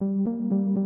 うん。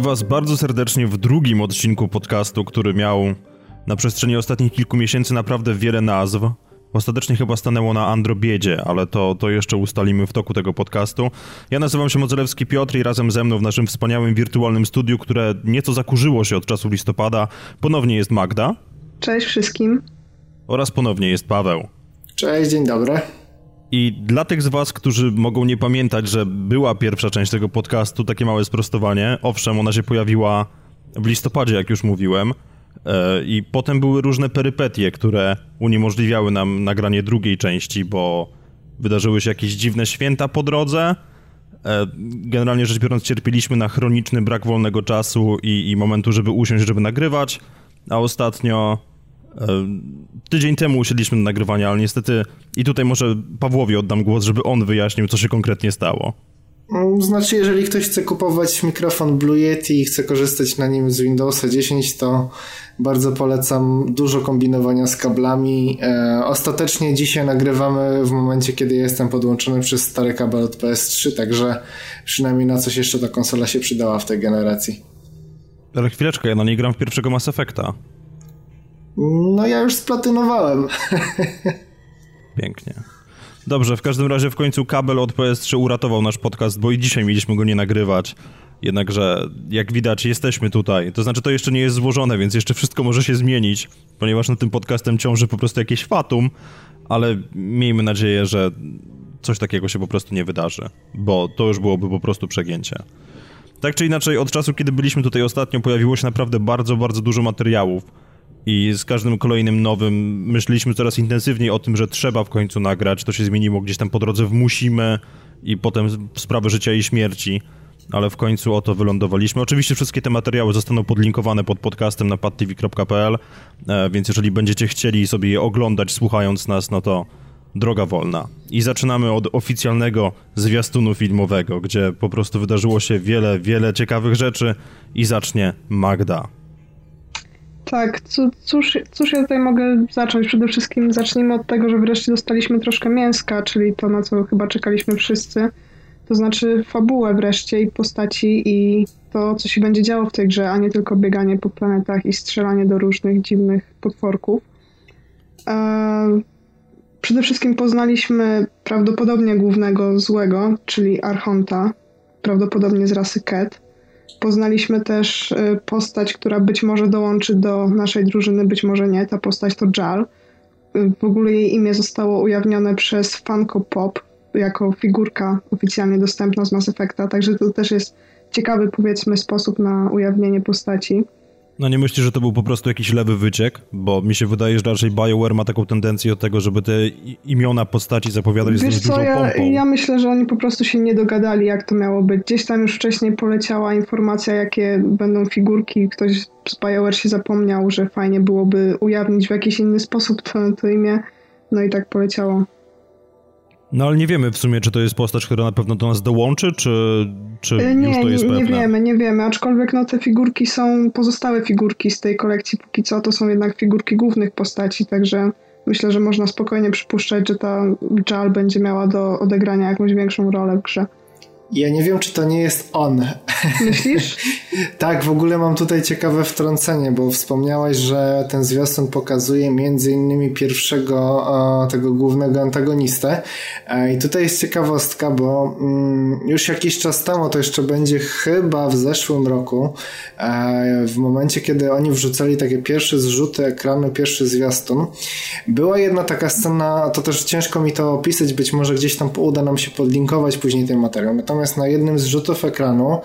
Witamy Was bardzo serdecznie w drugim odcinku podcastu, który miał na przestrzeni ostatnich kilku miesięcy naprawdę wiele nazw. Ostatecznie chyba stanęło na Androbiedzie, ale to, to jeszcze ustalimy w toku tego podcastu. Ja nazywam się Modzelewski Piotr i razem ze mną w naszym wspaniałym wirtualnym studiu, które nieco zakurzyło się od czasu listopada, ponownie jest Magda. Cześć wszystkim. Oraz ponownie jest Paweł. Cześć, dzień dobry. I dla tych z Was, którzy mogą nie pamiętać, że była pierwsza część tego podcastu, takie małe sprostowanie. Owszem, ona się pojawiła w listopadzie, jak już mówiłem. E, I potem były różne perypetie, które uniemożliwiały nam nagranie drugiej części, bo wydarzyły się jakieś dziwne święta po drodze. E, generalnie rzecz biorąc, cierpieliśmy na chroniczny brak wolnego czasu i, i momentu, żeby usiąść, żeby nagrywać. A ostatnio tydzień temu usiedliśmy na nagrywanie, ale niestety i tutaj może Pawłowi oddam głos, żeby on wyjaśnił, co się konkretnie stało. Znaczy, jeżeli ktoś chce kupować mikrofon Blue Yeti i chce korzystać na nim z Windowsa 10, to bardzo polecam dużo kombinowania z kablami. E, ostatecznie dzisiaj nagrywamy w momencie, kiedy jestem podłączony przez stary kabel od PS3, także przynajmniej na coś jeszcze ta konsola się przydała w tej generacji. Ale chwileczkę, ja na niej gram w pierwszego Mass Effecta. No ja już splatynowałem. Pięknie. Dobrze, w każdym razie w końcu kabel od PS3 uratował nasz podcast, bo i dzisiaj mieliśmy go nie nagrywać. Jednakże, jak widać, jesteśmy tutaj. To znaczy, to jeszcze nie jest złożone, więc jeszcze wszystko może się zmienić, ponieważ na tym podcastem ciąży po prostu jakieś fatum, ale miejmy nadzieję, że coś takiego się po prostu nie wydarzy, bo to już byłoby po prostu przegięcie. Tak czy inaczej, od czasu, kiedy byliśmy tutaj ostatnio, pojawiło się naprawdę bardzo, bardzo dużo materiałów i z każdym kolejnym nowym myśleliśmy coraz intensywniej o tym, że trzeba w końcu nagrać. To się zmieniło gdzieś tam po drodze w musimy i potem sprawy życia i śmierci. Ale w końcu o to wylądowaliśmy. Oczywiście wszystkie te materiały zostaną podlinkowane pod podcastem na padtv.pl, e, więc jeżeli będziecie chcieli sobie je oglądać, słuchając nas, no to droga wolna. I zaczynamy od oficjalnego zwiastunu filmowego, gdzie po prostu wydarzyło się wiele, wiele ciekawych rzeczy i zacznie Magda. Tak, cóż, cóż ja tutaj mogę zacząć? Przede wszystkim zacznijmy od tego, że wreszcie dostaliśmy troszkę mięska, czyli to, na co chyba czekaliśmy wszyscy. To znaczy fabułę wreszcie i postaci i to, co się będzie działo w tej grze, a nie tylko bieganie po planetach i strzelanie do różnych dziwnych potworków. Eee, przede wszystkim poznaliśmy prawdopodobnie głównego złego, czyli Archonta, prawdopodobnie z rasy Ket. Poznaliśmy też y, postać, która być może dołączy do naszej drużyny, być może nie. Ta postać to Jal. Y, w ogóle jej imię zostało ujawnione przez Funko Pop jako figurka oficjalnie dostępna z Mass Effecta, także to też jest ciekawy, powiedzmy, sposób na ujawnienie postaci. No nie myślisz, że to był po prostu jakiś lewy wyciek? Bo mi się wydaje, że raczej BioWare ma taką tendencję do tego, żeby te imiona postaci zapowiadać Wiesz z dużą ja, pompą. Ja myślę, że oni po prostu się nie dogadali, jak to miało być. Gdzieś tam już wcześniej poleciała informacja, jakie będą figurki. Ktoś z BioWare się zapomniał, że fajnie byłoby ujawnić w jakiś inny sposób to, to imię. No i tak poleciało. No ale nie wiemy w sumie, czy to jest postać, która na pewno do nas dołączy, czy, czy nie, już to jest nie, pewne? Nie wiemy, nie wiemy, aczkolwiek no te figurki są, pozostałe figurki z tej kolekcji póki co, to są jednak figurki głównych postaci, także myślę, że można spokojnie przypuszczać, że ta Jal będzie miała do odegrania jakąś większą rolę w grze. Ja nie wiem, czy to nie jest on. Myślisz? tak, w ogóle mam tutaj ciekawe wtrącenie, bo wspomniałaś, że ten zwiastun pokazuje między innymi pierwszego tego głównego antagonistę. E, I tutaj jest ciekawostka, bo mm, już jakiś czas temu, to jeszcze będzie chyba w zeszłym roku, e, w momencie, kiedy oni wrzucali takie pierwsze zrzuty ekranu, pierwszy zwiastun, była jedna taka scena, to też ciężko mi to opisać, być może gdzieś tam uda nam się podlinkować później ten materiał. Natomiast na jednym z rzutów ekranu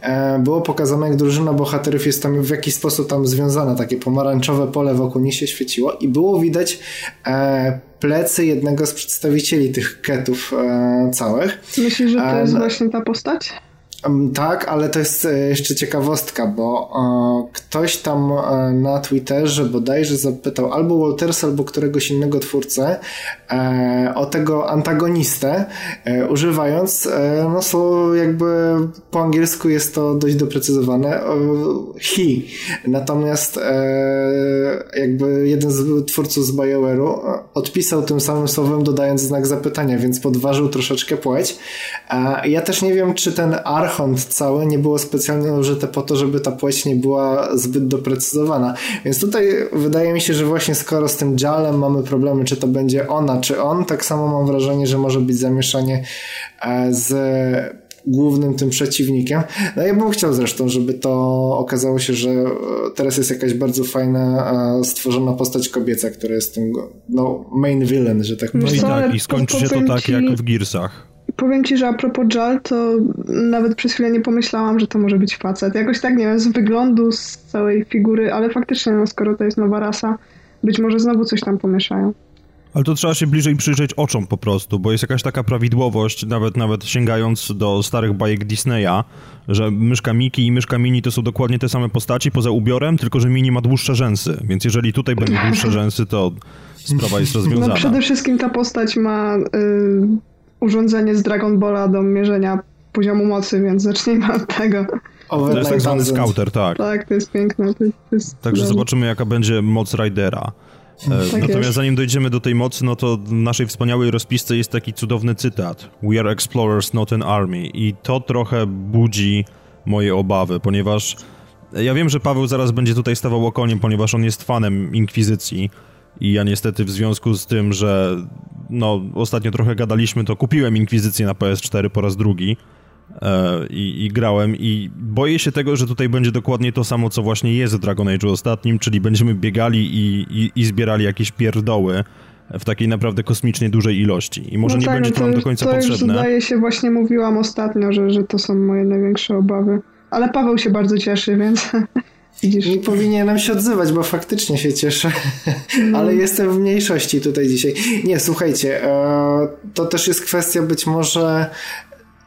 e, było pokazane, jak drużyna bohaterów jest tam w jakiś sposób tam związana, takie pomarańczowe pole wokół nich się świeciło i było widać e, plecy jednego z przedstawicieli tych ketów e, całych. Myślisz, że to jest właśnie ta postać? Tak, ale to jest e, jeszcze ciekawostka, bo e, ktoś tam e, na Twitterze bodajże zapytał albo Waltersa, albo któregoś innego twórcę o tego antagonistę, używając, no są jakby po angielsku jest to dość doprecyzowane, he. Natomiast jakby jeden z twórców z BioWare'u odpisał tym samym słowem, dodając znak zapytania, więc podważył troszeczkę płeć. Ja też nie wiem, czy ten arch archont cały nie było specjalnie użyte po to, żeby ta płeć nie była zbyt doprecyzowana. Więc tutaj wydaje mi się, że właśnie skoro z tym Jalem mamy problemy, czy to będzie ona, czy on, tak samo mam wrażenie, że może być zamieszanie e, z głównym tym przeciwnikiem. No ja bym chciał zresztą, żeby to okazało się, że e, teraz jest jakaś bardzo fajna e, stworzona postać kobieca, która jest tym no, main villain, że tak powiem. No i tak, i skończy się to tak jak w Gearsach. Powiem ci, że a propos Jal, to nawet przez chwilę nie pomyślałam, że to może być facet. Jakoś tak, nie wiem, z wyglądu, z całej figury, ale faktycznie, no, skoro to jest nowa rasa, być może znowu coś tam pomieszają. Ale to trzeba się bliżej przyjrzeć oczom po prostu, bo jest jakaś taka prawidłowość, nawet nawet sięgając do starych bajek Disneya, że myszka Miki i myszka Mini to są dokładnie te same postaci poza ubiorem, tylko że Mini ma dłuższe rzęsy, więc jeżeli tutaj będą dłuższe rzęsy, to sprawa jest rozwiązana. No przede wszystkim ta postać ma... Yy urządzenie z Dragon Balla do mierzenia poziomu mocy, więc zacznijmy od tego. to jest tak zwany scouter, tak. Tak, to jest piękne. To jest Także zobaczymy, jaka będzie moc Ridera. E, tak Natomiast jest. zanim dojdziemy do tej mocy, no to w naszej wspaniałej rozpisce jest taki cudowny cytat. We are explorers, not an army. I to trochę budzi moje obawy, ponieważ ja wiem, że Paweł zaraz będzie tutaj stawał okoniem, ponieważ on jest fanem Inkwizycji i ja niestety w związku z tym, że no ostatnio trochę gadaliśmy, to kupiłem Inkwizycję na PS4 po raz drugi e, i, i, grałem i boję się tego, że tutaj będzie dokładnie to samo, co właśnie jest w Dragon Age ostatnim, czyli będziemy biegali i, i, i zbierali jakieś pierdoły w takiej naprawdę kosmicznie dużej ilości. I może no nie tak, będzie no to, nam do końca to potrzebne. To zdaje się, właśnie mówiłam ostatnio, że, że to są moje największe obawy. Ale Paweł się bardzo cieszy, więc Widzisz? Nie powinienem się odzywać, bo faktycznie się cieszę, no. ale jestem w mniejszości tutaj dzisiaj. Nie, słuchajcie, e, to też jest kwestia być może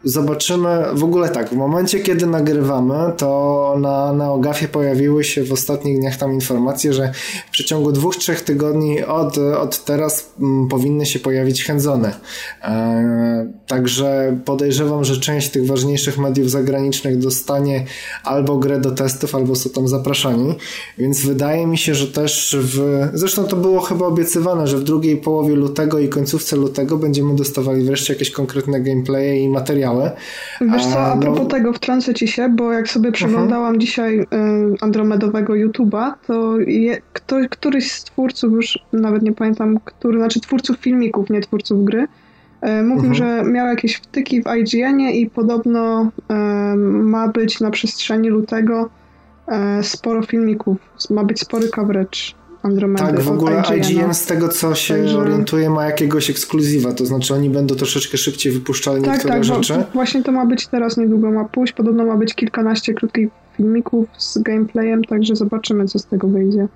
zobaczymy, w ogóle tak, w momencie kiedy nagrywamy, to na, na Ogafie pojawiły się w ostatnich dniach tam informacje, że w przeciągu dwóch, trzech tygodni od, od teraz m, mm, powinny się pojawić chędzone. E, także podejrzewam, że część tych ważniejszych mediów zagranicznych dostanie albo grę do testów, albo są tam zapraszani, więc wydaje mi się, że też w, zresztą to było chyba obiecywane, że w drugiej połowie lutego i końcówce lutego będziemy dostawali wreszcie jakieś konkretne gameplaye i materiały Wiesz co, a propos no... tego wtrącę ci się, bo jak sobie przeglądałam uh-huh. dzisiaj y, Andromedowego YouTube'a, to je, kto, któryś z twórców, już nawet nie pamiętam, który, znaczy twórców filmików, nie twórców gry, y, mówił, uh-huh. że miał jakieś wtyki w IGN-ie i podobno y, ma być na przestrzeni lutego y, sporo filmików, ma być spory coverage Andromedy. Tak, w ogóle IGN, z tego co się Także... orientuje ma jakiegoś ekskluzywa, to znaczy oni będą troszeczkę szybciej wypuszczali tak, niektóre tak, rzeczy. Właśnie to ma być teraz niedługo ma pójść, podobno ma być kilkanaście krótkich filmików z gameplayem, także zobaczymy co z tego wyjdzie.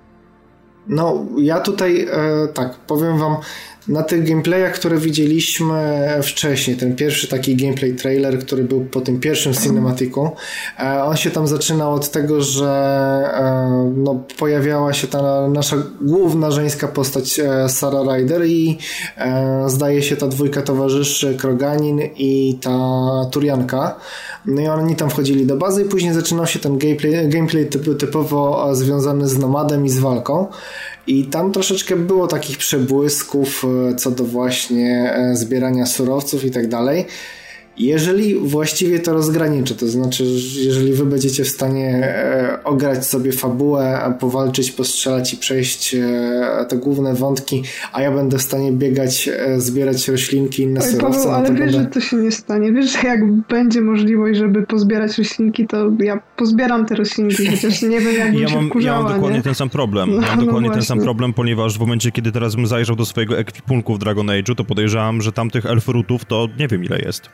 No, ja tutaj e, tak, powiem wam, na tych gameplayach, które widzieliśmy wcześniej, ten pierwszy taki gameplay trailer, który był po tym pierwszym cinematiku, e, on się tam zaczynał od tego, że e, no, pojawiała się ta nasza główna żeńska postać e, Sarah Ryder i zdaje się ta dwójka towarzyszy Kroganin i ta Turianka. No i oni tam wchodzili do bazy i później zaczynał się ten gameplay, gameplay typowo związany z nomadem i z walką. I tam troszeczkę było takich przebłysków e, co do właśnie e, zbierania surowców i tak dalej. Jeżeli właściwie to rozgraniczy, to znaczy, jeżeli wy będziecie w stanie e, ograć sobie fabułę, powalczyć, postrzelać i przejść e, te główne wątki, a ja będę w stanie biegać, e, zbierać roślinki i inne Oj, surowce, Paweł, no ale wiesz, będę... że to się nie stanie. Wiesz, że jak będzie możliwość, żeby pozbierać roślinki, to ja pozbieram te roślinki, chociaż nie wiem, jak Ja się mam, ja wkurzała, mam dokładnie nie? ten sam problem. No, ja mam no dokładnie ten sam problem, ponieważ w momencie, kiedy teraz bym zajrzał do swojego ekwipunku w Dragon Age'u, to podejrzewam, że tamtych elfrutów to nie wiem ile jest.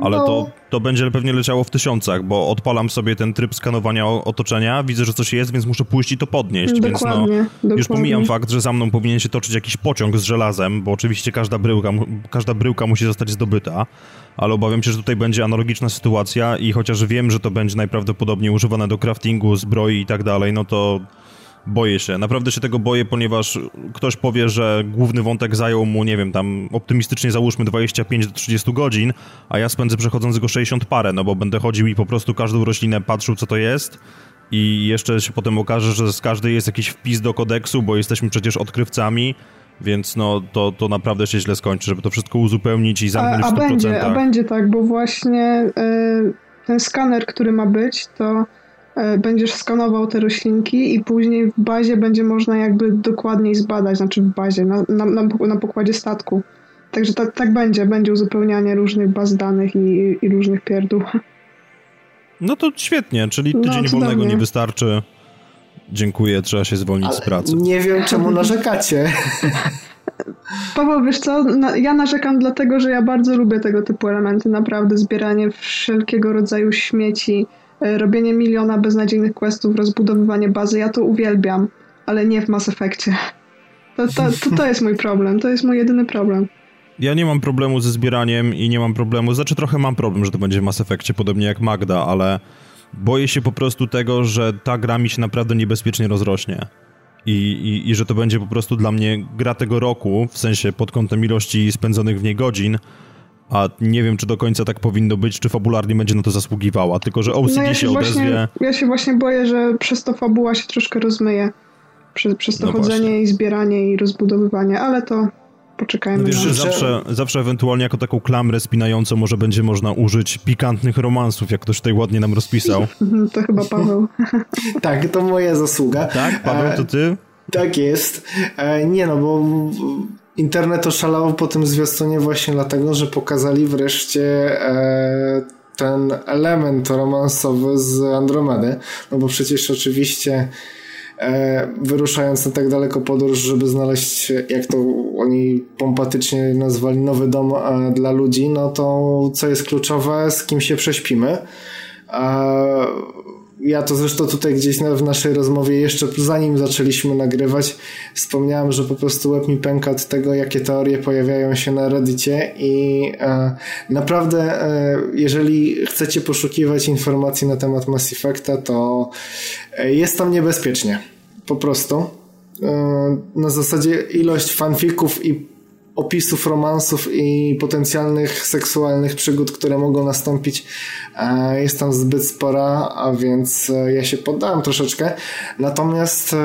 Ale No. to, to będzie pewnie leciało w tysiącach, bo odpalam sobie ten tryb skanowania otoczenia, widzę, że coś jest, więc muszę pójść i to podnieść. Więc no, Dokładnie, już dokładnie. pomijam fakt, że za mną powinien się toczyć jakiś pociąg z żelazem, bo oczywiście każda bryłka, każda bryłka musi zostać zdobyta, ale obawiam się, że tutaj będzie analogiczna sytuacja i chociaż wiem, że to będzie najprawdopodobniej używane do craftingu, zbroi i tak dalej, no to boję się. Naprawdę się tego boję, ponieważ ktoś powie, że główny wątek zajął mu, nie wiem, tam optymistycznie załóżmy 25 do 30 godzin, a ja spędzę przechodząc go 60 parę, no bo będę chodził i po prostu każdą roślinę patrzył, co to jest i jeszcze się potem okaże, że z każdej jest jakiś wpis do kodeksu, bo jesteśmy przecież odkrywcami, więc no to, to naprawdę się źle skończy, żeby to wszystko uzupełnić i A, zamknąć a w 100%. będzie, a będzie tak, bo właśnie y, ten skaner, który ma być, to będziesz skanował te roślinki i później w bazie będzie można jakby dokładniej zbadać, znaczy w bazie, na, na, na, na pokładzie statku. Także tak, tak będzie, będzie uzupełnianie różnych baz danych i, i różnych pierdół. No to świetnie, czyli No, tydzień cudownie. wolnego nie wystarczy. Dziękuję, trzeba się zwolnić z pracy. Nie wiem, czemu narzekacie. Paweł, wiesz co, na, ja narzekam dlatego, że ja bardzo lubię tego typu elementy, naprawdę zbieranie wszelkiego rodzaju śmieci, robienie miliona beznadziejnych questów, rozbudowywanie bazy, ja to uwielbiam, ale nie w Mass Effectie. To, to, to, to jest mój problem, to jest mój jedyny problem. Ja nie mam problemu ze zbieraniem i nie mam problemu, znaczy trochę mam problem, że to będzie w Mass Effectie, podobnie jak Magda, ale boję się po prostu tego, że ta gra mi się naprawdę niebezpiecznie rozrośnie. I, i, I że to będzie po prostu dla mnie gra tego roku, w sensie pod kątem ilości spędzonych w niej godzin, a nie wiem, czy do końca tak powinno być, czy fabularnie będzie na to zasługiwała, tylko że OCD No ja się się, odezwie... właśnie, ja się właśnie boję, że przez to fabuła się troszkę rozmyje. Przez, przez to No chodzenie właśnie. i zbieranie i rozbudowywanie, ale to poczekajmy Wiesz, na zawsze, zawsze ewentualnie jako taką klamrę spinającą może będzie można użyć pikantnych romansów, jak ktoś tutaj ładnie nam rozpisał. Mhm, To chyba Paweł. Tak, to moja zasługa. Tak, Paweł, to ty? Tak jest. E, nie no, bo internet oszalał po tym zwiastunie właśnie dlatego, że pokazali wreszcie e, ten element romansowy z Andromedy. No bo przecież oczywiście e, wyruszając na tak daleko podróż, żeby znaleźć, jak to oni pompatycznie nazwali, nowy dom e, dla ludzi, no to co jest kluczowe, z kim się prześpimy. A ja to zresztą tutaj gdzieś w naszej rozmowie, jeszcze zanim zaczęliśmy nagrywać, wspomniałem, że po prostu łeb mi pęka od tego, jakie teorie pojawiają się na Reddicie i e, naprawdę, e, jeżeli chcecie poszukiwać informacji na temat Mass Effecta, to e, jest tam niebezpiecznie. Po prostu. E, na zasadzie ilość fanfików i opisów romansów i potencjalnych seksualnych przygód, które mogą nastąpić, e, jest tam zbyt spora, a więc e, ja się poddałem troszeczkę. Natomiast, e,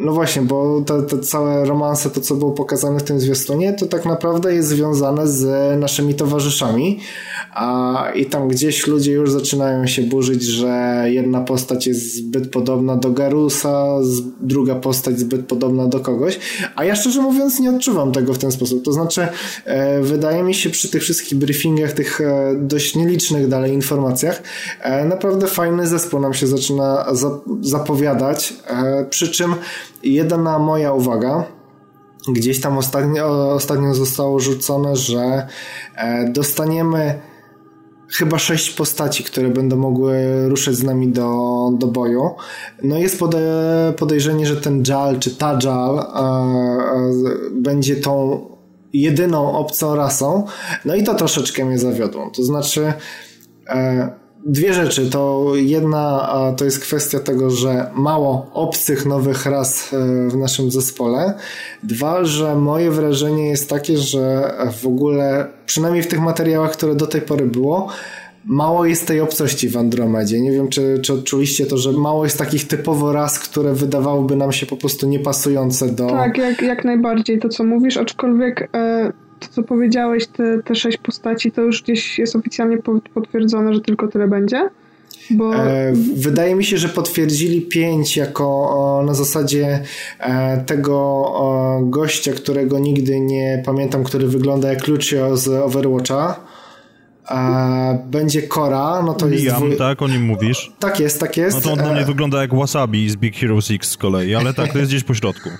no właśnie, bo te, te całe romanse, to co było pokazane w tym zwiastunie, to tak naprawdę jest związane z naszymi towarzyszami. A, I tam gdzieś ludzie już zaczynają się burzyć, że jedna postać jest zbyt podobna do Garusa, druga postać zbyt podobna do kogoś. A ja szczerze mówiąc nie odczuwam tego w ten sposób. To znaczy, e, wydaje mi się przy tych wszystkich briefingach, tych e, dość nielicznych dalej informacjach, e, naprawdę fajny zespół nam się zaczyna za, zapowiadać. Przy czym jedna moja uwaga, gdzieś tam ostatnio, ostatnio zostało rzucone, że dostaniemy chyba sześć postaci, które będą mogły ruszyć z nami do, do boju. No jest pode, podejrzenie, że ten Jal czy ta Jal e, e, będzie tą jedyną obcą rasą. No i to troszeczkę mnie zawiodło. To znaczy e, Dwie rzeczy. To jedna to jest kwestia tego, że mało obcych nowych ras e, w naszym zespole. Dwa, że moje wrażenie jest takie, że w ogóle, przynajmniej w tych materiałach, które do tej pory było, mało jest tej obcości w Andromedzie. Nie wiem, czy, czy odczuliście to, że mało jest takich typowo ras, które wydawałyby nam się po prostu niepasujące do... Tak, jak, jak najbardziej to, co mówisz, aczkolwiek e, to, co powiedziałeś, te, te sześć postaci, to już gdzieś jest oficjalnie potwierdzone, że tylko tyle będzie? Bo... E, wydaje mi się, że potwierdzili pięć jako na zasadzie e, tego gościa, którego nigdy nie pamiętam, który wygląda jak Lucio z Overwatcha. E, będzie Kora, no to Liam, jest... Dwu... tak? O nim mówisz? Tak jest, tak jest. No to on dla mnie wygląda jak Wasabi z Big Hero 6 z kolei, ale tak, to jest gdzieś po środku.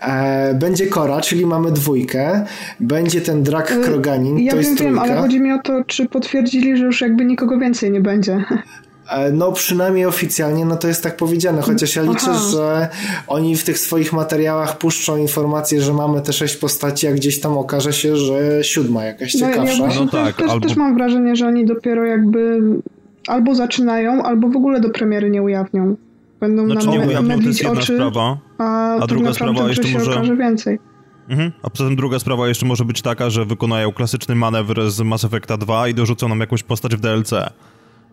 E, będzie Kora, czyli mamy dwójkę. Będzie ten Drak e, Kroganin, ja to wiem, jest trójka. wiem, ale chodzi mi o to, czy potwierdzili, że już jakby nikogo więcej nie będzie. E, no przynajmniej oficjalnie, no to jest tak powiedziane, chociaż ja liczę, Aha. że oni w tych swoich materiałach puszczą informację, że mamy te sześć postaci, a gdzieś tam okaże się, że siódma jakaś no, ciekawsza. Ja no tak, też, albo... też mam wrażenie, że oni dopiero jakby albo zaczynają, albo w ogóle do premiery nie ujawnią. Będą znaczy, nam nie ujawnią, to jest jedna oczy, sprawa, a, a druga sprawa jeszcze się może... okaże więcej. Mhm. A poza tym druga sprawa jeszcze może być taka, że wykonają klasyczny manewr z Mass Effecta 2 i dorzucą nam jakąś postać w DLC.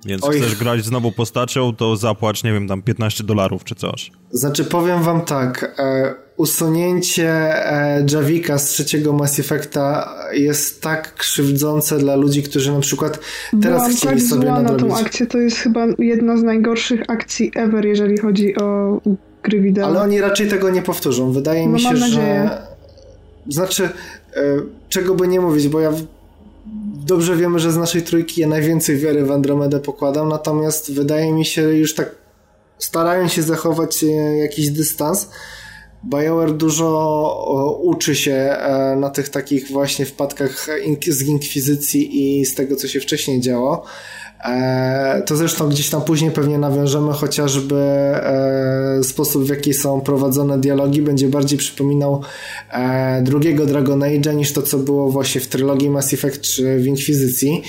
Więc Oj. chcesz grać znowu postacią, to zapłać, nie wiem, tam 15 dolarów czy coś. Znaczy, powiem wam tak, e, usunięcie e, Javika z trzeciego Mass Effecta jest tak krzywdzące dla ludzi, którzy na przykład teraz Byłam chcieli tak sobie zła nadrobić. na tą akcję, to jest chyba jedna z najgorszych akcji ever, jeżeli chodzi o gry wideo. Ale oni raczej tego nie powtórzą. Wydaje no, mi się, że... Nadzieję. Znaczy, e, czego by nie mówić, bo ja dobrze wiemy, że z naszej trójki ja najwięcej wiary w Andromedę pokładam, natomiast wydaje mi się już tak starają się zachować e, jakiś dystans. BioWare dużo uczy się e, na tych takich właśnie wpadkach z inkwizycji i z tego, co się wcześniej działo. E, to zresztą gdzieś tam później pewnie nawiążemy chociażby e, sposób, w jaki są prowadzone dialogi, będzie bardziej przypominał e, drugiego Dragon Age'a niż to, co było właśnie w trylogii Mass Effect czy w Inkwizycji.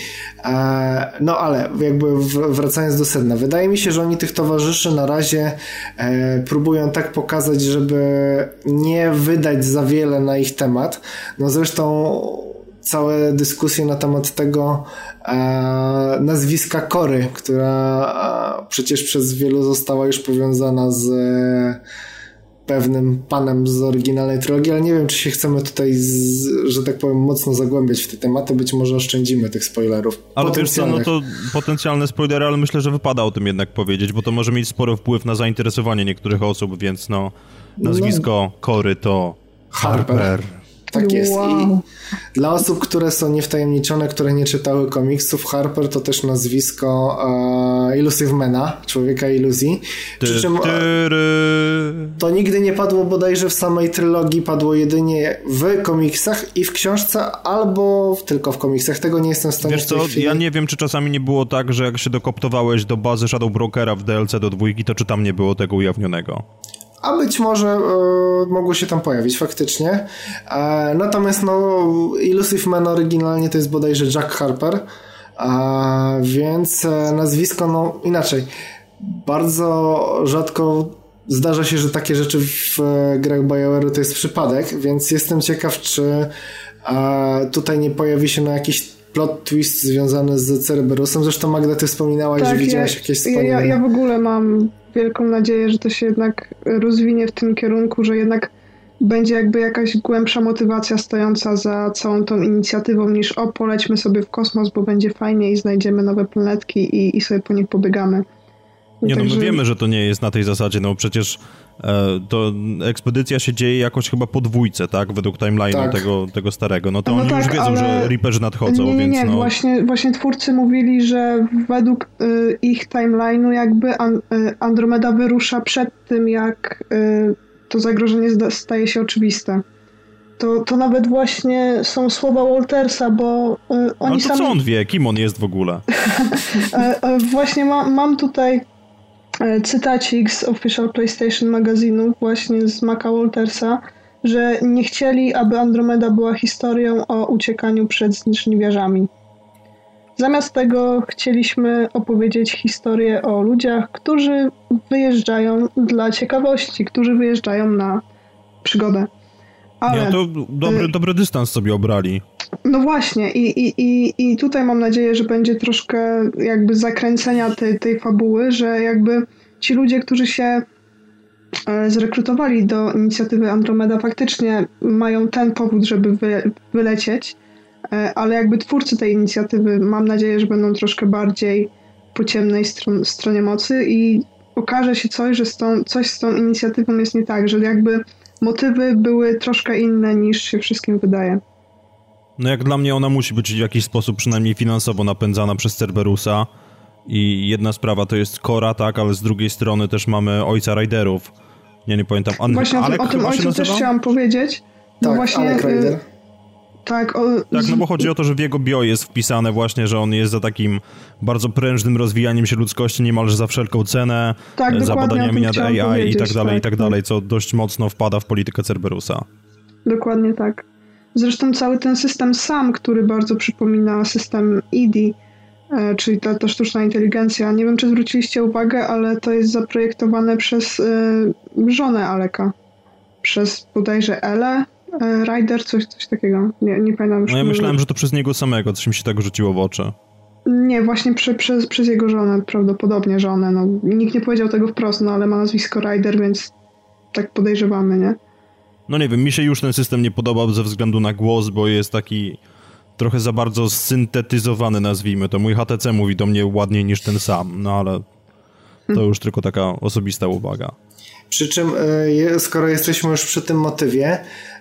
No ale jakby wracając do sedna, wydaje mi się, że oni tych towarzyszy na razie próbują tak pokazać, żeby nie wydać za wiele na ich temat. No zresztą całe dyskusje na temat tego e, nazwiska Kory, która e, przecież przez wielu została już powiązana z e, pewnym panem z oryginalnej trylogii, ale nie wiem, czy się chcemy tutaj, z, że tak powiem, mocno zagłębiać w te tematy. Być może oszczędzimy tych spoilerów. Ale wiesz co, no to potencjalne spoilery, ale myślę, że wypada o tym jednak powiedzieć, bo to może mieć spory wpływ na zainteresowanie niektórych osób, więc no, nazwisko no. Kory to Harper. Harper. Tak jest. Wow. I dla osób, które są niewtajemniczone, które nie czytały komiksów, Harper to też nazwisko e, Illusive Mana, człowieka iluzji. Przy czym e, to nigdy nie padło bodajże w samej trylogii, padło jedynie w komiksach i w książce, albo tylko w komiksach. Tego nie jestem w stanie Wiesz co, chwili... ja nie wiem, czy czasami nie było tak, że jak się dokoptowałeś do bazy Shadow Brokera w DLC do dwójki, to czy tam nie było tego ujawnionego? A być może e, mogło się tam pojawić faktycznie. E, natomiast no, Illusive Man oryginalnie to jest bodajże Jack Harper, e, więc e, nazwisko, no inaczej. Bardzo rzadko zdarza się, że takie rzeczy w e, grach BioWare to jest przypadek, więc jestem ciekaw, czy tutaj nie pojawi się na jakiś plot twist związany z Cerberusem. Zresztą Magda, ty wspominałaś, tak, że widziałaś ja, jakieś wspomnienia. Ja, ja w ogóle mam wielką nadzieję, że to się jednak rozwinie w tym kierunku, że jednak będzie jakby jakaś głębsza motywacja stojąca za całą tą inicjatywą niż o, polećmy sobie w kosmos, bo będzie fajnie i znajdziemy nowe planetki i, i sobie po nich pobegamy. Nie, no my wiemy, że to nie jest na tej zasadzie, no przecież to ekspedycja się dzieje jakoś chyba po dwójce, tak? Według timeline'u tak. tego, tego starego. No to no oni tak, już wiedzą, że Reaperzy nadchodzą, nie, nie, więc nie. no... Właśnie, właśnie twórcy mówili, że według y, ich timeline'u jakby an, y, Andromeda wyrusza przed tym, jak y, to zagrożenie staje się oczywiste. To, to nawet właśnie są słowa Waltersa, bo y, oni Ale to sami... co on wie? Kim on jest w ogóle? E, e, właśnie ma, mam tutaj E, cytacik z Official PlayStation magazynu właśnie z Maca Waltersa, że nie chcieli, aby Andromeda była historią o uciekaniu przed zniszczniwiarzami. Zamiast tego chcieliśmy opowiedzieć historię o ludziach, którzy wyjeżdżają dla ciekawości, którzy wyjeżdżają na przygodę. Ale, ja to dobry, y dobry dystans sobie obrali. No właśnie i, i, i, i tutaj mam nadzieję, że będzie troszkę jakby zakręcenia tej, tej fabuły, że jakby ci ludzie, którzy się e, zrekrutowali do inicjatywy Andromeda, faktycznie mają ten powód, żeby wy, wylecieć, e, ale jakby twórcy tej inicjatywy mam nadzieję, że będą troszkę bardziej po ciemnej stron, stronie mocy i okaże się coś, że z tą, coś z tą inicjatywą jest nie tak, że jakby motywy były troszkę inne niż się wszystkim wydaje. No jak dla mnie ona musi być w jakiś sposób przynajmniej finansowo napędzana przez Cerberusa i jedna sprawa to jest Kora, tak, ale z drugiej strony też mamy ojca Riderów. Ja nie pamiętam. An właśnie Alek o tym, o tym ojcu też chciałam powiedzieć. No tak, właśnie, Alek Rider. Y, tak, o, tak, no bo chodzi o to, że w jego bio jest wpisane właśnie, że on jest za takim bardzo prężnym rozwijaniem się ludzkości niemalże za wszelką cenę, tak, za badaniami nad AI i tak dalej, tak, i tak dalej, co dość mocno wpada w politykę Cerberusa. Dokładnie tak. Zresztą cały ten system sam, który bardzo przypomina system EDI, e, czyli ta, ta sztuczna inteligencja. Nie wiem, czy zwróciliście uwagę, ale to jest zaprojektowane przez y, żonę Aleka. Przez bodajże Ele, y, Rider, coś, coś takiego. Nie, nie pamiętam już. No ja myślałem, że to przez niego samego, coś mi się tak rzuciło w oczy. Nie, właśnie przez, przez jego żonę, prawdopodobnie żonę. No, nikt nie powiedział tego wprost, no ale ma nazwisko Rider, więc tak podejrzewamy, nie? No nie wiem, mi się już ten system nie podobał ze względu na głos, bo jest taki trochę za bardzo syntetyzowany, nazwijmy to. Mój HTC mówi do mnie ładniej niż ten sam, no ale to już tylko taka osobista uwaga. Przy czym, e, skoro jesteśmy już przy tym motywie,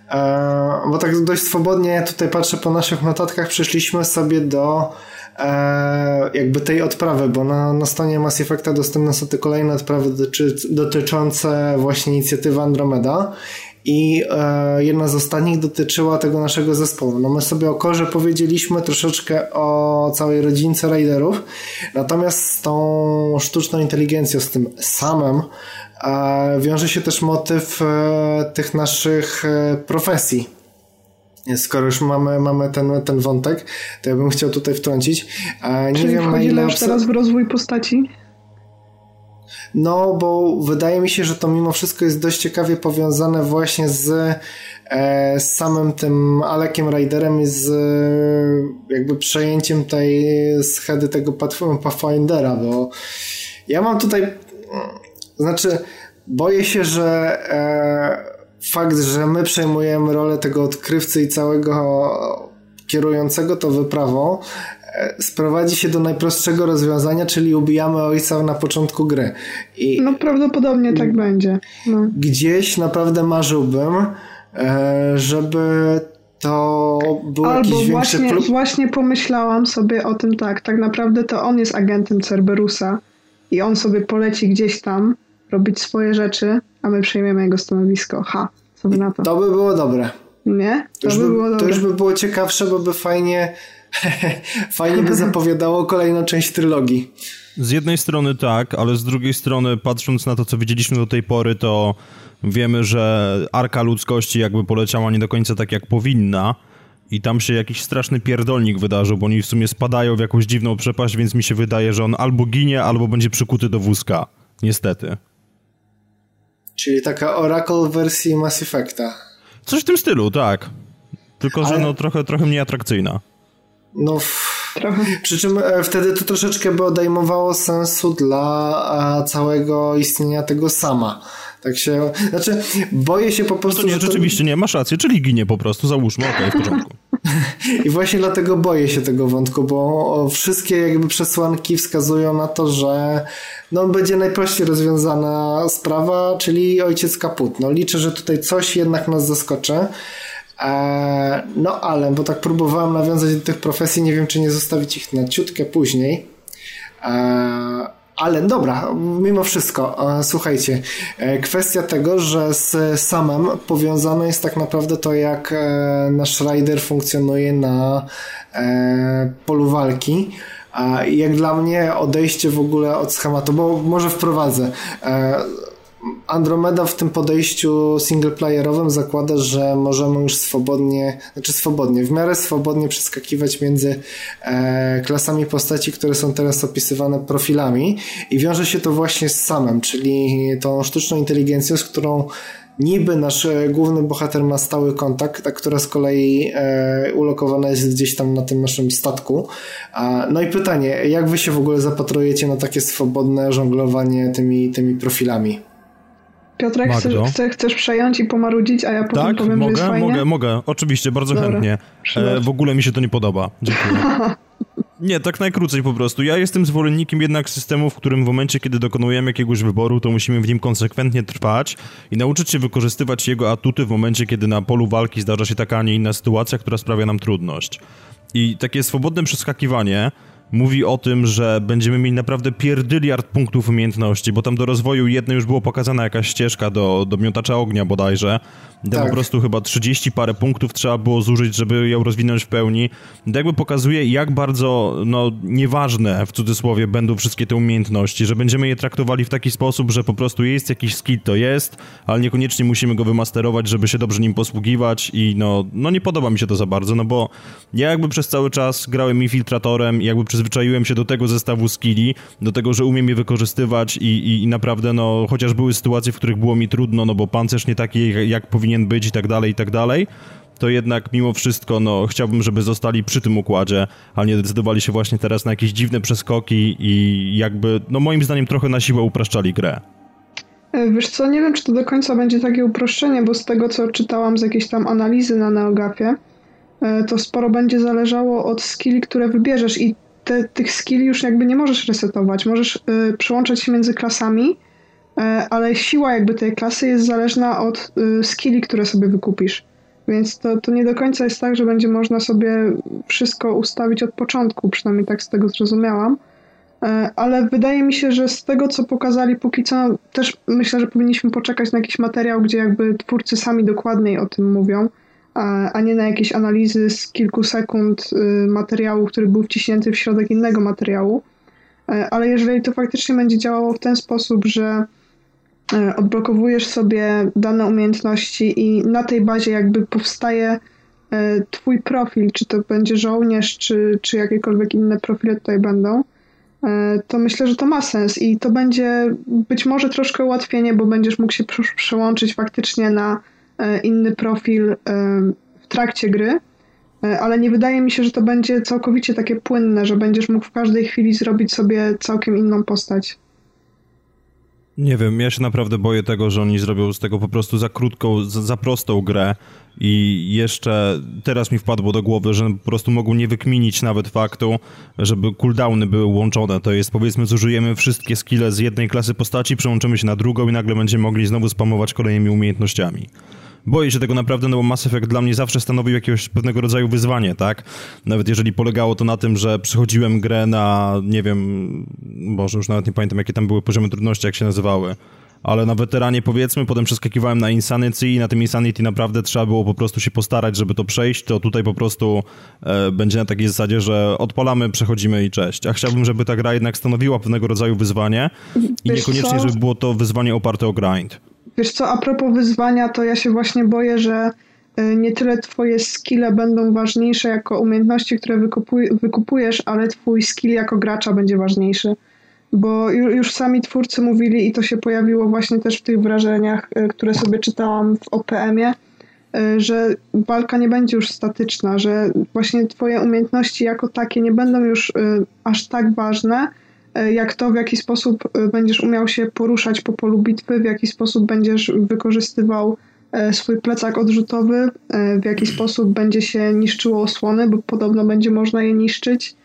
e, bo tak dość swobodnie tutaj patrzę po naszych notatkach, przeszliśmy sobie do e, jakby tej odprawy, bo na, na stronie Mass Effecta dostępne są te kolejne odprawy dotyczące właśnie inicjatywy Andromeda i e, jedna z ostatnich dotyczyła tego naszego zespołu. No my sobie o Korze powiedzieliśmy troszeczkę o całej rodzince Raiderów, natomiast z tą sztuczną inteligencją, z tym samym e, wiąże się też motyw e, tych naszych e, profesji. Skoro już mamy, mamy ten, ten wątek, to ja bym chciał tutaj wtrącić. E, nie Czyli wiem na ile. Już teraz w rozwój postaci? No, bo wydaje mi się, że to mimo wszystko jest dość ciekawie powiązane właśnie z, e, z samym tym Alekiem Riderem i z e, jakby przejęciem tej schedy tego Pathfindera, bo ja mam tutaj, znaczy, boję się, że e, fakt, że my przejmujemy rolę tego odkrywcy i całego kierującego to wyprawą, sprowadzi się do najprostszego rozwiązania, czyli ubijamy ojca na początku gry. I no prawdopodobnie tak będzie. No. Gdzieś naprawdę marzyłbym, e, żeby to był Albo jakiś właśnie, większy plus. właśnie pomyślałam sobie o tym tak, tak naprawdę to on jest agentem Cerberusa i on sobie poleci gdzieś tam robić swoje rzeczy, a my przejmiemy jego stanowisko. Ha, co by na to? To by było dobre. Nie? To, to już by, było dobre. To już by było ciekawsze, bo by fajnie Fajnie by zapowiadało kolejną część trylogii. Z jednej strony tak, ale z drugiej strony, patrząc na to, co widzieliśmy do tej pory, to wiemy, że arka ludzkości jakby poleciała nie do końca tak, jak powinna. I tam się jakiś straszny pierdolnik wydarzył, bo oni w sumie spadają w jakąś dziwną przepaść, więc mi się wydaje, że on albo ginie, albo będzie przykuty do wózka. Niestety. Czyli taka Oracle wersji Mass Effecta. Coś w tym stylu, tak. Tylko, Ale... że no trochę, trochę mniej atrakcyjna. No, Trochę. przy czym e, wtedy to troszeczkę by odejmowało sensu dla całego istnienia tego sama. Tak się, znaczy, boję się po prostu. No to nie, że rzeczywiście to... nie, masz rację, czyli ginie po prostu, załóżmy, okej, okay, w porządku. I właśnie dlatego boję się tego wątku, bo wszystkie jakby przesłanki wskazują na to, że no, będzie najprościej rozwiązana sprawa, czyli ojciec kaput. No, liczę, że tutaj coś jednak nas zaskoczy. E, no ale, bo tak próbowałem nawiązać do tych profesji, nie wiem czy nie zostawić ich na ciutkę później. E, ale dobra, mimo wszystko, e, słuchajcie, kwestia tego, że z samem powiązane jest tak naprawdę to, jak nasz rider funkcjonuje na polu walki. Jak dla mnie odejście w ogóle od schematu, bo może wprowadzę. Andromeda w tym podejściu singleplayerowym zakłada, że możemy już swobodnie, znaczy swobodnie, w miarę swobodnie przeskakiwać między e, klasami postaci, które są teraz opisywane profilami i wiąże się to właśnie z samym, czyli tą sztuczną inteligencją, z którą niby nasz e, główny bohater ma stały kontakt, a która z kolei e, ulokowana jest gdzieś tam na tym naszym statku. no i pytanie, jak wy się w ogóle zapatrujecie na takie swobodne żonglowanie tymi, tymi profilami? Piotrek, chcesz, chcesz, chcesz przejąć i pomarudzić, a ja potem tak? powiem, mogę, że jest fajnie? mogę, mogę, oczywiście, bardzo Dobra, chętnie. E, w ogóle mi się to nie podoba. Dziękuję. Nie, tak najkrócej po prostu. Ja jestem zwolennikiem jednak systemu, w którym w momencie, kiedy dokonujemy jakiegoś wyboru, to musimy w nim konsekwentnie trwać i nauczyć się wykorzystywać jego atuty w momencie, kiedy na polu walki zdarza się taka, a nie inna sytuacja, która sprawia nam trudność. I takie swobodne przeskakiwanie mówi o tym, że będziemy mieli naprawdę pierdyliard punktów umiejętności, bo tam do rozwoju jednej już było pokazana jakaś ścieżka do, do miotacza ognia bodajże, tak. po prostu chyba 30 parę punktów trzeba było zużyć, żeby ją rozwinąć w pełni. To jakby pokazuje, jak bardzo no, nieważne w cudzysłowie będą wszystkie te umiejętności, że będziemy je traktowali w taki sposób, że po prostu jest jakiś skill, to jest, ale niekoniecznie musimy go wymasterować, żeby się dobrze nim posługiwać i no, no nie podoba mi się to za bardzo, no bo ja jakby przez cały czas grałem infiltratorem jakby przyzwyczaiłem się do tego zestawu skilli, do tego, że umiem je wykorzystywać i, i, i naprawdę no, chociaż były sytuacje, w których było mi trudno, no bo pancerz nie taki jak powinien powinien być i tak dalej, i tak dalej, to jednak mimo wszystko, no, chciałbym, żeby zostali przy tym układzie, a nie decydowali się właśnie teraz na jakieś dziwne przeskoki i jakby, no moim zdaniem trochę na siłę upraszczali grę. E, wiesz co, nie wiem, czy to do końca będzie takie uproszczenie, bo z tego, co czytałam z jakiejś tam analizy na Neogafie, e, to sporo będzie zależało od skilli, które wybierzesz i te, tych skilli już jakby nie możesz resetować. Możesz y, przełączać się między klasami, E, ale siła jakby tej klasy jest zależna od y, skilli, które sobie wykupisz. Więc to, to nie do końca jest tak, że będzie można sobie wszystko ustawić od początku, przynajmniej tak z tego zrozumiałam. E, ale wydaje mi się, że z tego, co pokazali póki co, też myślę, że powinniśmy poczekać na jakiś materiał, gdzie jakby twórcy sami dokładniej o tym mówią, a nie na jakieś analizy z kilku sekund y, materiału, który był wciśnięty w środek innego materiału. E, ale jeżeli to faktycznie będzie działało w ten sposób, że E, odblokowujesz sobie dane umiejętności i na tej bazie jakby powstaje e, twój profil, czy to będzie żołnierz, czy, czy jakiekolwiek inne profile tutaj będą, e, to myślę, że to ma sens i to będzie być może troszkę ułatwienie, bo będziesz mógł się przełączyć faktycznie na inny profil w trakcie gry, ale nie wydaje mi się, że to będzie całkowicie takie płynne, że będziesz mógł w każdej chwili zrobić sobie całkiem inną postać. Nie wiem, ja się naprawdę boję tego, że oni zrobią z tego po prostu za krótką, za, za prostą grę i jeszcze teraz mi wpadło do głowy, że po prostu mogą nie wykminić nawet faktu, żeby cooldowny były łączone. To jest powiedzmy, zużyjemy wszystkie skille z jednej klasy postaci, przełączymy się na drugą i nagle będziemy mogli znowu spamować kolejnymi umiejętnościami. Boję się tego naprawdę, no bo Mass Effect dla mnie zawsze stanowił jakiegoś pewnego rodzaju wyzwanie, tak? Nawet jeżeli polegało to na tym, że przychodziłem grę na, nie wiem, może już nawet nie pamiętam, jakie tam były poziomy trudności, jak się nazywały ale na weteranie powiedzmy, potem przeskakiwałem na Insanity i na tym Insanity naprawdę trzeba było po prostu się postarać, żeby to przejść, to tutaj po prostu e, będzie na takiej zasadzie, że odpalamy, przechodzimy i cześć. A chciałbym, żeby ta gra jednak stanowiła pewnego rodzaju wyzwanie i Wiesz niekoniecznie, co? żeby było to wyzwanie oparte o grind. Wiesz co, a propos wyzwania, to ja się właśnie boję, że e, nie tyle twoje skille będą ważniejsze jako umiejętności, które wykupuj, wykupujesz, ale twój skill jako gracza będzie ważniejszy. Bo już sami twórcy mówili i to się pojawiło właśnie też w tych wrażeniach, e, które sobie czytałam w OPM-ie, e, że walka nie będzie już statyczna, że właśnie twoje umiejętności jako takie nie będą już aż tak ważne, jak to, w jaki sposób e, będziesz umiał się poruszać po polu bitwy, w jaki sposób będziesz wykorzystywał e, swój plecak odrzutowy, w jaki sposób będzie się niszczyło osłony, bo podobno będzie można je niszczyć.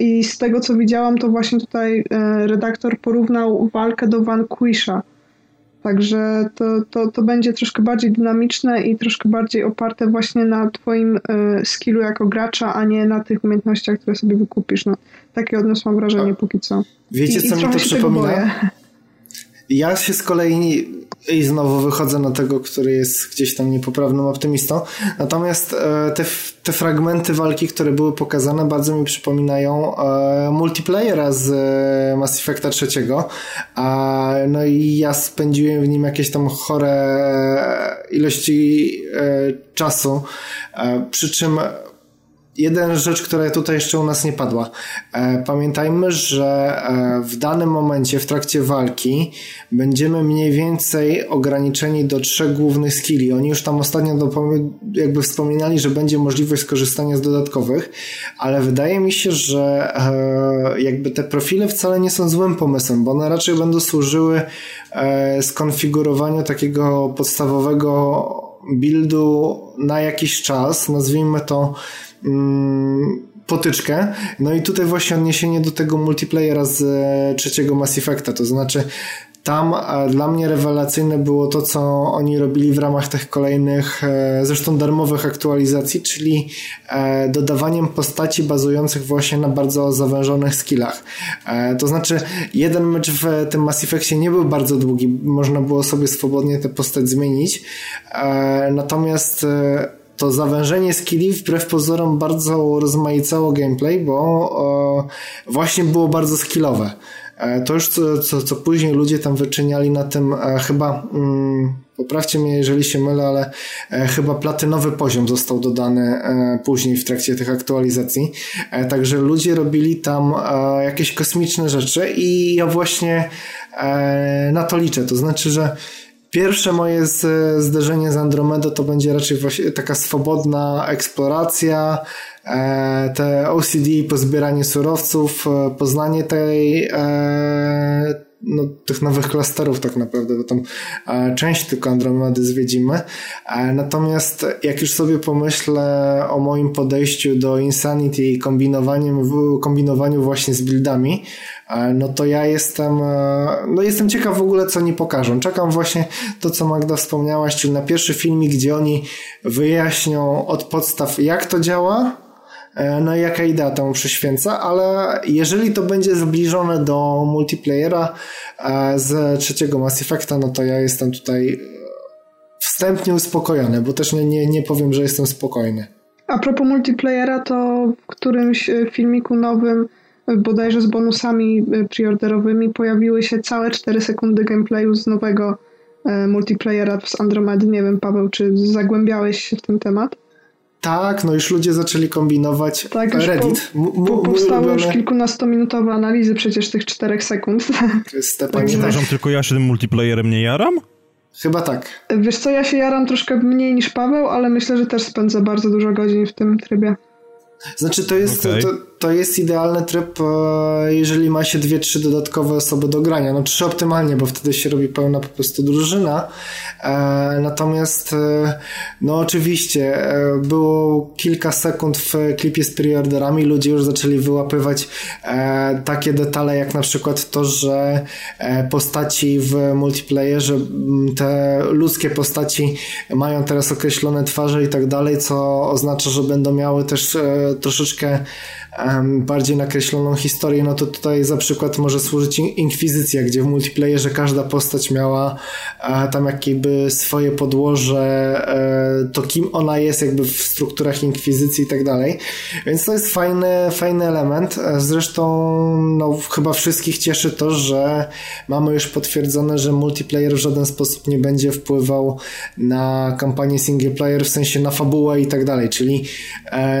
I z tego, co widziałam, to właśnie tutaj redaktor porównał walkę do Vanquisha, Także to, to, to będzie troszkę bardziej dynamiczne i troszkę bardziej oparte właśnie na twoim y, skillu jako gracza, a nie na tych umiejętnościach, które sobie wykupisz. No, takie odniosłam wrażenie póki co. Wiecie, I, co i mi to przypomina? Ja się z kolei i znowu wychodzę na tego, który jest gdzieś tam niepoprawnym optymistą. Natomiast e, te, te fragmenty walki, które były pokazane, bardzo mi przypominają e, multiplayera z e, Mass Effecta trzeciego. No i ja spędziłem w nim jakieś tam chore ilości czasu. Przy czym jeden rzecz, która tutaj jeszcze u nas nie padła. E, pamiętajmy, że e, w danym momencie, w trakcie walki, będziemy mniej więcej ograniczeni do trzech głównych skilli. Oni już tam ostatnio jakby wspominali, że będzie możliwość skorzystania z dodatkowych, ale wydaje mi się, że e, jakby te profile wcale nie są złym pomysłem, bo one raczej będą służyły skonfigurowaniu takiego podstawowego buildu na jakiś czas, nazwijmy to potyczkę. No i tutaj właśnie odniesienie do tego multiplayera z e, trzeciego Mass Effecta, to znaczy tam e, dla mnie rewelacyjne było to, co oni robili w ramach tych kolejnych, e, zresztą darmowych aktualizacji, czyli dodawaniem postaci bazujących właśnie na bardzo zawężonych skillach. To znaczy, jeden mecz w tym Mass Effectie nie był bardzo długi, można było sobie swobodnie tę postać zmienić, natomiast to zawężenie skilli wbrew pozorom bardzo rozmaicało gameplay, bo e, właśnie było bardzo skillowe. E, to już co, co, co później ludzie tam wyczyniali na tym e, chyba, mm, poprawcie mnie jeżeli się mylę, ale e, chyba platynowy poziom został dodany e, później w trakcie tych aktualizacji. Także ludzie robili tam jakieś kosmiczne rzeczy i ja właśnie na to liczę. To znaczy, że Pierwsze moje zderzenie z Andromedą to będzie raczej taka swobodna eksploracja, e, te OCD, pozbieranie surowców, e, poznanie tej e, no, tych nowych klasterów tak naprawdę, bo tam e, część tylko Andromedy zwiedzimy. E, natomiast jak już sobie pomyślę o moim podejściu do Insanity i kombinowaniem, kombinowaniu właśnie z buildami, e, no to ja jestem, no jestem ciekaw w ogóle, co oni pokażą. Czekam właśnie to, co Magda wspomniałaś, czyli na pierwszy filmik, gdzie oni wyjaśnią od podstaw, jak to działa, no i jaka idea temu przyświęca, ale jeżeli to będzie zbliżone do multiplayera e, z trzeciego Mass Effecta, no to ja jestem tutaj e, wstępnie uspokojony, bo też nie, nie, nie powiem, że jestem spokojny. A propos multiplayera, to w którymś filmiku nowym, bodajże z bonusami preorderowymi, pojawiły się całe 4 sekundy gameplayu z nowego multiplayera z Andromedy. Nie wiem, Paweł, czy zagłębiałeś się w ten temat? Tak, no już ludzie zaczęli kombinować. Tak, już Reddit. Po, po, powstały już kilkunastominutowe analizy przecież tych czterech sekund. Tak, przepraszam, tylko ja się tym multiplayerem nie jaram? Chyba tak. Wiesz co, ja się jaram troszkę mniej niż Paweł, ale myślę, że też spędzę bardzo dużo godzin w tym trybie. Znaczy to jest, okay. to, to jest idealny tryb, e, jeżeli ma się dwie, trzy dodatkowe osoby do grania. No trzy optymalnie, bo wtedy się robi pełna po prostu drużyna. E, natomiast e, no oczywiście było kilka sekund w klipie z preorderami, ludzie już zaczęli wyłapywać takie detale jak na przykład to, że postaci w multiplayerze, te ludzkie postaci mają teraz określone twarze i tak dalej, co oznacza, że będą miały też troszeczkę bardziej nakreśloną historię, no to tutaj za przykład może służyć Inkwizycja, gdzie w multiplayerze każda postać miała e, tam jakby swoje podłoże, e, to kim ona jest jakby w strukturach Inkwizycji i tak dalej. Więc to jest fajny, fajny element. E, zresztą no, chyba wszystkich cieszy to, że mamy już potwierdzone, że multiplayer w żaden sposób nie będzie wpływał na kampanię single player, w sensie na fabułę i tak dalej, czyli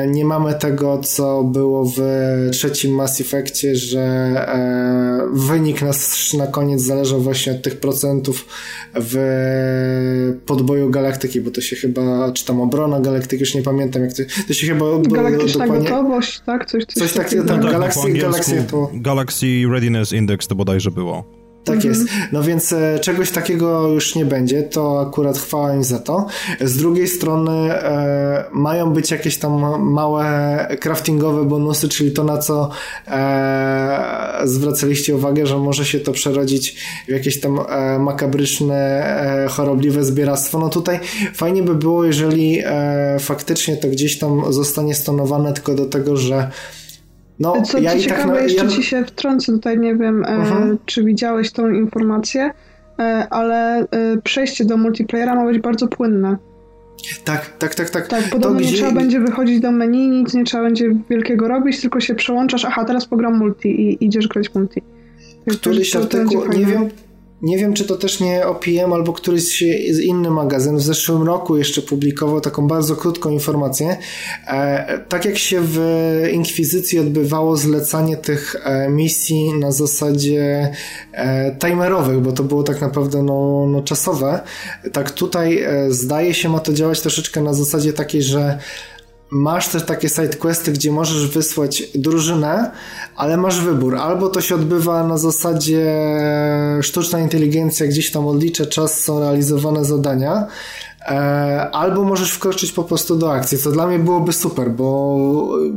nie mamy tego, co było w trzecim Mass Effectie, że e, wynik nas na koniec zależał właśnie od tych procentów w podboju galaktyki, bo to się chyba, czy tam obrona galaktyki, już nie pamiętam jak to, to się chyba... Galaktyczna dokładnie, gotowość, tak? Coś, coś, coś takiego, tak, tak, Galaxy, Galaxy, to... Galaxy Readiness Index to bodajże było. Tak mhm. jest. No więc e, czegoś takiego już nie będzie, to akurat chwała im za to. Z drugiej strony e, mają być jakieś tam małe craftingowe bonusy, czyli to na co e, zwracaliście uwagę, że może się to przerodzić w jakieś tam e, makabryczne, e, chorobliwe zbieractwo. No tutaj fajnie by było, jeżeli e, faktycznie to gdzieś tam zostanie stonowane tylko do tego, że no, Co ja ci tak ciekawe, tak, jeszcze ja... ci się wtrącę tutaj, nie wiem, e, czy widziałeś tą informację, e, ale e, przejście do multiplayera ma być bardzo płynne. Tak, tak, tak, tak. Tak, podobno to nie gdzie... trzeba będzie wychodzić do menu, nic nie trzeba będzie wielkiego robić, tylko się przełączasz, aha, teraz pogram multi i idziesz grać multi. Któryś artykuł, nie wiem, nie wiem, czy to też nie OPM albo któryś inny magazyn w zeszłym roku jeszcze publikował taką bardzo krótką informację. E, tak jak się w Inkwizycji odbywało zlecanie tych e, misji na zasadzie e, timerowych, bo to było tak naprawdę no, no czasowe, tak tutaj zdaje się ma to działać troszeczkę na zasadzie takiej, że masz też takie sidequesty, gdzie możesz wysłać drużynę, ale masz wybór. Albo to się odbywa na zasadzie sztuczna inteligencja, gdzieś tam odlicza czas, są realizowane zadania, albo możesz wkroczyć po prostu do akcji, co dla mnie byłoby super, bo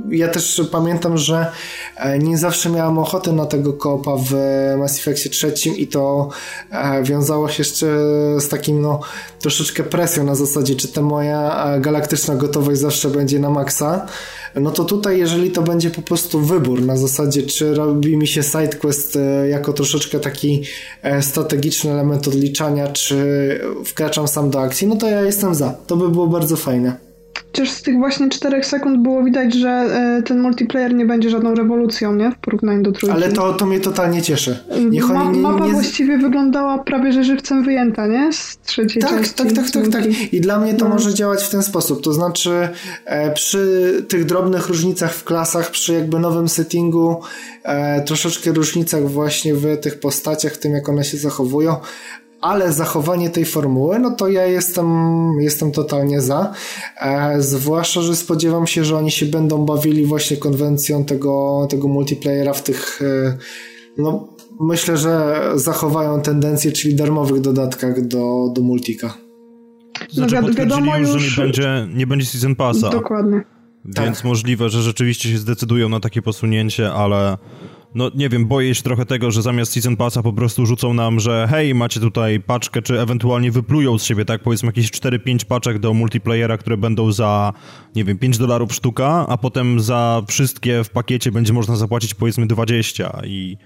ja też pamiętam, że e, nie zawsze miałam ochoty na tego koopa w Mass Effectie trzecim i to e, wiązało się jeszcze z takim no troszeczkę presją na zasadzie, czy ta moja galaktyczna gotowość zawsze będzie na maksa, no to tutaj jeżeli to będzie po prostu wybór na zasadzie, czy robi mi się sidequest jako troszeczkę taki strategiczny element odliczania, czy wkraczam sam do akcji, no to ja jestem za. To by było bardzo fajne. Chociaż z tych właśnie 4 sekund było widać, że e, ten multiplayer nie będzie żadną rewolucją, nie? W porównaniu do trójki. Ale to, to mnie totalnie cieszy. Niech Ma, nie, mapa nie... właściwie wyglądała prawie, że żywcem wyjęta, nie? Z trzeciej tak, części. Tak, tak, tak, tak. I dla mnie to no. może działać w ten sposób. To znaczy e, przy tych drobnych różnicach w klasach, przy jakby nowym settingu, e, troszeczkę różnicach właśnie w tych postaciach, w tym jak one się zachowują, ale zachowanie tej formuły, no to ja jestem, jestem totalnie za. E, zwłaszcza, że spodziewam się, że oni się będą bawili właśnie konwencją tego, tego multiplayera w tych, e, no myślę, że zachowają tendencję, czyli darmowych dodatkach do, do multika. Znaczy, no, wiadomo już, że nie będzie, nie będzie Season Passa. Dokładnie. Więc tak. możliwe, że rzeczywiście się zdecydują na takie posunięcie, ale no nie wiem, boję się trochę tego, że zamiast Season Passa po prostu rzucą nam, że hej, macie tutaj paczkę, czy ewentualnie wyplują z siebie, tak, powiedzmy jakieś 4-5 paczek do multiplayera, które będą za, nie wiem, 5 dolarów sztuka, a potem za wszystkie w pakiecie będzie można zapłacić powiedzmy 20 i...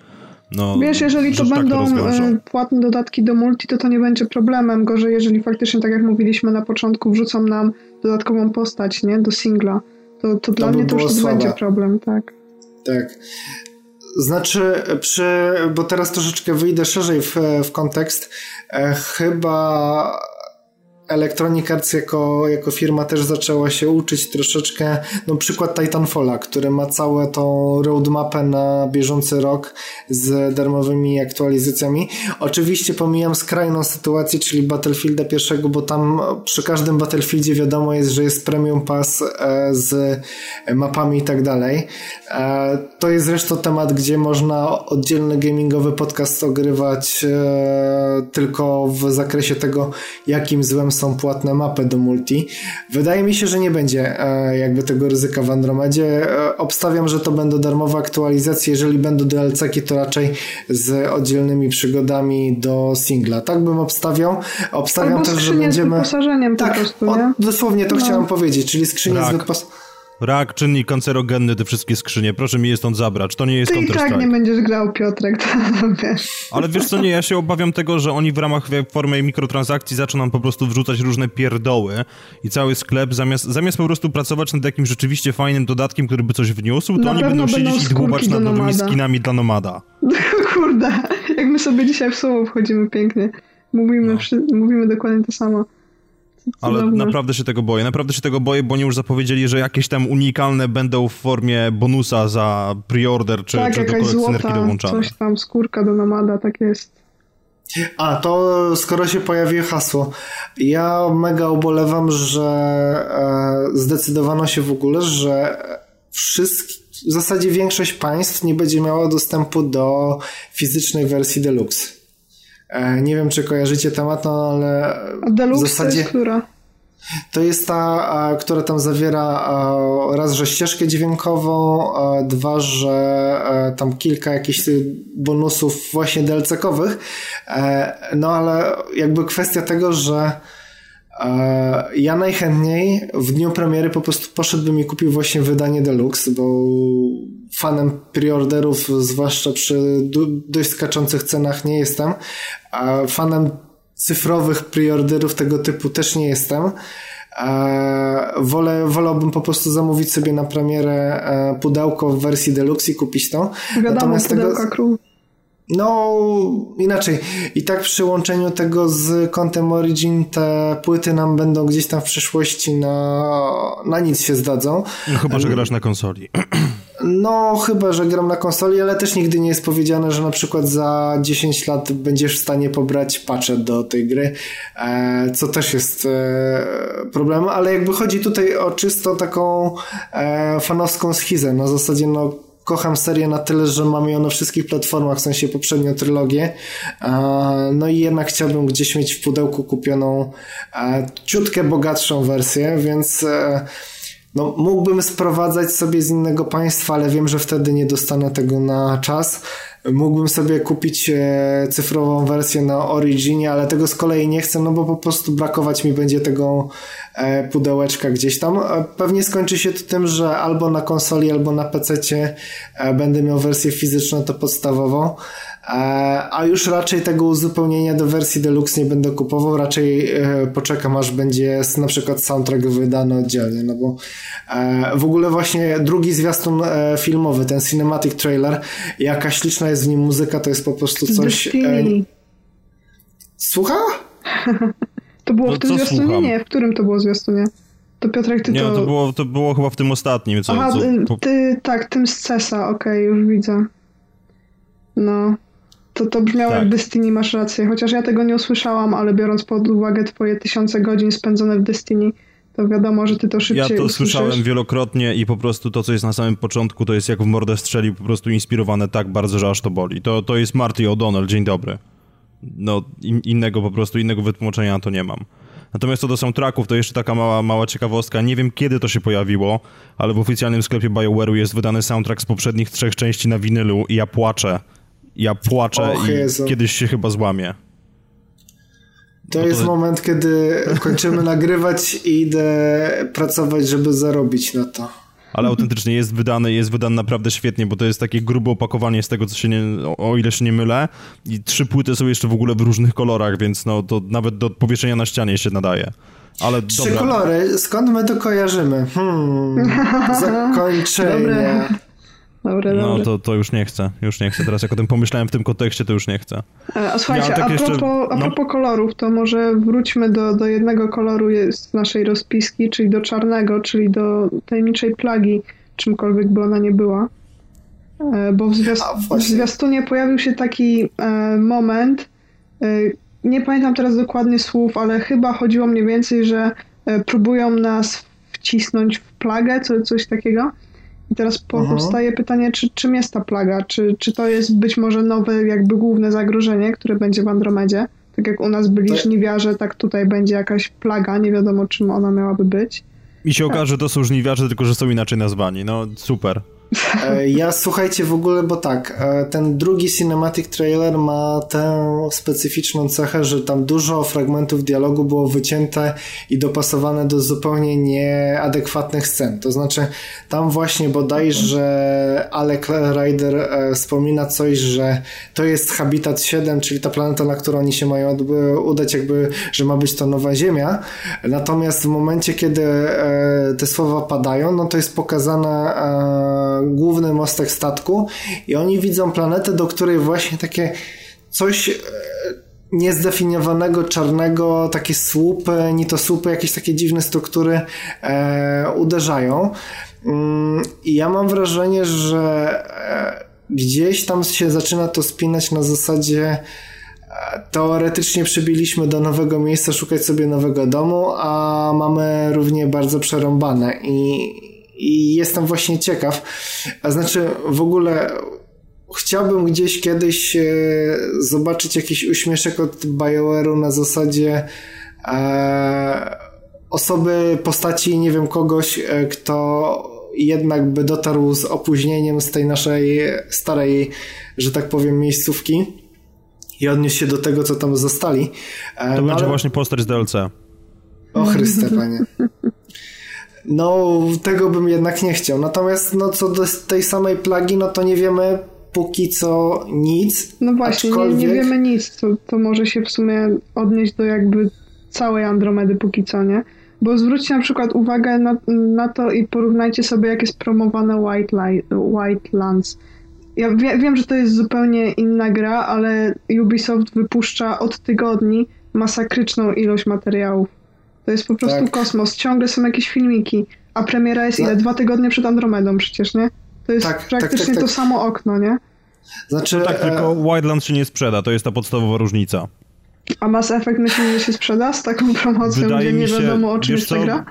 No, Wiesz, jeżeli to będą tak to e, płatne dodatki do multi, to to nie będzie problemem. Gorzej, jeżeli faktycznie, tak jak mówiliśmy na początku, wrzucą nam dodatkową postać, nie, do singla, to, to, to dla mnie to już będzie problem, tak. Tak. Znaczy, przy, bo teraz troszeczkę wyjdę szerzej w, w kontekst, e, chyba Electronic Arts jako, jako firma też zaczęła się uczyć troszeczkę, no przykład Titanfalla, który ma całe tą roadmapę na bieżący rok z darmowymi aktualizacjami. Oczywiście pomijam skrajną sytuację, czyli Battlefielda pierwszego, bo tam przy każdym Battlefieldzie wiadomo jest, że jest premium pass e, z mapami i tak dalej. E, to jest zresztą temat, gdzie można oddzielny gamingowy podcast ogrywać e, tylko w zakresie tego, jakim złem są płatne mapy do multi. Wydaje mi się, że nie będzie e, jakby tego ryzyka w Andromedzie. E, obstawiam, że to będą darmowe aktualizacje. Jeżeli będą DLC-ki, to raczej z oddzielnymi przygodami do singla. Tak bym obstawiał. Obstawiam Albo też, że będziemy... z wyposażeniem tak, po prostu, nie? dosłownie to no. chciałem powiedzieć, czyli skrzynie z wyposażeniem Rak, czynnik kancerogenny, te wszystkie skrzynie. Proszę mi je stąd zabrać. To nie jest Ty i tak nie będziesz grał, Piotrek, to wiesz. Ale wiesz co, nie, ja się obawiam tego, że oni w ramach formy mikrotransakcji zaczną nam po prostu wrzucać różne pierdoły i cały sklep zamiast, zamiast po prostu pracować nad jakimś rzeczywiście fajnym dodatkiem, który by coś wniósł, to na oni będą siedzieć i dłubać nad nowymi skinami dla nomada. Kurde, jak my sobie dzisiaj w słowo wchodzimy pięknie. Mówimy, no. mówimy dokładnie to samo. Ale naprawdę się tego boję. Naprawdę się tego boję, bo oni już zapowiedzieli, że jakieś tam unikalne będą w formie bonusa za preorder, czy, tak, czy do kolekcjonerki dołączane. coś tam, skórka do nomada, tak jest. A, to skoro się pojawi hasło. Ja mega ubolewam, że e, zdecydowano się w ogóle, że wszystkie, w zasadzie większość państw nie będzie miała dostępu do fizycznej wersji deluxe. E, nie wiem, czy kojarzycie temat, no ale Deluxe w zasadzie... To jest która? To jest ta, która tam zawiera raz, że ścieżkę dźwiękową, dwa, że e, tam kilka jakichś bonusów właśnie DLC-kowych. E, no ale jakby kwestia tego, że ja najchętniej w dniu premiery po prostu poszedłbym i kupił właśnie wydanie deluxe, bo fanem preorderów, zwłaszcza przy dość skaczących cenach nie jestem, a fanem cyfrowych preorderów tego typu też nie jestem. Wolę, wolałbym po prostu zamówić sobie na premierę e, pudełko w wersji deluxe i kupić to. Wiadomo, Natomiast pudełka tego... No, inaczej. I tak przy łączeniu tego z kontem Origin te płyty nam będą gdzieś tam w przyszłości na, na nic się zdadzą. No, chyba, że grasz na konsoli. No, chyba, że gram na konsoli, ale też nigdy nie jest powiedziane, że na przykład za 10 lat będziesz w stanie pobrać patche do tej gry, e, co też jest e, problemem, ale jakby chodzi tutaj o czysto taką e, fanowską schizę, na zasadzie no kocham serię na tyle, że mam ją na wszystkich platformach, w sensie poprzednią trylogię. No i jednak chciałbym gdzieś mieć w pudełku kupioną ciutkę bogatszą wersję, więc no, mógłbym sprowadzać sobie z innego państwa, ale wiem, że wtedy nie dostanę tego na czas. Mógłbym sobie kupić e, cyfrową wersję na Originie, ale tego z kolei nie chcę, no bo po prostu brakować mi będzie tego e, pudełeczka gdzieś tam. E, pewnie skończy się to tym, że albo na konsoli, albo na PC będę miał wersję fizyczną, to podstawowo. A już raczej tego uzupełnienia do wersji deluxe nie będę kupował, raczej poczekam aż będzie na przykład soundtrack wydany oddzielnie, no bo w ogóle właśnie drugi zwiastun filmowy, ten cinematic trailer, jaka śliczna jest w nim muzyka, to jest po prostu coś... Słucha? to było no, w tym zwiastunie? Nie, w którym to było zwiastunie? To Piotrek, ty nie, to... To było, to było chyba w tym ostatnim. Co, Aha, co... ty, tak, tym z CESa, okej, okay, już widzę. No, to, to brzmiało tak. jak Destiny, masz rację. Chociaż ja tego nie usłyszałam, ale biorąc pod uwagę twoje tysiące godzin spędzone w Destiny, to wiadomo, że ty to szybciej Ja to usłyszysz. słyszałem wielokrotnie i po prostu to, co jest na samym początku, to jest jak w mordę strzelił, po prostu inspirowane tak bardzo, że aż to boli. To, to jest Marty O'Donnell, dzień dobry. No, in, innego po prostu, innego wytłumaczenia na to nie mam. Natomiast co do soundtracków, to jeszcze taka mała, mała ciekawostka. Nie wiem, kiedy to się pojawiło, ale w oficjalnym sklepie BioWare'u jest wydany soundtrack z poprzednich trzech części na winylu i ja płaczę. Ja płaczę Och, i Jezu. kiedyś się chyba złamię. To, jest moment, kiedy kończymy nagrywać i idę pracować, żeby zarobić na to. Ale autentycznie jest wydany, jest wydany naprawdę świetnie, bo to jest takie grube opakowanie z tego, co się nie, o ile się nie mylę. I trzy płyty są jeszcze w ogóle w różnych kolorach, więc no to nawet do powieszenia na ścianie się nadaje. Ale Trzy dobra. kolory, skąd my to kojarzymy? Hmm, zakończenie. Dobre, no dobre. to, to już nie chcę, już nie chcę. Teraz jak o tym pomyślałem w tym kontekście, to już nie chcę. E, a słuchajcie, tak a, jeszcze, propos, a propos no. kolorów, to może wróćmy do, do jednego koloru jest naszej rozpiski, czyli do czarnego, czyli do tajemniczej plagi, czymkolwiek by ona nie była. E, bo w, zwiast w zwiastunie pojawił się taki e, moment, e, nie pamiętam teraz dokładnie słów, ale chyba chodziło mniej więcej, że e, próbują nas wcisnąć w plagę, co, coś takiego. I teraz powstaje pytanie, czy, czym jest ta plaga? Czy, czy to jest być może nowe, jakby główne zagrożenie, które będzie w Andromedzie? Tak jak u nas byli żniwiarze, tak tutaj będzie jakaś plaga, nie wiadomo czym ona miałaby być. I się okaże, że to są żniwiarze, tylko że są inaczej nazwani. No super. E, ja słuchajcie w ogóle, bo tak, e, ten drugi cinematic trailer ma tę specyficzną cechę, że tam dużo fragmentów dialogu było wycięte i dopasowane do zupełnie nieadekwatnych scen. To znaczy, tam właśnie bodajże Alec Ryder e, wspomina coś, że to jest Habitat 7, czyli ta planeta, na którą oni się mają udać, jakby, że ma być to nowa Ziemia. Natomiast w momencie, kiedy te słowa padają, no to jest pokazane główny mostek statku i oni widzą planetę, do której właśnie takie coś e, niezdefiniowanego, czarnego, takie słupy, nie to słupy, jakieś takie dziwne struktury e, uderzają. Mm, I ja mam wrażenie, że e, gdzieś tam się zaczyna to spinać na zasadzie e, teoretycznie przybiliśmy do nowego miejsca szukać sobie nowego domu, a mamy równie bardzo przerąbane i i jestem właśnie ciekaw. A znaczy, w ogóle chciałbym gdzieś kiedyś e, zobaczyć jakiś uśmieszek od BioWare'u na zasadzie e, osoby, postaci, nie wiem, kogoś, e, kto jednak by dotarł z opóźnieniem z tej naszej starej, że tak powiem, miejscówki i odniósł się do tego, co tam zostali. To no będzie ale... właśnie postać z DLC. O Chryste, panie. No, tego bym jednak nie chciał. Natomiast, no, co do tej samej plagi, no to nie wiemy póki co nic. No właśnie, aczkolwiek... nie, nie wiemy nic. To, to może się w sumie odnieść do jakby całej Andromedy póki co, nie? Bo zwróćcie na przykład uwagę na, na to i porównajcie sobie, jak jest promowane White, Light, White Lands. ja wie, wiem, że to jest zupełnie inna gra, ale Ubisoft wypuszcza od tygodni masakryczną ilość materiałów. To jest po prostu Tak. kosmos. Ciągle są jakieś filmiki, a premiera jest No. ile? Dwa tygodnie przed Andromedą przecież, nie? To jest Tak, tak, praktycznie tak, tak. to samo okno, nie? Znaczy, Tak, tylko e, Wildlands się nie sprzeda, to jest ta podstawowa różnica. A Mass Effect myślisz, że się sprzeda z taką promocją, Wydaje gdzie nie się- wiadomo o czym jest gra?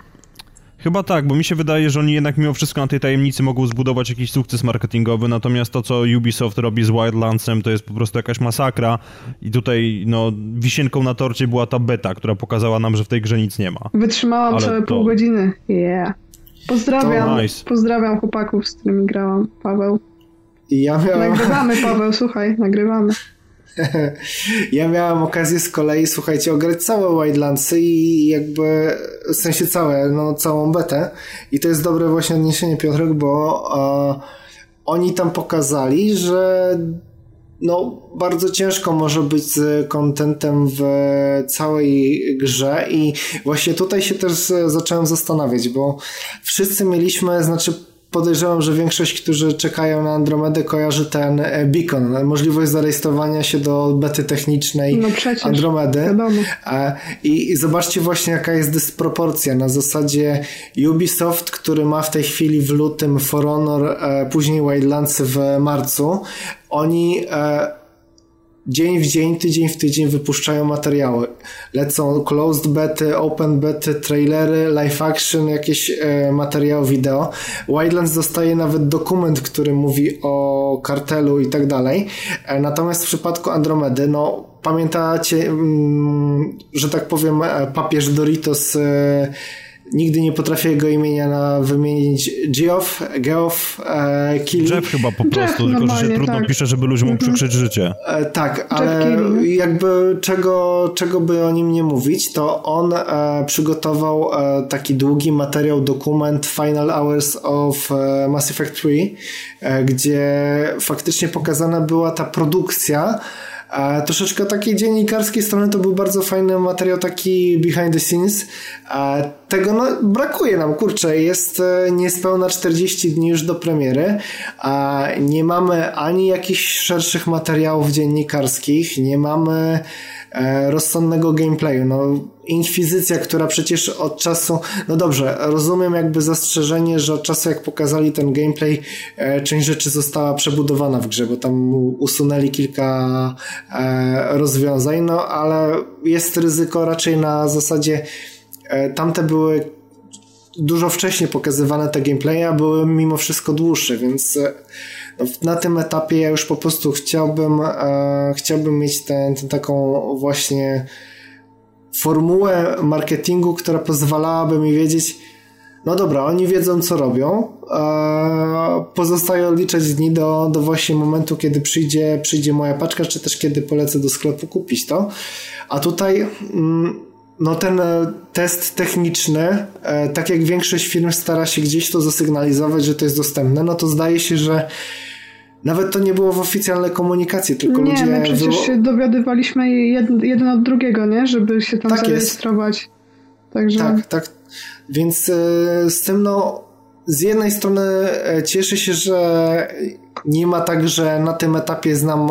Chyba tak, bo mi się wydaje, że oni jednak mimo wszystko na tej tajemnicy mogą zbudować jakiś sukces marketingowy, natomiast to, co Ubisoft robi z Wildlandsem, to jest po prostu jakaś masakra i tutaj, no, wisienką na torcie była ta beta, która pokazała nam, że w tej grze nic nie ma. Wytrzymałam Ale całe to- pół godziny. Yeah. Pozdrawiam, To nice. pozdrawiam chłopaków, z którymi grałam. Paweł. ja miałem... Nagrywamy, Paweł, słuchaj, nagrywamy. Ja miałem okazję z kolei, słuchajcie, ograć całe Wildlandsy i jakby, w sensie całe, no całą betę. I to jest dobre właśnie odniesienie, Piotrek, bo e, oni tam pokazali, że no bardzo ciężko może być z kontentem w całej grze i właśnie tutaj się też zacząłem zastanawiać, bo wszyscy mieliśmy, znaczy podejrzewam, że większość, którzy czekają na Andromedę kojarzy ten e, beacon, możliwość zarejestrowania się do bety technicznej No przecież, Andromedy. wiadomo. E, I, I zobaczcie właśnie jaka jest dysproporcja. Na zasadzie Ubisoft, który ma w tej chwili w lutym For Honor, e, później Wildlands w marcu, oni dzień w dzień, tydzień w tydzień wypuszczają materiały. Lecą closed bety, open bety, trailery, live action, jakieś e, materiały wideo. Wildlands dostaje nawet dokument, który mówi o kartelu i tak dalej. E, natomiast w przypadku Andromedy, no pamiętacie, mm, że tak powiem, e, papież Doritos e, Nigdy nie potrafię jego imienia na wymienić. Geoff, Geoff, e, Killy. Jeff chyba po Jeff, prostu, tylko że się trudno tak. pisze, żeby ludziom Mhm. przykrzyć życie. E, tak, ale jakby czego, czego by o nim nie mówić, to on e, przygotował e, taki długi materiał, dokument Final Hours of e, Mass Effect 3, e, gdzie faktycznie pokazana była ta produkcja. E, troszeczkę takiej dziennikarskiej strony to był bardzo fajny materiał, taki behind the scenes. E, tego no, brakuje nam, kurczę, jest e, niespełna 40 dni już do premiery, a nie mamy ani jakichś szerszych materiałów dziennikarskich, nie mamy rozsądnego gameplayu. No, Inkwizycja, która przecież od czasu, no dobrze, rozumiem jakby zastrzeżenie, że od czasu jak pokazali ten gameplay, e, część rzeczy została przebudowana w grze, bo tam usunęli kilka e, rozwiązań, no ale jest ryzyko raczej na zasadzie e, tamte były dużo wcześniej pokazywane te gameplaye, a były mimo wszystko dłuższe, więc e, no, na tym etapie ja już po prostu chciałbym, e, chciałbym mieć ten taką właśnie formułę marketingu, która pozwalałaby mi wiedzieć, no dobra, oni wiedzą co robią, e, pozostaje odliczać dni do, do właśnie momentu, kiedy przyjdzie, przyjdzie moja paczka, czy też kiedy polecę do sklepu kupić to, a tutaj mm, no ten e, test techniczny, e, tak jak większość firm stara się gdzieś to zasygnalizować, że to jest dostępne, no to zdaje się, że nawet to nie było w oficjalnej komunikacji, tylko Nie, ludzie... my przecież się dowiadywaliśmy jed, jeden od drugiego, nie? Żeby się tam Tak jest. zarejestrować. Także Tak, tak. Więc e, z tym, no, z jednej strony cieszę się, że nie ma tak, że na tym etapie znam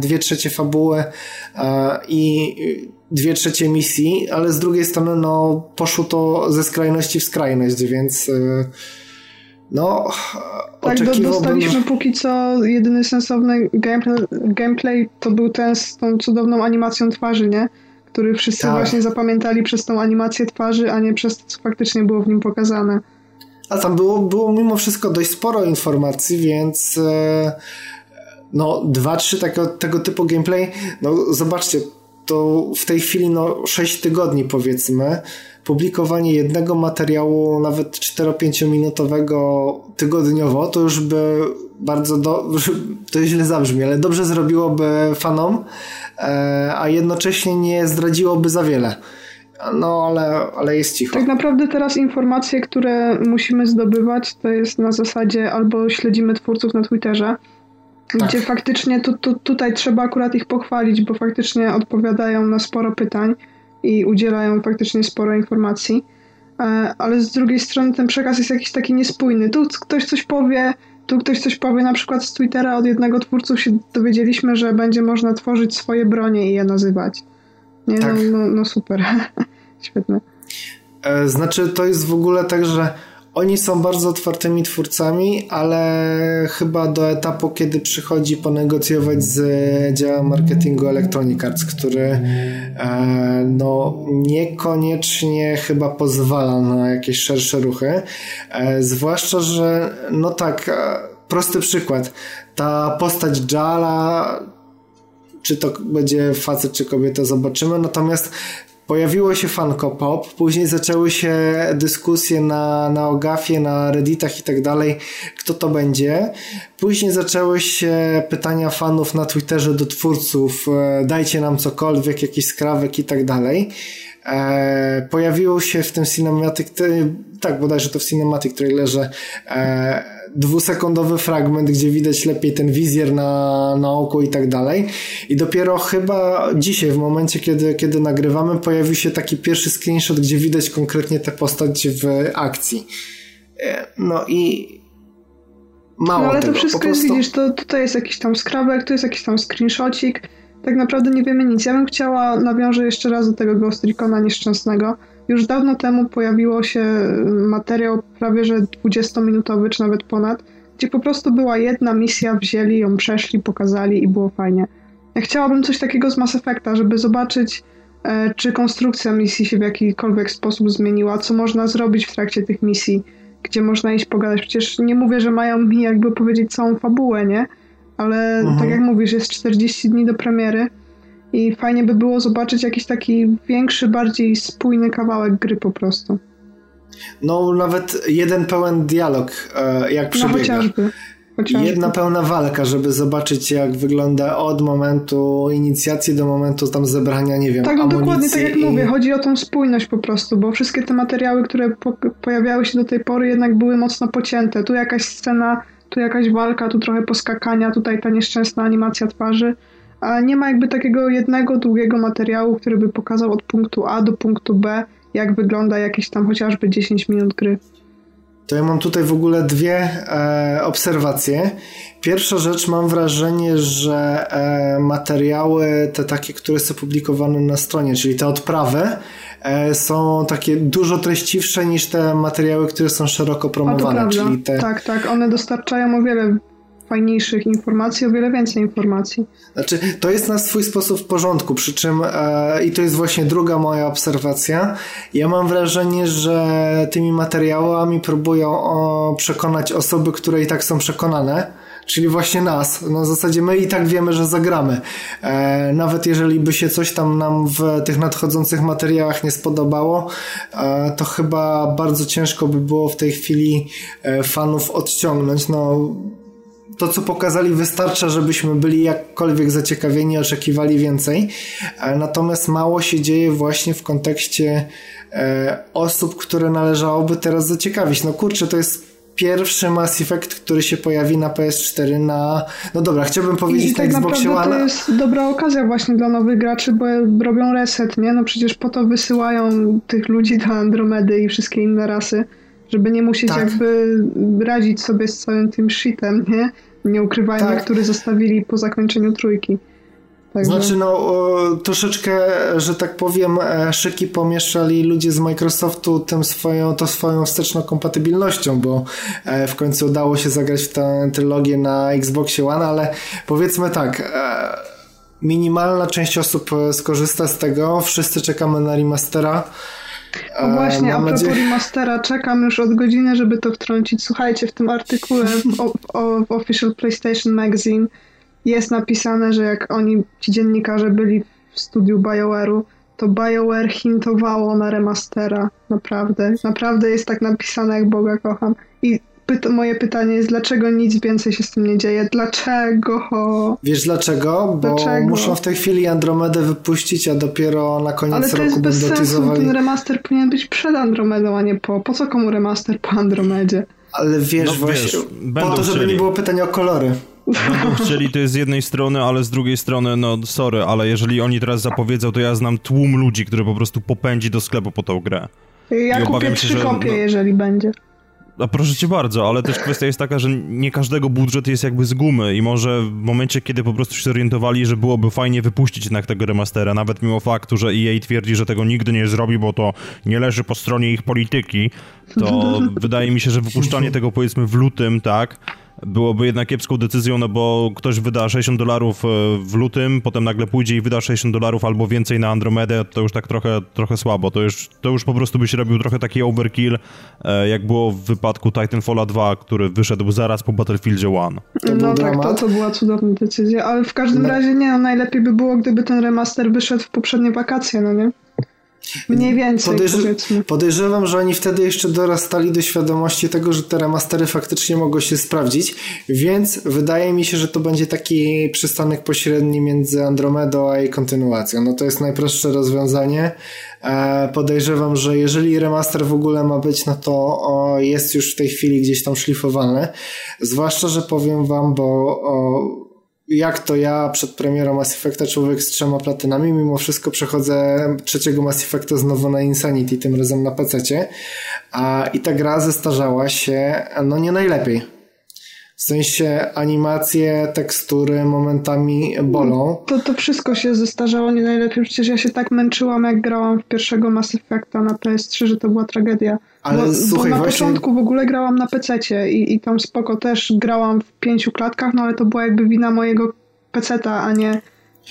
dwie trzecie fabuły i dwie trzecie misji, ale z drugiej strony, no, poszło to ze skrajności w skrajność, więc e, no, tak oczekiwałbym... dostaliśmy póki co jedyny sensowny gameplay, gameplay to był ten z tą cudowną animacją twarzy, nie? Który wszyscy Tak. właśnie zapamiętali przez tą animację twarzy, a nie przez to, co faktycznie było w nim pokazane. A tam było, było mimo wszystko dość sporo informacji, więc e, no dwa, trzy tego, tego typu gameplay, no zobaczcie, to w tej chwili no 6 tygodni powiedzmy, publikowanie jednego materiału, nawet 4-5 minutowego tygodniowo, to już by bardzo, do, to źle zabrzmi, ale dobrze zrobiłoby fanom, e, a jednocześnie nie zdradziłoby za wiele. No, ale, ale jest cicho. Tak naprawdę teraz informacje, które musimy zdobywać, to jest na zasadzie albo śledzimy twórców na Twitterze, Tak. gdzie faktycznie tu, tu, tutaj trzeba akurat ich pochwalić, bo faktycznie odpowiadają na sporo pytań i udzielają faktycznie sporo informacji. E, Ale z drugiej strony ten przekaz jest jakiś taki niespójny. Tu ktoś coś powie, tu ktoś coś powie, na przykład z Twittera od jednego twórców się dowiedzieliśmy, że będzie można tworzyć swoje bronie i je nazywać. Nie, tak. no, no, no super. Świetne. E, znaczy, to jest w ogóle tak, że oni są bardzo otwartymi twórcami, ale chyba do etapu, kiedy przychodzi ponegocjować z działem marketingu Electronic Arts, który e, no, niekoniecznie chyba pozwala na jakieś szersze ruchy. E, zwłaszcza, że no tak, e, prosty przykład. Ta postać Jala czy to będzie facet, czy kobieta, zobaczymy. Natomiast Pojawiło się Funko Pop, później zaczęły się dyskusje na, na Ogafie, na Redditach i tak dalej, kto to będzie. Później zaczęły się pytania fanów na Twitterze do twórców, e, dajcie nam cokolwiek, jakiś skrawek i tak dalej. E, pojawiło się w tym cinematic, tak bodajże to w cinematic trailerze e, dwusekundowy fragment, gdzie widać lepiej ten wizjer na, na oku i tak dalej. I dopiero chyba dzisiaj, w momencie, kiedy, kiedy nagrywamy, pojawił się taki pierwszy screenshot, gdzie widać konkretnie tę postać w akcji. E, no i mało no, ale tego. to wszystko prostu... jest, widzisz, to tutaj jest jakiś tam skrawek, tu jest jakiś tam screenshocik. Tak naprawdę nie wiemy nic. Ja bym chciała, nawiążę jeszcze raz do tego Ghost Recona nieszczęsnego, już dawno temu pojawiło się y, materiał prawie że 20-minutowy, czy nawet ponad, gdzie po prostu była jedna misja, wzięli ją, przeszli, pokazali i było fajnie. Ja chciałabym coś takiego z Mass Effecta, żeby zobaczyć, e, czy konstrukcja misji się w jakikolwiek sposób zmieniła, co można zrobić w trakcie tych misji, gdzie można iść pogadać. Przecież nie mówię, że mają mi jakby powiedzieć całą fabułę, nie? Ale mhm. tak jak mówisz, jest 40 dni do premiery i fajnie by było zobaczyć jakiś taki większy, bardziej spójny kawałek gry po prostu. No, nawet jeden pełen dialog, e, jak no, przebiega. No, chociażby. Chociażby. Jedna pełna walka, żeby zobaczyć, jak wygląda od momentu inicjacji do momentu tam zebrania, nie wiem, Tak, no dokładnie tak jak i... mówię. Chodzi o tą spójność po prostu, bo wszystkie te materiały, które po pojawiały się do tej pory, jednak były mocno pocięte. Tu jakaś scena, tu jakaś walka, tu trochę poskakania, tutaj ta nieszczęsna animacja twarzy a nie ma jakby takiego jednego długiego materiału, który by pokazał od punktu A do punktu B, jak wygląda jakieś tam chociażby 10 minut gry. To ja mam tutaj w ogóle dwie e, obserwacje. Pierwsza rzecz, mam wrażenie, że e, materiały, te takie, które są publikowane na stronie, czyli te odprawy, e, są takie dużo treściwsze niż te materiały, które są szeroko promowane. Czyli te... Tak, tak, one dostarczają o wiele fajniejszych informacji, o wiele więcej informacji. Znaczy, to jest na swój sposób w porządku, przy czym e, i to jest właśnie druga moja obserwacja. Ja mam wrażenie, że tymi materiałami próbują o, przekonać osoby, które i tak są przekonane, czyli właśnie nas. W zasadzie my i tak wiemy, że zagramy. E, nawet jeżeli by się coś tam nam w tych nadchodzących materiałach nie spodobało, e, to chyba bardzo ciężko by było w tej chwili e, fanów odciągnąć. No to, co pokazali, wystarcza, żebyśmy byli jakkolwiek zaciekawieni, oczekiwali więcej. E, natomiast mało się dzieje właśnie w kontekście e, osób, które należałoby teraz zaciekawić. No kurczę, to jest pierwszy Mass Effect, który się pojawi na PS4 na... No dobra, chciałbym powiedzieć I tak na Xboxie One. to jest dobra okazja właśnie dla nowych graczy, bo robią reset, nie? No przecież po to wysyłają tych ludzi do Andromedy i wszystkie inne rasy żeby nie musieć tak. jakby radzić sobie z całym tym shitem, nie? Nie ukrywajmy, tak. który zostawili po zakończeniu trójki. Także... Znaczy, no, troszeczkę, że tak powiem, e, szyki pomieszczali ludzie z Microsoftu tym swoją, to swoją wsteczną kompatybilnością, bo e, w końcu udało się zagrać w tę trylogię na Xboxie One, ale powiedzmy tak, e, minimalna część osób skorzysta z tego, wszyscy czekamy na remastera. O właśnie, a propos nadzieję... remastera, czekam już od godziny, żeby to wtrącić. Słuchajcie, w tym artykule w, o, o, w Official PlayStation Magazine jest napisane, że jak oni, ci dziennikarze byli w studiu BioWare'u, to BioWare hintowało na remastera. Naprawdę. Naprawdę jest tak napisane, jak Boga kocham. I pyta moje pytanie jest, dlaczego nic więcej się z tym nie dzieje? Dlaczego? Wiesz dlaczego? Bo dlaczego? muszą w tej chwili Andromedę wypuścić, a dopiero na koniec roku Ale to jest bez sensu, ten remaster powinien być przed Andromedą, a nie po. Po co komu remaster po Andromedzie? Ale wiesz, no, właśnie, wiesz, po to, żeby chcieli. nie było pytania o kolory. Będą chcieli to z jednej strony, ale z drugiej strony, no sorry, ale jeżeli oni teraz zapowiedzą, to ja znam tłum ludzi, który po prostu popędzi do sklepu po tą grę. Ja I kupię trzy kopie, no, jeżeli będzie. A proszę cię bardzo, ale też kwestia jest taka, że nie każdego budżet jest jakby z gumy i może w momencie, kiedy po prostu się zorientowali, że byłoby fajnie wypuścić jednak tego remastera, nawet mimo faktu, że EA twierdzi, że tego nigdy nie zrobi, bo to nie leży po stronie ich polityki, to wydaje mi się, że wypuszczanie tego powiedzmy w lutym, tak, byłoby jednak kiepską decyzją, no bo ktoś wyda 60 dolarów e, w lutym, potem nagle pójdzie i wyda 60 dolarów albo więcej na Andromedę, to już tak trochę, trochę słabo. To już, to już po prostu byś robił trochę taki overkill, e, jak było w wypadku Titanfalla 2, który wyszedł zaraz po Battlefieldzie 1. No tak, to, to była cudowna decyzja, ale w każdym no. razie nie, no najlepiej by było, gdyby ten remaster wyszedł w poprzednie wakacje, no nie? Mniej więcej, powiedzmy. Podejrzewam, że oni wtedy jeszcze dorastali do świadomości tego, że te remastery faktycznie mogą się sprawdzić, więc wydaje mi się, że to będzie taki przystanek pośredni między Andromedą a jej kontynuacją. No to jest najprostsze rozwiązanie. E, podejrzewam, że jeżeli remaster w ogóle ma być, no to jest już w tej chwili gdzieś tam szlifowany. Zwłaszcza, że powiem wam, bo jak to ja przed premierą Mass Effecta człowiek z trzema platynami, mimo wszystko przechodzę trzeciego Mass Effecta znowu na Insanity, tym razem na PC. A, I ta gra zestarzała się no nie najlepiej. W sensie animacje, tekstury momentami bolą. To, to wszystko się zestarzało nie najlepiej. Przecież ja się tak męczyłam, jak grałam w pierwszego Mass Effecta na PS3, że to była tragedia. Ale bo, słuchaj, bo na właśnie... początku w ogóle grałam na PC i, i tam spoko też grałam w pięciu klatkach, no ale to była jakby wina mojego PC-a, a nie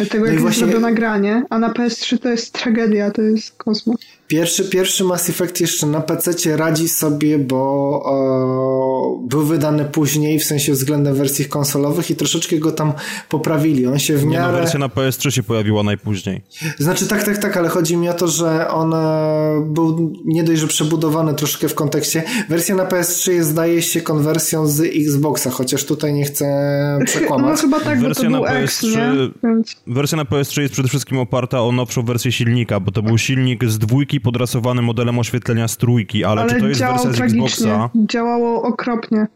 tego, jak no właśnie... jest nagranie, a na PS3 to jest tragedia, to jest kosmos. Pierwszy, pierwszy Mass Effect jeszcze na PC radzi sobie, bo e, był wydany później, w sensie względem wersji konsolowych i troszeczkę go tam poprawili. On się w miarę... Nie, no, wersja na PS3 się pojawiła najpóźniej. Znaczy tak, tak, tak, ale chodzi mi o to, że on e, był nie dość, że przebudowany troszkę w kontekście. Wersja na PS3 jest, zdaje się, konwersją z Xboxa, chociaż tutaj nie chcę przekłamać. No chyba tak, wersja bo to na PS3, X, Wersja na PS3 jest przede wszystkim oparta o nowszą wersję silnika, bo to był silnik z dwójki podrasowany modelem oświetlenia z trójki, ale, ale czy to jest wersja z Xboxa? Działało okropnie.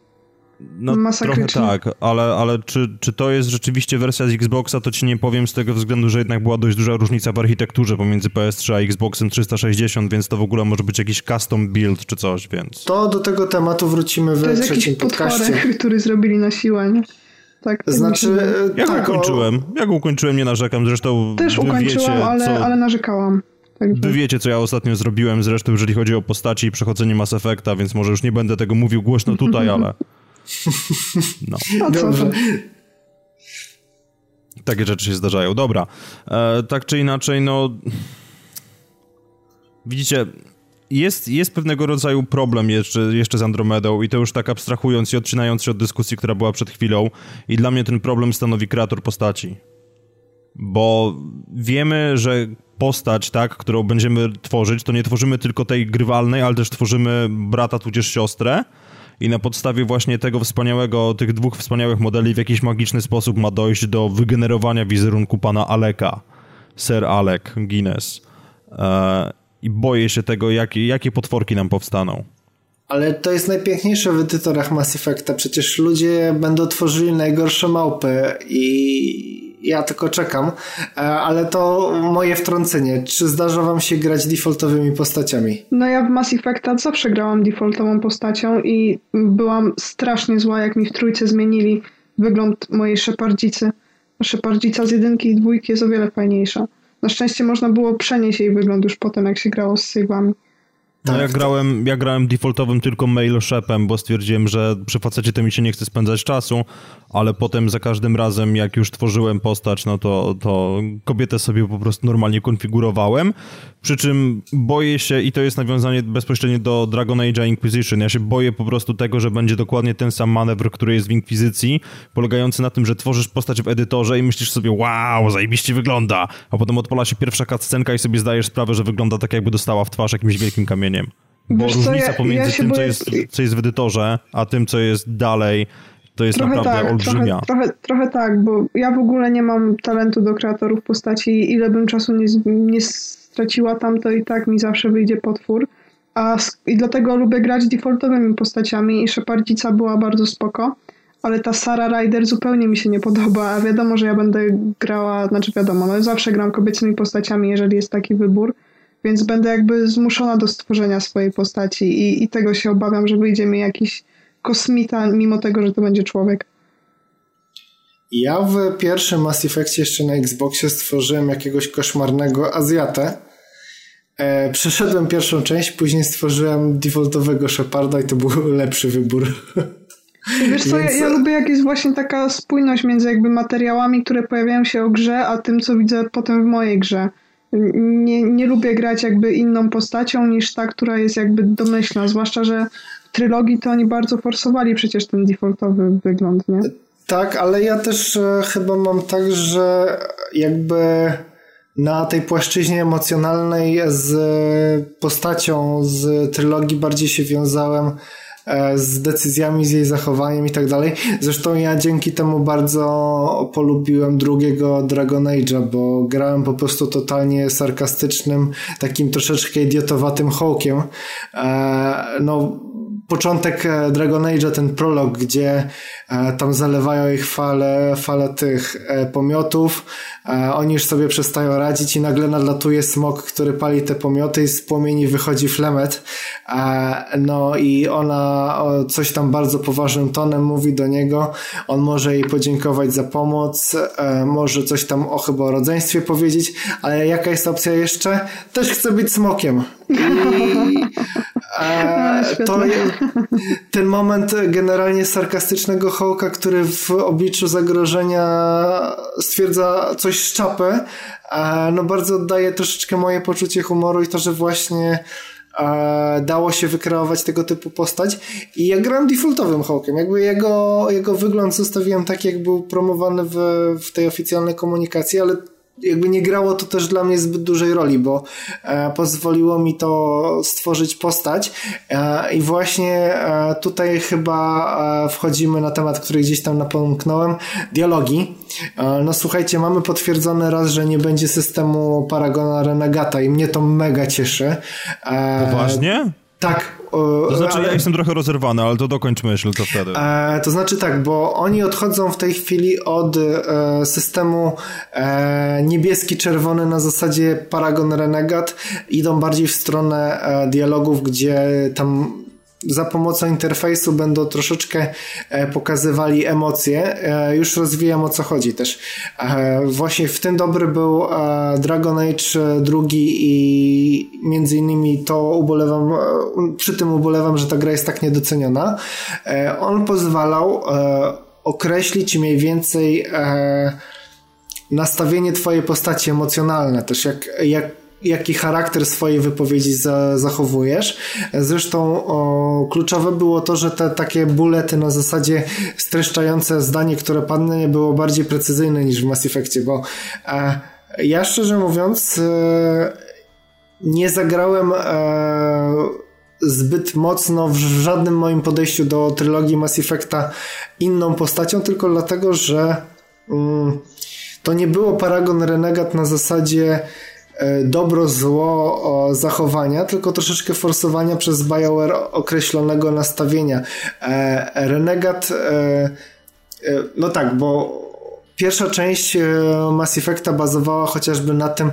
No trochę tak, ale, ale czy, czy to jest rzeczywiście wersja z Xboxa, to ci nie powiem z tego względu, że jednak była dość duża różnica w architekturze pomiędzy PS3 a Xboxem 360, więc to w ogóle może być jakiś custom build czy coś, więc... To do tego tematu wrócimy w to jest trzecim jakiś podcaście. który zrobili na siłę, nie? Tak, znaczy, ja tak, go ukończyłem. Ja go ukończyłem, nie narzekam. Zresztą Też ukończyłam, wiecie, ale, co... ale narzekałam. Także... Wy wiecie, co ja ostatnio zrobiłem, zresztą jeżeli chodzi o postaci i przechodzenie Mass Effecta, więc może już nie będę tego mówił głośno tutaj, ale... No. no Dobrze. Takie rzeczy się zdarzają. Dobra. E, tak czy inaczej, no... Widzicie, jest, jest pewnego rodzaju problem jeszcze, jeszcze z Andromedą i to już tak abstrahując i odcinając się od dyskusji, która była przed chwilą i dla mnie ten problem stanowi kreator postaci. Bo wiemy, że postać, tak, którą będziemy tworzyć, to nie tworzymy tylko tej grywalnej, ale też tworzymy brata tudzież siostrę i na podstawie właśnie tego wspaniałego, tych dwóch wspaniałych modeli w jakiś magiczny sposób ma dojść do wygenerowania wizerunku pana Aleka, Sir Alec Guinness. E, I boję się tego, jakie, jakie potworki nam powstaną. Ale to jest najpiękniejsze w edytorach Mass Effecta. Przecież ludzie będą tworzyli najgorsze małpy i ja tylko czekam, e, ale to moje wtrącenie. Czy zdarza wam się grać defaultowymi postaciami? No ja w Mass Effecta zawsze grałam defaultową postacią i byłam strasznie zła, jak mi w trójce zmienili wygląd mojej szepardzicy. Szepardzica z jedynki i dwójki jest o wiele fajniejsza. Na szczęście można było przenieść jej wygląd już potem, jak się grało z save'ami. No tak, ja, grałem, ja grałem defaultowym tylko mail shepem, bo stwierdziłem, że przy facecie to mi się nie chce spędzać czasu, ale potem za każdym razem, jak już tworzyłem postać, no to, to kobietę sobie po prostu normalnie konfigurowałem. Przy czym boję się, i to jest nawiązanie bezpośrednio do Dragon Age Inquisition, ja się boję po prostu tego, że będzie dokładnie ten sam manewr, który jest w Inkwizycji, polegający na tym, że tworzysz postać w edytorze i myślisz sobie, wow, zajebiście wygląda, a potem odpala się pierwsza cutscenka i sobie zdajesz sprawę, że wygląda tak, jakby dostała w twarz jakimś wielkim kamieniem. Bo Wiesz różnica co, ja, pomiędzy ja tym, boję... co, jest, co jest w edytorze, a tym, co jest dalej, to jest trochę naprawdę tak, olbrzymia. Trochę, trochę, trochę, tak, bo ja w ogóle nie mam talentu do kreatorów postaci. Ile bym czasu nie, nie straciła tam, to i tak mi zawsze wyjdzie potwór. A, I dlatego lubię grać defaultowymi postaciami i Szepardzica była bardzo spoko. Ale ta Sara Ryder zupełnie mi się nie podoba. A wiadomo, że ja będę grała, znaczy wiadomo, no zawsze gram kobiecymi postaciami, jeżeli jest taki wybór. więc będę jakby zmuszona do stworzenia swojej postaci i, i tego się obawiam, że wyjdzie mi jakiś kosmita, mimo tego, że to będzie człowiek. Ja w pierwszym Mass Effectie jeszcze na Xboxie stworzyłem jakiegoś koszmarnego Azjatę. E, przeszedłem pierwszą część, później stworzyłem defaultowego Sheparda i to był lepszy wybór. Wiesz co, Więc... ja, ja, lubię jak jest właśnie taka spójność między jakby materiałami, które pojawiają się o grze, a tym, co widzę potem w mojej grze. Nie, nie lubię grać jakby inną postacią niż ta, która jest jakby domyślna, zwłaszcza, że w trylogii to oni bardzo forsowali przecież ten defaultowy wygląd, nie? Tak, ale ja też e, chyba mam tak, że jakby na tej płaszczyźnie emocjonalnej z postacią z trylogii bardziej się wiązałem e, z decyzjami, z jej zachowaniem i tak dalej. Zresztą ja dzięki temu bardzo polubiłem drugiego Dragon Age'a, bo grałem po prostu totalnie sarkastycznym, takim troszeczkę idiotowatym hołkiem. E, no, początek e, Dragon Age'a, ten prolog, gdzie e, tam zalewają ich fale, fale tych e, pomiotów, oni już sobie przestają radzić i nagle nadlatuje smok, który pali te pomioty i z płomieni wychodzi flemet. No i ona coś tam bardzo poważnym tonem mówi do niego. On może jej podziękować za pomoc, może coś tam o chyba o rodzeństwie powiedzieć, ale jaka jest opcja jeszcze? Też chce być smokiem. I, no, to ten moment generalnie sarkastycznego Hołka, który w obliczu zagrożenia stwierdza coś z czapy, no bardzo oddaje troszeczkę moje poczucie humoru i to, że właśnie dało się wykreować tego typu postać. I ja grałem defaultowym Hawkiem, jakby jego, jego wygląd zostawiłem tak, jak był promowany w, w tej oficjalnej komunikacji, ale jakby nie grało to też dla mnie zbyt dużej roli, bo e, pozwoliło mi to stworzyć postać e, i właśnie e, tutaj chyba e, wchodzimy na temat, który gdzieś tam napomknąłem, dialogi. E, no słuchajcie, mamy potwierdzone raz, że nie będzie systemu Paragona Renegata i mnie to mega cieszy. E, Poważnie? Tak. To znaczy, ale... ja jestem trochę rozerwany, ale to dokończ myśl, to wtedy. E, to znaczy tak, bo oni odchodzą w tej chwili od e, systemu e, niebieski-czerwony na zasadzie Paragon Renegat, idą bardziej w stronę e, dialogów, gdzie tam za pomocą interfejsu będą troszeczkę e, pokazywali emocje. E, już rozwijam o co chodzi też. E, właśnie w tym dobry był Dragon Age drugi i między innymi to ubolewam, przy tym ubolewam, że ta gra jest tak niedoceniona. On pozwalał określić mniej więcej nastawienie twojej postaci emocjonalne, też jak, jak jaki charakter swojej wypowiedzi za, zachowujesz. Zresztą o, kluczowe było to, że te takie bulety na zasadzie streszczające zdanie, które padnie, nie było bardziej precyzyjne niż w Mass Effectie, bo e, ja szczerze mówiąc e, nie zagrałem e, zbyt mocno w żadnym moim podejściu do trylogii Mass Effecta inną postacią, tylko dlatego, że mm, to nie było Paragon Renegat na zasadzie dobro, zło zachowania, tylko troszeczkę forsowania przez BioWare określonego nastawienia. E, Renegat, e, no tak, bo pierwsza część Mass Effecta bazowała chociażby na tym,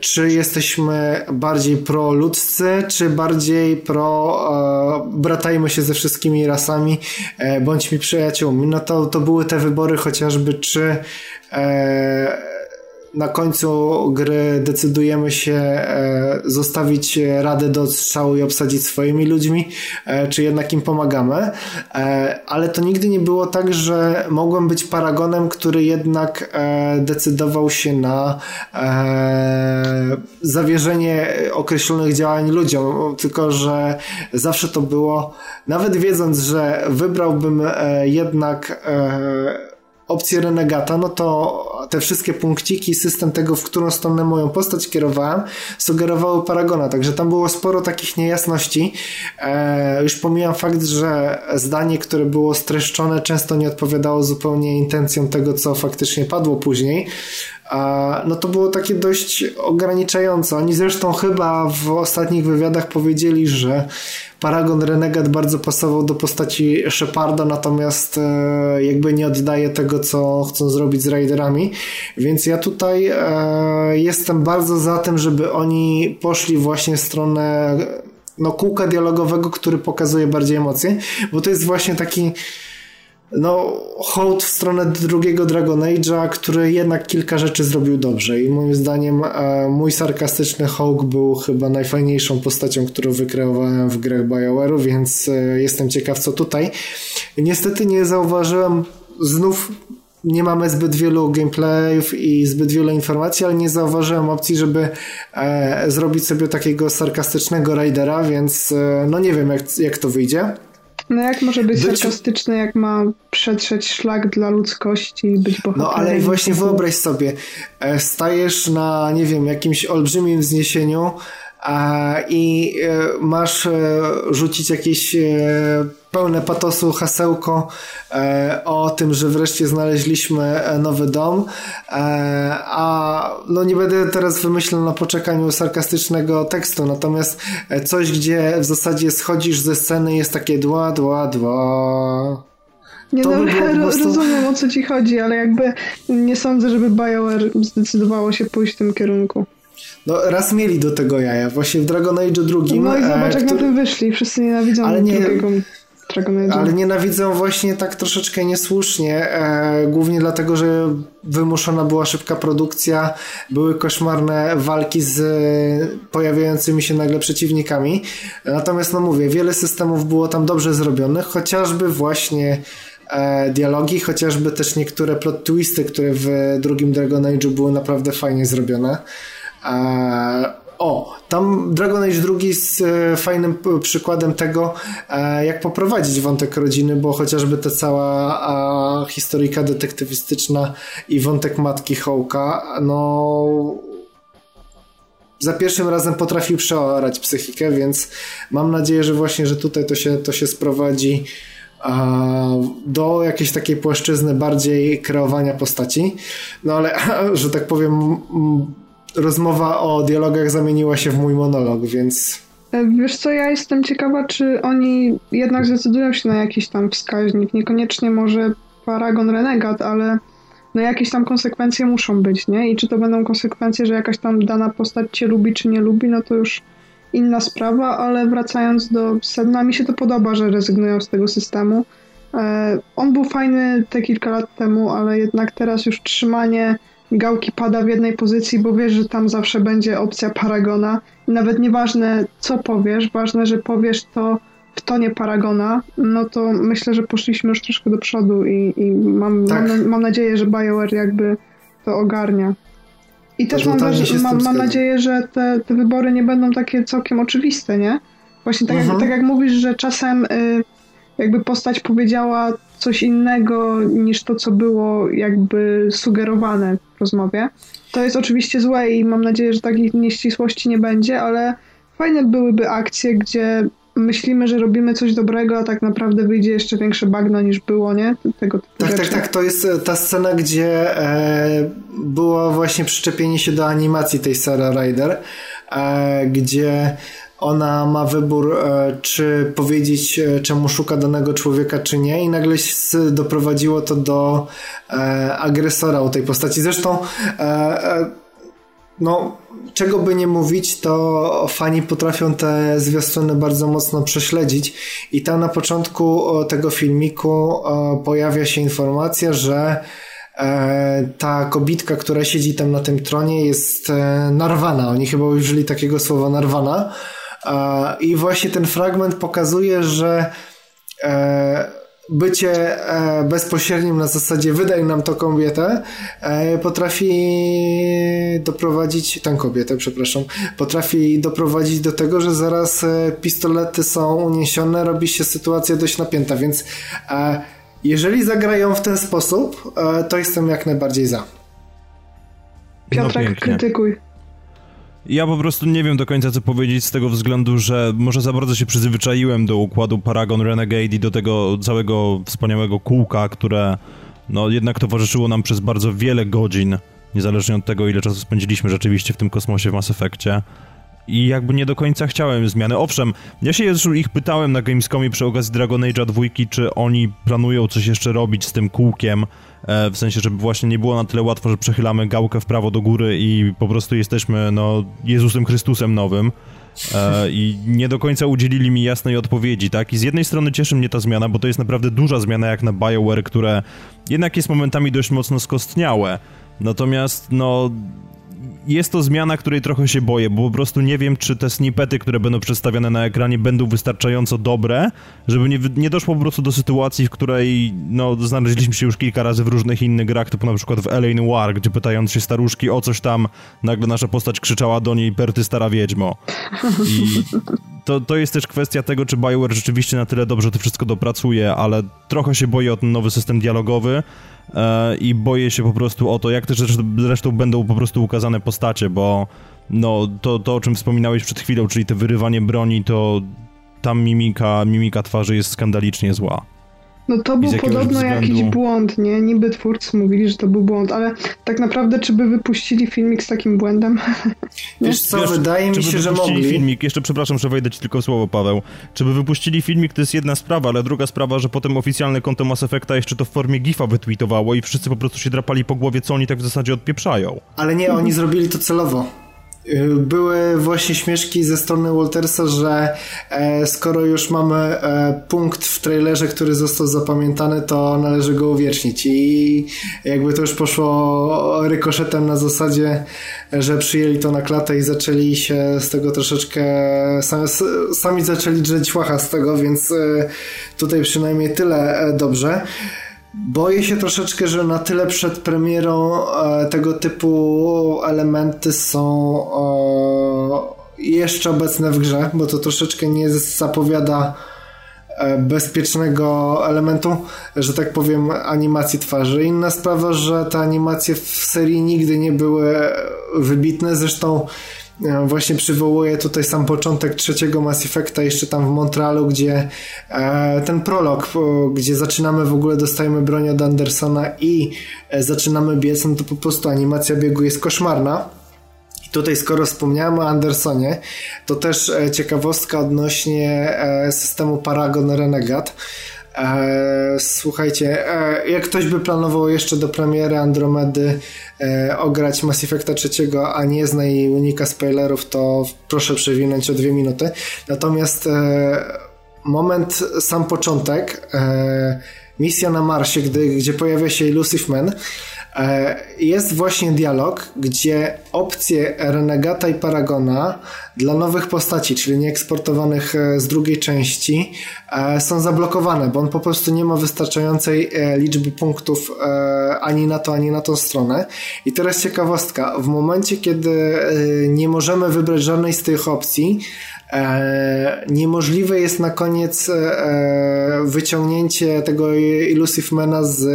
czy jesteśmy bardziej pro-ludzcy, czy bardziej pro bratajmy się ze wszystkimi rasami, bądźmy przyjaciółmi. No to, to były te wybory chociażby, czy na końcu gry decydujemy się e, zostawić radę do strzału i obsadzić swoimi ludźmi, e, czy jednak im pomagamy. E, ale to nigdy nie było tak, że mogłem być paragonem, który jednak decydował się na zawierzenie określonych działań ludziom, tylko że zawsze to było, nawet wiedząc, że wybrałbym jednak opcję renegata, no to te wszystkie punkciki, system tego, w którą stronę moją postać kierowałem, sugerowały Paragona, także tam było sporo takich niejasności. E, już pomijam fakt, że zdanie, które było streszczone, często nie odpowiadało zupełnie intencjom tego, co faktycznie padło później. No to było takie dość ograniczające. Oni zresztą chyba w ostatnich wywiadach powiedzieli, że Paragon Renegat bardzo pasował do postaci Sheparda, natomiast e, jakby nie oddaje tego, co chcą zrobić z Raiderami. Więc ja tutaj e, jestem bardzo za tym, żeby oni poszli właśnie w stronę no, kółka dialogowego, który pokazuje bardziej emocje, bo to jest właśnie taki no, hołd w stronę drugiego Dragon Age'a, który jednak kilka rzeczy zrobił dobrze i moim zdaniem e, mój sarkastyczny Hawk był chyba najfajniejszą postacią, którą wykreowałem w grach BioWare'u, więc e, jestem ciekaw co tutaj. Niestety nie zauważyłem znów nie mamy zbyt wielu gameplayów i zbyt wiele informacji, ale nie zauważyłem opcji, żeby e, zrobić sobie takiego sarkastycznego raidera, więc e, no nie wiem jak, jak to wyjdzie. No jak może być, być sarkastyczny, jak ma przetrzeć szlak dla ludzkości i być bohaterem? No ale właśnie wyobraź sobie, e, stajesz na, nie wiem, jakimś olbrzymim wzniesieniu i e, masz e, rzucić jakieś pełne patosu hasełko o tym, że wreszcie znaleźliśmy nowy dom, a no nie będę teraz wymyślał na poczekaniu sarkastycznego tekstu, natomiast coś, gdzie w zasadzie schodzisz ze sceny jest takie dła, dła, dła. Nie to no, by prostu... rozumiem o co ci chodzi, ale jakby nie sądzę, żeby BioWare zdecydowało się pójść w tym kierunku. No raz mieli do tego jaja, właśnie w Dragon Age drugim. No i zobacz, e, jak który... na tym wyszli, wszyscy nienawidzą ale nie, drugiego. Ale nienawidzą właśnie tak troszeczkę niesłusznie, e, głównie dlatego, że wymuszona była szybka produkcja, były koszmarne walki z pojawiającymi się nagle przeciwnikami. Natomiast, no mówię, wiele systemów było tam dobrze zrobionych, chociażby właśnie e, dialogi, chociażby też niektóre plot twisty, które w drugim Dragon Age'u były naprawdę fajnie zrobione. E, o, tam Dragon Age II jest fajnym przykładem tego, e, jak poprowadzić wątek rodziny, bo chociażby ta cała historyjka detektywistyczna i wątek matki Hołka, no za pierwszym razem potrafił przeorać psychikę, więc mam nadzieję, że właśnie, że tutaj to się, to się sprowadzi do jakiejś takiej płaszczyzny bardziej kreowania postaci. No ale, że tak powiem, rozmowa o dialogach zamieniła się w mój monolog, więc. E, wiesz co, ja jestem ciekawa, czy oni jednak zdecydują się na jakiś tam wskaźnik. Niekoniecznie może Paragon Renegat, ale no jakieś tam konsekwencje muszą być, nie? I czy to będą konsekwencje, że jakaś tam dana postać cię lubi, czy nie lubi, no to już inna sprawa, ale wracając do sedna, mi się to podoba, że rezygnują z tego systemu. E, on był fajny te kilka lat temu, ale jednak teraz już trzymanie gałki pada w jednej pozycji, bo wiesz, że tam zawsze będzie opcja Paragona. I nawet nieważne co powiesz, ważne, że powiesz to w tonie Paragona, no to myślę, że poszliśmy już troszkę do przodu i, i mam, tak. mam, mam, nadzieję, że BioWare jakby to ogarnia. I też mam, mam, mam nadzieję, że te, te wybory nie będą takie całkiem oczywiste, nie? Właśnie tak, jak, mhm. tak jak mówisz, że czasem y, jakby postać powiedziała coś innego niż to, co było jakby sugerowane w rozmowie. To jest oczywiście złe i mam nadzieję, że takich nieścisłości nie będzie, ale fajne byłyby akcje, gdzie myślimy, że robimy coś dobrego, a tak naprawdę wyjdzie jeszcze większe bagno niż było, nie? Tego tak, tak rzeczy. tak, tak. To jest e, ta scena, gdzie e, było właśnie przyczepienie się do animacji tej Sarah Ryder, e, gdzie ona ma wybór, e, czy powiedzieć, e, czemu szuka danego człowieka, czy nie, i nagle doprowadziło to do e, agresora u tej postaci. Zresztą, no, czego by nie mówić, to fani potrafią te zwiastuny bardzo mocno prześledzić. I tam na początku tego filmiku pojawia się informacja, że ta kobitka, która siedzi tam na tym tronie jest narwana. Oni chyba użyli takiego słowa narwana. I właśnie ten fragment pokazuje, że e, bycie e, bezpośrednim na zasadzie wydaj nam to kobietę e, potrafi doprowadzić, tę kobietę, przepraszam, potrafi doprowadzić do tego, że zaraz pistolety są uniesione, robi się sytuacja dość napięta, więc jeżeli zagrają w ten sposób, to jestem jak najbardziej za. Piotrek, no krytykuj. Ja po prostu nie wiem do końca co powiedzieć z tego względu, że może za bardzo się przyzwyczaiłem do układu Paragon Renegade i do tego całego wspaniałego kółka, które no jednak towarzyszyło nam przez bardzo wiele godzin niezależnie od tego, ile czasu spędziliśmy rzeczywiście w tym kosmosie w Mass Effectie. I jakby nie do końca chciałem zmiany. Owszem, ja się już ich pytałem na Gamescomie przy okazji Dragon Age'a 2, czy oni planują coś jeszcze robić z tym kółkiem, e, w sensie, żeby właśnie nie było na tyle łatwo, że przechylamy gałkę w prawo do góry i po prostu jesteśmy, no, Jezusem Chrystusem nowym. E, I nie do końca udzielili mi jasnej odpowiedzi, tak? I z jednej strony cieszy mnie ta zmiana, bo to jest naprawdę duża zmiana jak na BioWare, które jednak jest momentami dość mocno skostniałe. Natomiast, no, jest to zmiana, której trochę się boję, bo po prostu nie wiem, czy te snippety, które będą przedstawiane na ekranie, będą wystarczająco dobre, żeby nie, nie doszło po prostu do sytuacji, w której no, znaleźliśmy się już kilka razy w różnych innych grach, typu na przykład w L.A. Noir, gdzie pytając się staruszki o coś tam, nagle nasza postać krzyczała do niej Perty stara wiedźmo. I to, to jest też kwestia tego, czy BioWare rzeczywiście na tyle dobrze to wszystko dopracuje, ale trochę się boję o ten nowy system dialogowy, i boję się po prostu o to, jak też zresztą będą po prostu ukazane postacie, bo no to, to o czym wspominałeś przed chwilą, czyli te wyrywanie broni, to tam mimika, mimika twarzy jest skandalicznie zła. No to był podobno względu... jakiś błąd, nie? Niby twórcy mówili, że to był błąd, ale tak naprawdę czy by wypuścili filmik z takim błędem? Wiesz co, Wiesz, wydaje mi się, że mogli. filmik, jeszcze przepraszam, że wejdę ci tylko słowo, Paweł. Czy by wypuścili filmik, to jest jedna sprawa, ale druga sprawa, że potem oficjalne konto Mass Effecta jeszcze to w formie gifa wytweetowało i wszyscy po prostu się drapali po głowie, co oni tak w zasadzie odpieprzają. Ale nie, oni zrobili to celowo. Y, były właśnie śmieszki ze strony Waltersa, że e, skoro już mamy e, punkt w trailerze, który został zapamiętany, to należy go uwiecznić i jakby to już poszło rykoszetem na zasadzie, że przyjęli to na klatę i zaczęli się z tego troszeczkę sami, zaczęli drzeć łacha z tego, więc e, tutaj przynajmniej tyle dobrze. Boję się troszeczkę, że na tyle przed premierą e, tego typu elementy są e, jeszcze obecne w grze, bo to troszeczkę nie zapowiada e, bezpiecznego elementu, że tak powiem, animacji twarzy. Inna sprawa, że te animacje w serii nigdy nie były wybitne, zresztą właśnie przywołuję tutaj sam początek trzeciego Mass Effecta jeszcze tam w Montrealu, gdzie e, ten prolog, gdzie zaczynamy w ogóle, dostajemy broń od Andersona i e, zaczynamy biec, no to po prostu animacja biegu jest koszmarna. I tutaj skoro wspomniałem o Andersonie, to też ciekawostka odnośnie systemu Paragon Renegade. E, słuchajcie, e, jak ktoś by planował jeszcze do premiery Andromedy e, ograć Mass Effecta trzeciego, a nie zna i unika spoilerów, to proszę przewinąć o dwie minuty. Natomiast moment, sam początek, misja na Marsie, gdy, gdzie pojawia się Elusive Man, jest właśnie dialog, gdzie opcje Renegata i Paragona dla nowych postaci, czyli nieeksportowanych e, z drugiej części, e, są zablokowane, bo on po prostu nie ma wystarczającej liczby punktów ani na to, ani na tą stronę. I teraz ciekawostka. W momencie, kiedy nie możemy wybrać żadnej z tych opcji, niemożliwe jest na koniec wyciągnięcie tego Illusive Mana z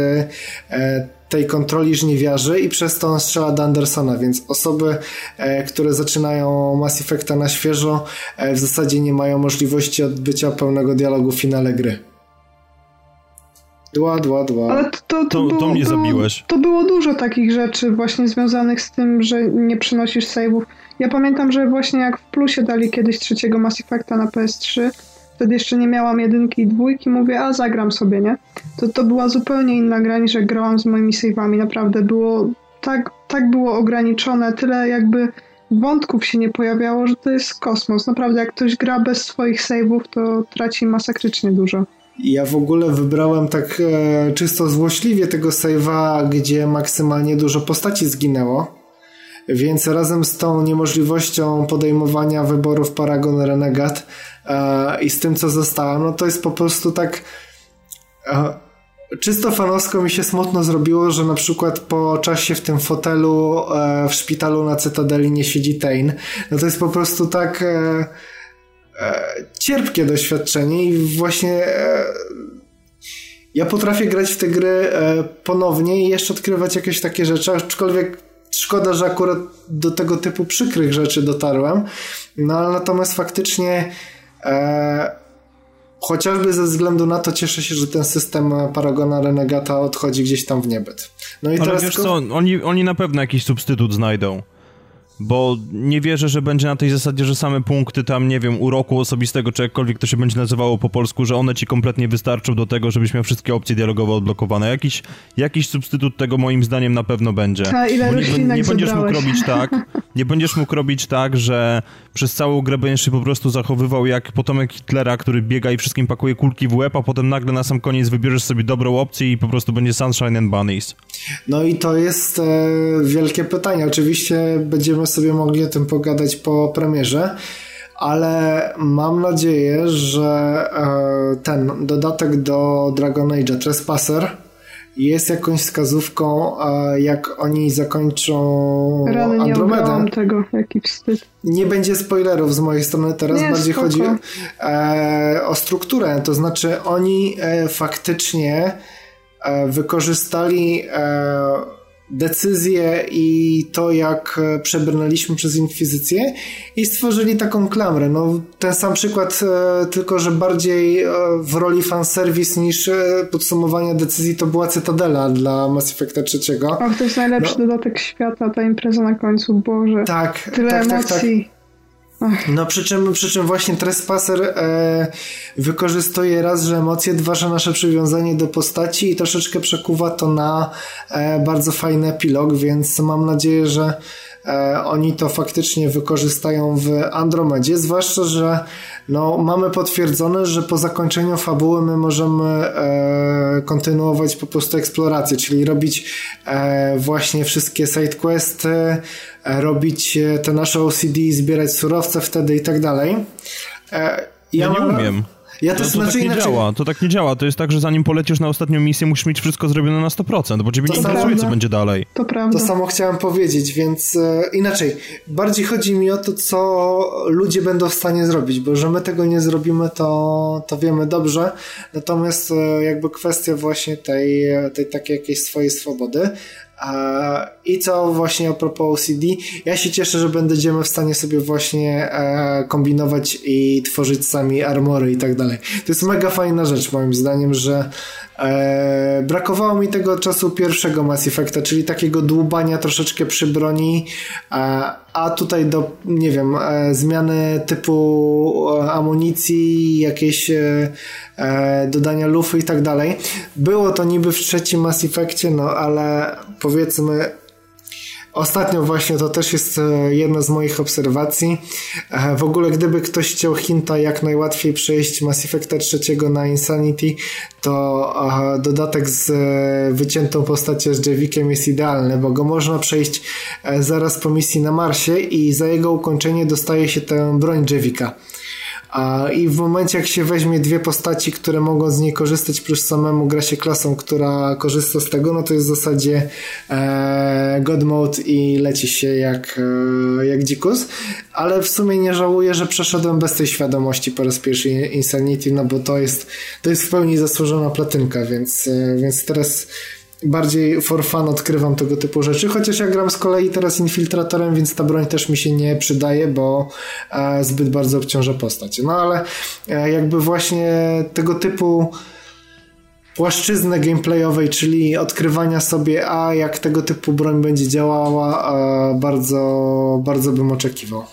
tej kontroli żniwiarzy i przez to on strzela do Andersona, więc osoby, e, które zaczynają Mass Effecta na świeżo e, w zasadzie nie mają możliwości odbycia pełnego dialogu w finale gry. Dła, dła, dła. Ale to, to, to, było, to mnie zabiłeś. To było dużo takich rzeczy właśnie związanych z tym, że nie przynosisz save'ów. Ja pamiętam, że właśnie jak w plusie dali kiedyś trzeciego Mass Effecta na PS3, wtedy jeszcze nie miałam jedynki i dwójki, mówię, a zagram sobie, nie? To, to była zupełnie inna gra niż jak grałam z moimi save'ami, naprawdę było tak, tak było ograniczone, tyle jakby wątków się nie pojawiało, że to jest kosmos. Naprawdę, jak ktoś gra bez swoich save'ów, to traci masakrycznie dużo. Ja w ogóle wybrałem tak e, czysto złośliwie tego save'a, gdzie maksymalnie dużo postaci zginęło. Więc razem z tą niemożliwością podejmowania wyborów Paragon Renegade e, i z tym, co zostało, no to jest po prostu tak e, czysto fanowsko mi się smutno zrobiło, że na przykład po czasie w tym fotelu e, w szpitalu na Cytadeli nie siedzi Tain. No to jest po prostu tak e, e, cierpkie doświadczenie i właśnie e, ja potrafię grać w te gry ponownie i jeszcze odkrywać jakieś takie rzeczy, aczkolwiek Szkoda, że akurat do tego typu przykrych rzeczy dotarłem. No ale natomiast faktycznie e, chociażby ze względu na to cieszę się, że ten system Paragona Renegata odchodzi gdzieś tam w niebyt. No i Ale teraz wiesz co, oni, oni na pewno jakiś substytut znajdą bo nie wierzę, że będzie na tej zasadzie, że same punkty tam, nie wiem, uroku osobistego, czy jakkolwiek to się będzie nazywało po polsku, że one ci kompletnie wystarczą do tego, żebyś miał wszystkie opcje dialogowe odblokowane. Jakiś, jakiś substytut tego moim zdaniem na pewno będzie. A ile nie, nie będziesz mógł robić tak, nie będziesz mógł robić tak, że przez całą grę będziesz się po prostu zachowywał jak potomek Hitlera, który biega i wszystkim pakuje kulki w łeb, a potem nagle na sam koniec wybierzesz sobie dobrą opcję i po prostu będzie Sunshine and Bunnies. No i to jest e, wielkie pytanie. Oczywiście będziemy sobie mogli o tym pogadać po premierze, ale mam nadzieję, że e, ten dodatek do Dragon Age Trespasser jest jakąś wskazówką, jak oni zakończą Rany Andromedę. Nie tego, jaki wstyd. Nie będzie spoilerów z mojej strony teraz, nie, bardziej spoko. chodzi e, o strukturę, to znaczy oni e, faktycznie e, wykorzystali e, decyzje i to, jak e, przebrnęliśmy przez Inkwizycję i stworzyli taką klamrę. No, ten sam przykład, e, tylko że bardziej e, w roli fanserwis niż podsumowania decyzji to była Cytadela dla Mass Effecta 3. Och, to jest najlepszy no. dodatek świata, ta impreza na końcu, Boże. Tak, Tyle tak, emocji. Tak, tak. No przy czym, przy czym właśnie Trespasser e, wykorzystuje raz, że emocje, dwa, że nasze przywiązanie do postaci i troszeczkę przekuwa to na e, bardzo fajny epilog, więc mam nadzieję, że oni to faktycznie wykorzystają w Andromedzie, zwłaszcza, że no, mamy potwierdzone, że po zakończeniu fabuły my możemy e, kontynuować po prostu eksplorację, czyli robić e, właśnie wszystkie sidequesty, e, robić e, te nasze OCD, zbierać surowce wtedy i tak dalej. E, ja, ja nie mam... umiem. Ja też to, to znaczy tak nie inaczej... działa, to tak nie działa. To jest tak, że zanim polecisz na ostatnią misję, musisz mieć wszystko zrobione na 100%, bo ciebie to nie interesuje, co będzie dalej. To prawda. To samo chciałem powiedzieć, więc e, inaczej. Bardziej chodzi mi o to, co ludzie będą w stanie zrobić, bo że my tego nie zrobimy, to, to wiemy dobrze. Natomiast e, jakby kwestia właśnie tej, tej takiej jakiejś swojej swobody, i co właśnie a propos OCD, ja się cieszę, że będziemy w stanie sobie właśnie e, kombinować i tworzyć sami armory i tak dalej. To jest mega fajna rzecz moim zdaniem, że E, brakowało mi tego czasu pierwszego Mass Effecta, czyli takiego dłubania troszeczkę przy broni, a, tutaj do, nie wiem, e, zmiany typu e, amunicji, jakieś dodania lufy i tak dalej. Było to niby w trzecim Mass Effectie, no ale powiedzmy Ostatnio właśnie to też jest e, jedna z moich obserwacji. E, w ogóle gdyby ktoś chciał hinta jak najłatwiej przejść Mass Effecta trzeciego na Insanity, to dodatek z e, wyciętą postacią z Javikiem jest idealny, bo go można przejść zaraz po misji na Marsie i za jego ukończenie dostaje się tę broń Javika. I w momencie, jak się weźmie dwie postaci, które mogą z niej korzystać, plus samemu gra się klasą, która korzysta z tego, no to jest w zasadzie e, God Mode i leci się jak, e, jak dzikus. Ale w sumie nie żałuję, że przeszedłem bez tej świadomości po raz pierwszy Insanity, no bo to jest, to jest w pełni zasłużona platynka, więc, e, więc teraz bardziej for fun odkrywam tego typu rzeczy, chociaż ja gram z kolei teraz infiltratorem, więc ta broń też mi się nie przydaje, bo e, zbyt bardzo obciąża postać. No ale e, jakby właśnie tego typu płaszczyznę gameplayowej, czyli odkrywania sobie, a jak tego typu broń będzie działała, e, bardzo, bardzo bym oczekiwał.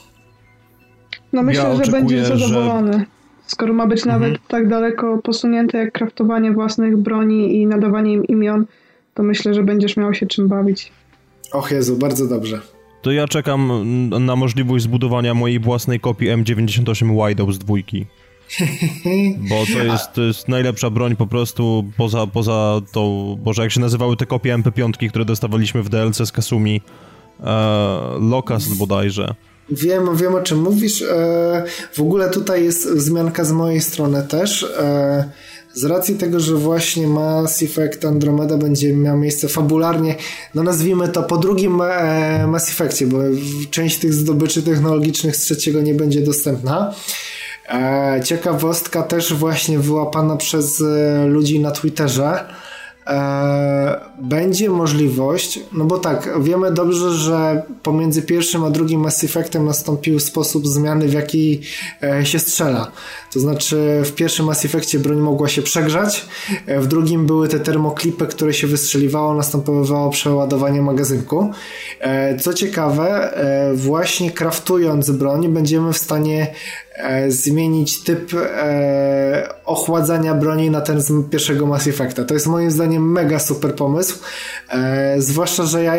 No myślę, ja że będzie zadowolony. Że... Skoro ma być mhm. nawet tak daleko posunięte jak kraftowanie własnych broni i nadawanie im imion, to myślę, że będziesz miał się czym bawić. Och Jezu, bardzo dobrze. To ja czekam na możliwość zbudowania mojej własnej kopii M98 Wideout z dwójki. Bo to jest, to jest najlepsza broń po prostu poza, poza tą, boże jak się nazywały te kopie MP5, które dostawaliśmy w DLC z Kasumi, e, Locust bodajże. Wiem, wiem o czym mówisz. E, w ogóle tutaj jest wzmianka z mojej strony też. E, z racji tego, że właśnie Mass Effect Andromeda będzie miał miejsce fabularnie, no nazwijmy to po drugim e, Mass Effectie, bo część tych zdobyczy technologicznych z trzeciego nie będzie dostępna. E, ciekawostka też właśnie wyłapana przez e, ludzi na Twitterze. Będzie możliwość, no bo tak, wiemy dobrze, że pomiędzy pierwszym a drugim Mass Effectem nastąpił sposób zmiany, w jaki e, się strzela. To znaczy w pierwszym Mass Effectie broń mogła się przegrzać, e, w drugim były te termoklipy, które się wystrzeliwało, następowało przeładowanie magazynku. E, co ciekawe, właśnie kraftując broń będziemy w stanie zmienić typ ochładzania broni na ten z pierwszego Mass Effecta. To jest moim zdaniem mega super pomysł, zwłaszcza, że ja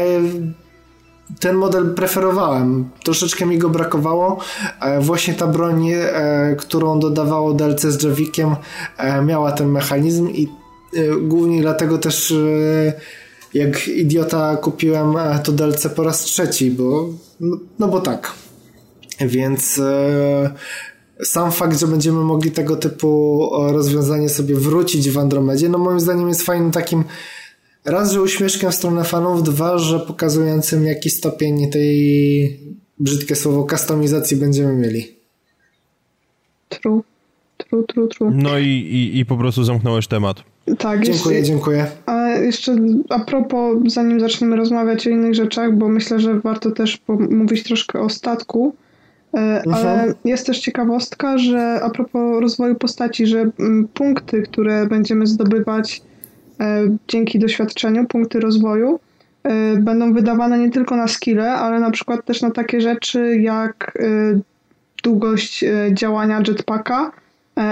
ten model preferowałem. Troszeczkę mi go brakowało. E, właśnie ta broń, e, którą dodawało DLC z Javikiem, e, miała ten mechanizm i głównie dlatego też jak idiota kupiłem to DLC po raz trzeci, bo no, no bo tak. Więc sam fakt, że będziemy mogli tego typu rozwiązanie sobie wrócić w Andromedzie, no moim zdaniem jest fajnym takim raz, że uśmieszkiem w stronę fanów, dwa, że pokazującym jaki stopień tej, brzydkie słowo, kustomizacji będziemy mieli. True. True, true, true. No i, i, i po prostu zamknąłeś temat. Tak, dziękuję, jeszcze, dziękuję. A jeszcze a propos, zanim zaczniemy rozmawiać o innych rzeczach, bo myślę, że warto też mówić troszkę o statku, e, mhm. ale jest też ciekawostka, że a propos rozwoju postaci, że mm, punkty, które będziemy zdobywać dzięki doświadczeniu, punkty rozwoju e, będą wydawane nie tylko na skille, ale na przykład też na takie rzeczy jak e, długość działania jetpacka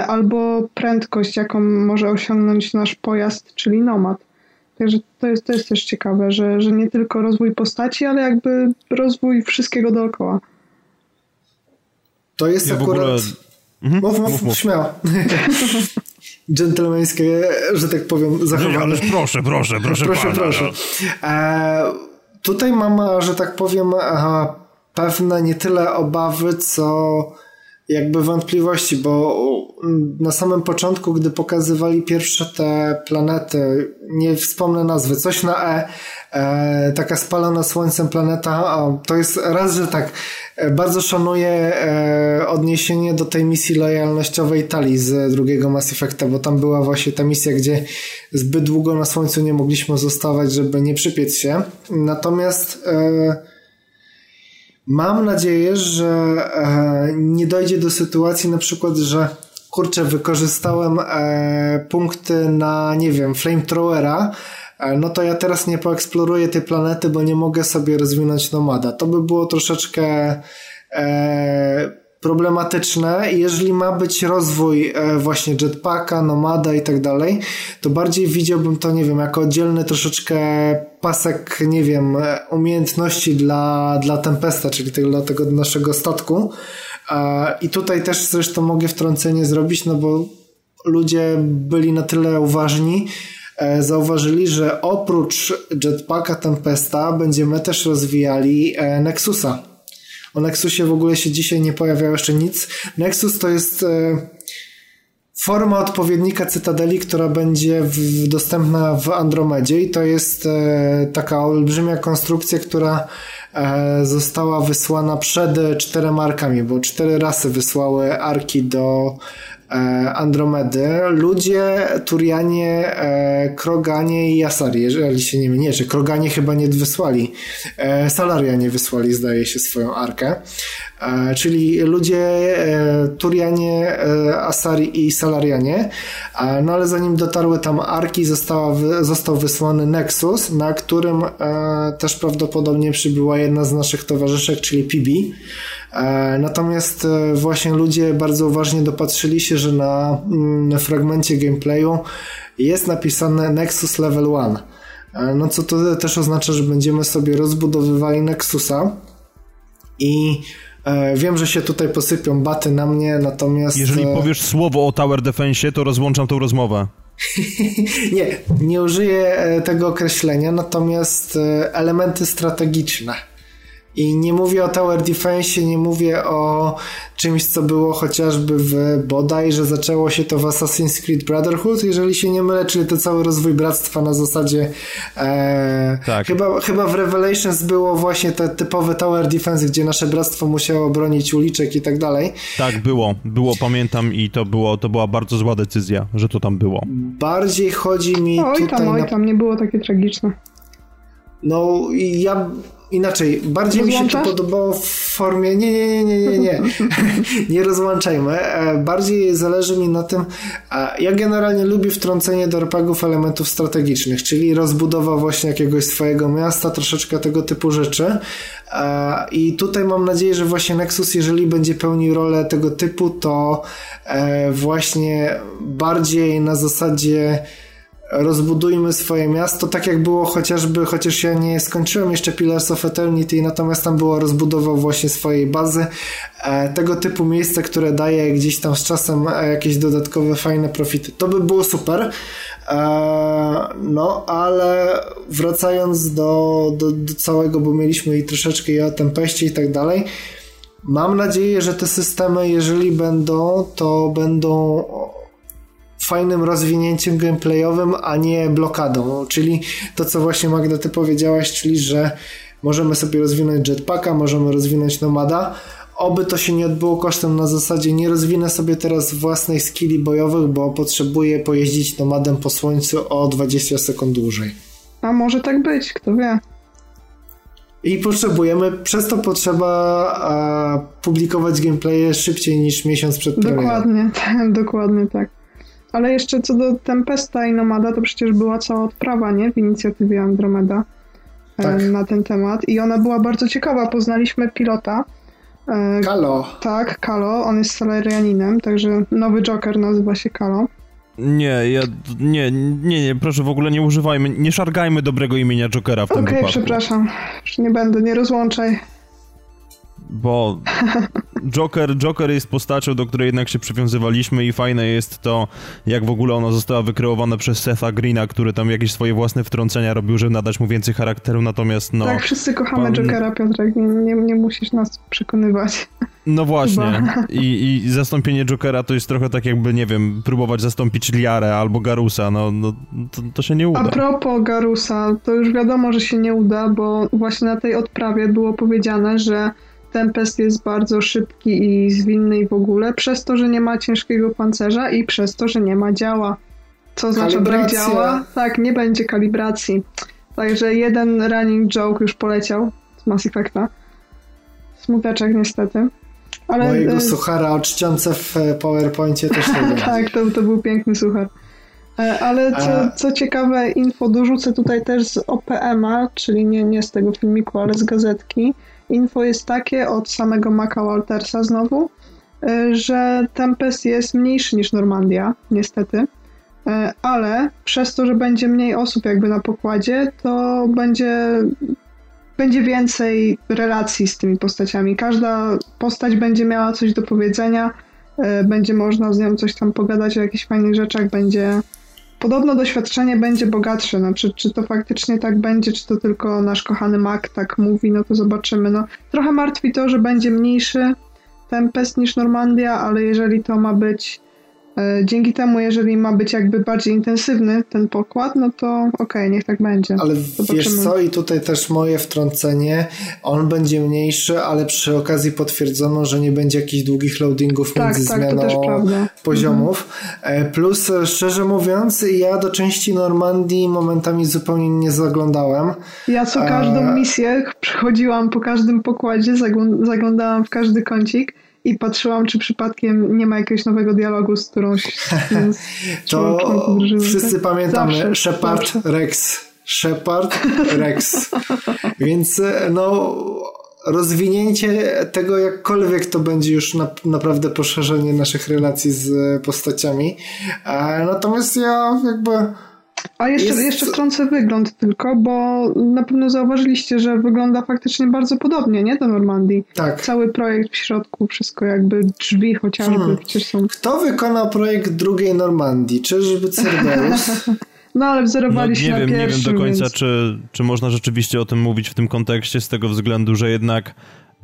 albo prędkość, jaką może osiągnąć nasz pojazd, czyli nomad. Także to jest, to jest też ciekawe, że, że nie tylko rozwój postaci, ale jakby rozwój wszystkiego dookoła. To jest ja akurat... Ogóle... Mhm. Mów, mów, mów, śmiało. dżentelmeńskie, że tak powiem, zachowanie. ale proszę, proszę, proszę Proszę, pana, proszę. No. E, tutaj mam, że tak powiem, pewne nie tyle obawy, co jakby wątpliwości, bo na samym początku, gdy pokazywali pierwsze te planety, nie wspomnę nazwy, coś na E, e taka spalona słońcem planeta, to jest raz, że tak, e, bardzo szanuję e, odniesienie do tej misji lojalnościowej Tali z drugiego Mass Effecta, bo tam była właśnie ta misja, gdzie zbyt długo na słońcu nie mogliśmy zostawać, żeby nie przypiec się. Natomiast e, Mam nadzieję, że e, nie dojdzie do sytuacji na przykład, że kurczę, wykorzystałem e, punkty na, nie wiem, flamethrowera, e, no to ja teraz nie poeksploruję tej planety, bo nie mogę sobie rozwinąć nomada. To by było troszeczkę problematyczne i jeżeli ma być rozwój e, właśnie jetpacka, nomada i tak dalej, to bardziej widziałbym to, nie wiem, jako oddzielny troszeczkę pasek, nie wiem, e, umiejętności dla, dla Tempesta, czyli tego, dla tego naszego statku. I tutaj też zresztą mogę wtrącenie zrobić, no bo ludzie byli na tyle uważni, e, zauważyli, że oprócz jetpacka Tempesta będziemy też rozwijali Nexusa o Nexusie w ogóle się dzisiaj nie pojawiało jeszcze nic. Nexus to jest e, forma odpowiednika Cytadeli, która będzie dostępna w Andromedzie i to jest e, taka olbrzymia konstrukcja, która e, została wysłana przed czterema arkami, bo cztery rasy wysłały arki do E, Andromedy, ludzie, Turianie, e, Kroganie i Asari, jeżeli się nie mylię, czy Kroganie chyba nie wysłali, e, Salarianie wysłali, zdaje się, swoją arkę, czyli ludzie, Turianie, Asari i Salarianie, no ale zanim dotarły tam arki, została, został wysłany Nexus, na którym też prawdopodobnie przybyła jedna z naszych towarzyszek, czyli E, natomiast e, właśnie ludzie bardzo uważnie dopatrzyli się, że na, mm, na fragmencie gameplayu jest napisane Nexus Level 1. E, no co to też oznacza, że będziemy sobie rozbudowywali Nexusa i Wiem, że się tutaj posypią baty na mnie, natomiast... Jeżeli powiesz słowo o Tower Defense, to rozłączam tą rozmowę. nie, nie użyję tego określenia, natomiast elementy strategiczne I nie mówię o Tower Defense, nie mówię o czymś, co było chociażby w bodajże zaczęło się to w Assassin's Creed Brotherhood, jeżeli się nie mylę, czyli to cały rozwój bractwa na zasadzie e, tak. chyba, chyba w Revelations było właśnie te typowe Tower Defense, gdzie nasze bractwo musiało bronić uliczek i tak dalej. Tak, było, było, pamiętam i to, było, to była bardzo zła decyzja, że to tam było. Bardziej chodzi mi oj tutaj... Tam, oj tam, nie było takie tragiczne. No, ja Inaczej, bardziej mi się to podobało w formie. Nie, nie, nie, nie, nie, nie. nie rozłączajmy. E, bardziej zależy mi na tym. Ja generalnie lubię wtrącenie do RPGów elementów strategicznych, czyli rozbudowa właśnie jakiegoś swojego miasta, troszeczkę tego typu rzeczy. E, I tutaj mam nadzieję, że właśnie Nexus, jeżeli będzie pełnił rolę tego typu, to e, właśnie bardziej na zasadzie rozbudujmy swoje miasto, tak jak było chociażby, chociaż ja nie skończyłem jeszcze Pillars of Eternity, natomiast tam było rozbudował właśnie swojej bazy, e, tego typu miejsce, które daje gdzieś tam z czasem e, jakieś dodatkowe fajne profity. To by było super. E, no, ale wracając do, do, do całego, bo mieliśmy i troszeczkę i o Tempeście i tak dalej, mam nadzieję, że te systemy, jeżeli będą, to będą fajnym rozwinięciem gameplayowym, a nie blokadą. Czyli to, co właśnie Magda ty powiedziałaś, czyli że możemy sobie rozwinąć jetpacka, możemy rozwinąć nomada. Oby to się nie odbyło kosztem na zasadzie nie rozwinę sobie teraz własnej skilli bojowych, bo potrzebuję pojeździć nomadem po słońcu o 20 sekund dłużej. A może tak być, kto wie. I potrzebujemy, przez to potrzeba a, publikować gameplaye szybciej niż miesiąc przed premierą. Dokładnie, dokładnie tak. Ale jeszcze co do Tempesta i Nomada, to przecież była cała odprawa, nie? W inicjatywie Andromeda e, tak. na ten temat. I ona była bardzo ciekawa. Poznaliśmy pilota. E, Kalo. Tak, Kalo. On jest salarianinem, także nowy Joker nazywa się Kalo. Nie, ja, nie, nie, nie, proszę w ogóle nie używajmy, nie szargajmy dobrego imienia Jokera w tym okay, wypadku. Okej, przepraszam. Już nie będę, nie rozłączaj bo Joker, Joker jest postacią, do której jednak się przywiązywaliśmy i fajne jest to, jak w ogóle ona została wykreowana przez Setha Greena, który tam jakieś swoje własne wtrącenia robił, żeby nadać mu więcej charakteru, natomiast no... Tak, wszyscy kochamy pan... Jokera, Piotrek, nie, nie, nie musisz nas przekonywać. No właśnie. I, I zastąpienie Jokera to jest trochę tak jakby, nie wiem, próbować zastąpić Liarę albo Garusa, no, no to, to, się nie uda. A propos Garusa, to już wiadomo, że się nie uda, bo właśnie na tej odprawie było powiedziane, że Tempest jest bardzo szybki i zwinny i w ogóle, przez to, że nie ma ciężkiego pancerza i przez to, że nie ma działa. Co znaczy brak działa? Tak, nie będzie kalibracji. Także jeden running joke już poleciał z Mass Effecta. Smuteczek niestety. Ale, Mojego e... suchara o czcionce w e, PowerPoincie też nie Tak, to, to był piękny suchar. E, ale co, co ciekawe, info dorzucę tutaj też z OPM-a, czyli nie, nie z tego filmiku, ale z gazetki info jest takie od samego Maca Waltersa znowu, e, że Tempest jest mniejszy niż Normandia, niestety, e, ale przez to, że będzie mniej osób jakby na pokładzie, to będzie, będzie więcej relacji z tymi postaciami. Każda postać będzie miała coś do powiedzenia, e, będzie można z nią coś tam pogadać o jakichś fajnych rzeczach, będzie Podobno doświadczenie będzie bogatsze, znaczy czy to faktycznie tak będzie, czy to tylko nasz kochany Mac tak mówi, no to zobaczymy. No, trochę martwi to, że będzie mniejszy Tempest niż Normandia, ale jeżeli to ma być dzięki temu, jeżeli ma być jakby bardziej intensywny ten pokład, no to okej, okay, niech tak będzie. Ale Zobaczymy. wiesz co, i tutaj też moje wtrącenie, on będzie mniejszy, ale przy okazji potwierdzono, że nie będzie jakichś długich loadingów tak, między tak, zmianą poziomów. Mhm. Plus, szczerze mówiąc, ja do części Normandii momentami zupełnie nie zaglądałem. Ja co każdą misję przechodziłam po każdym pokładzie, zaglądałam w każdy kącik i patrzyłam, czy przypadkiem nie ma jakiegoś nowego dialogu z którąś z To wszyscy pamiętamy zawsze, Shepard zawsze. Rex. Shepard Rex. Więc no rozwinięcie tego jakkolwiek to będzie już na, naprawdę poszerzenie naszych relacji z postaciami. Natomiast ja jakby a jeszcze, jest... jeszcze wtrącę wygląd tylko, bo na pewno zauważyliście, że wygląda faktycznie bardzo podobnie, nie? Do Normandii. Tak. Cały projekt w środku, wszystko jakby drzwi chociażby hmm. przecież są. Kto wykonał projekt drugiej Normandii? Czyżby Cerberus? No ale wzorowali no, się nie na wiem, pierwszym, Nie wiem do końca, więc... czy, czy można rzeczywiście o tym mówić w tym kontekście, z tego względu, że jednak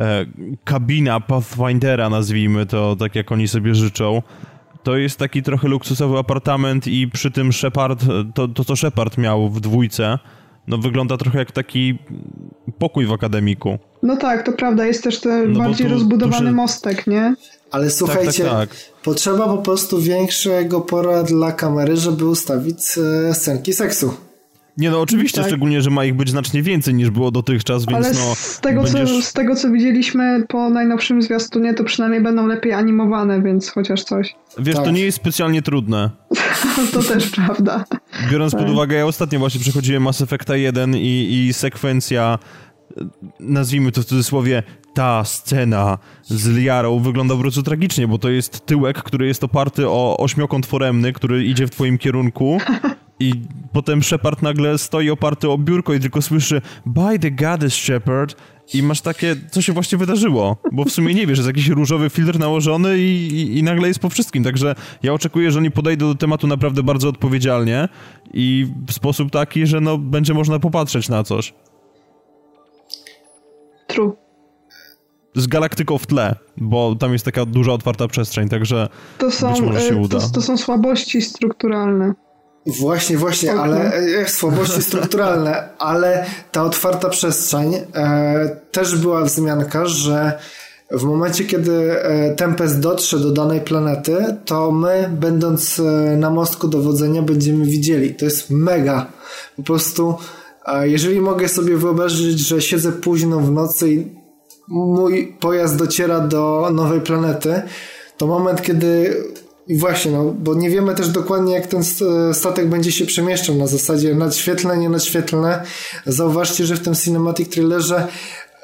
e, kabina Pathfindera, nazwijmy to tak, jak oni sobie życzą, to jest taki trochę luksusowy apartament i przy tym Shepard, to, to co Shepard miał w dwójce, no wygląda trochę jak taki pokój w akademiku. No tak, to prawda, jest też ten No bardziej tu- rozbudowany tu się- mostek, nie? Ale słuchajcie, tak, tak. potrzeba po prostu większego pora dla kamery, żeby ustawić e, scenki seksu. Nie no, oczywiście, Tak. szczególnie, że ma ich być znacznie więcej niż było dotychczas, więc Ale no... z, tego, będziesz... co, z tego, co widzieliśmy po najnowszym zwiastunie, to przynajmniej będą lepiej animowane, więc chociaż coś. Wiesz, to Tak. nie jest specjalnie trudne. To też prawda. Biorąc pod Tak. uwagę, ja ostatnio właśnie przechodziłem Mass Effecta 1 i, i sekwencja, nazwijmy to w cudzysłowie, ta scena z Liarą wygląda po prostu tragicznie, bo to jest tyłek, który jest oparty o ośmiokąt foremny, który idzie w twoim kierunku i potem Shepard nagle stoi oparty o biurko i tylko słyszy By the goddess Shepard i masz takie, co się właśnie wydarzyło, bo w sumie nie wiesz, jest jakiś różowy filtr nałożony i, i, i nagle jest po wszystkim, także ja oczekuję, że oni podejdą do tematu naprawdę bardzo odpowiedzialnie i w sposób taki, że no będzie można popatrzeć na coś. True. Z galaktyką w tle, bo tam jest taka duża otwarta przestrzeń, także To są, Być może się e, uda. to, to są słabości strukturalne. Właśnie, właśnie, ale e, słabości strukturalne, ale ta otwarta przestrzeń e, też była wzmianka, że w momencie, kiedy e, Tempest dotrze do danej planety, to my, będąc e, na mostku dowodzenia, będziemy widzieli. To jest mega. Po prostu, e, jeżeli mogę sobie wyobrazić, że siedzę późno w nocy i mój pojazd dociera do nowej planety, to moment, kiedy i właśnie, no, bo nie wiemy też dokładnie, jak ten st- statek będzie się przemieszczał na zasadzie nadświetlne, nie nadświetlne. Zauważcie, że w tym cinematic trailerze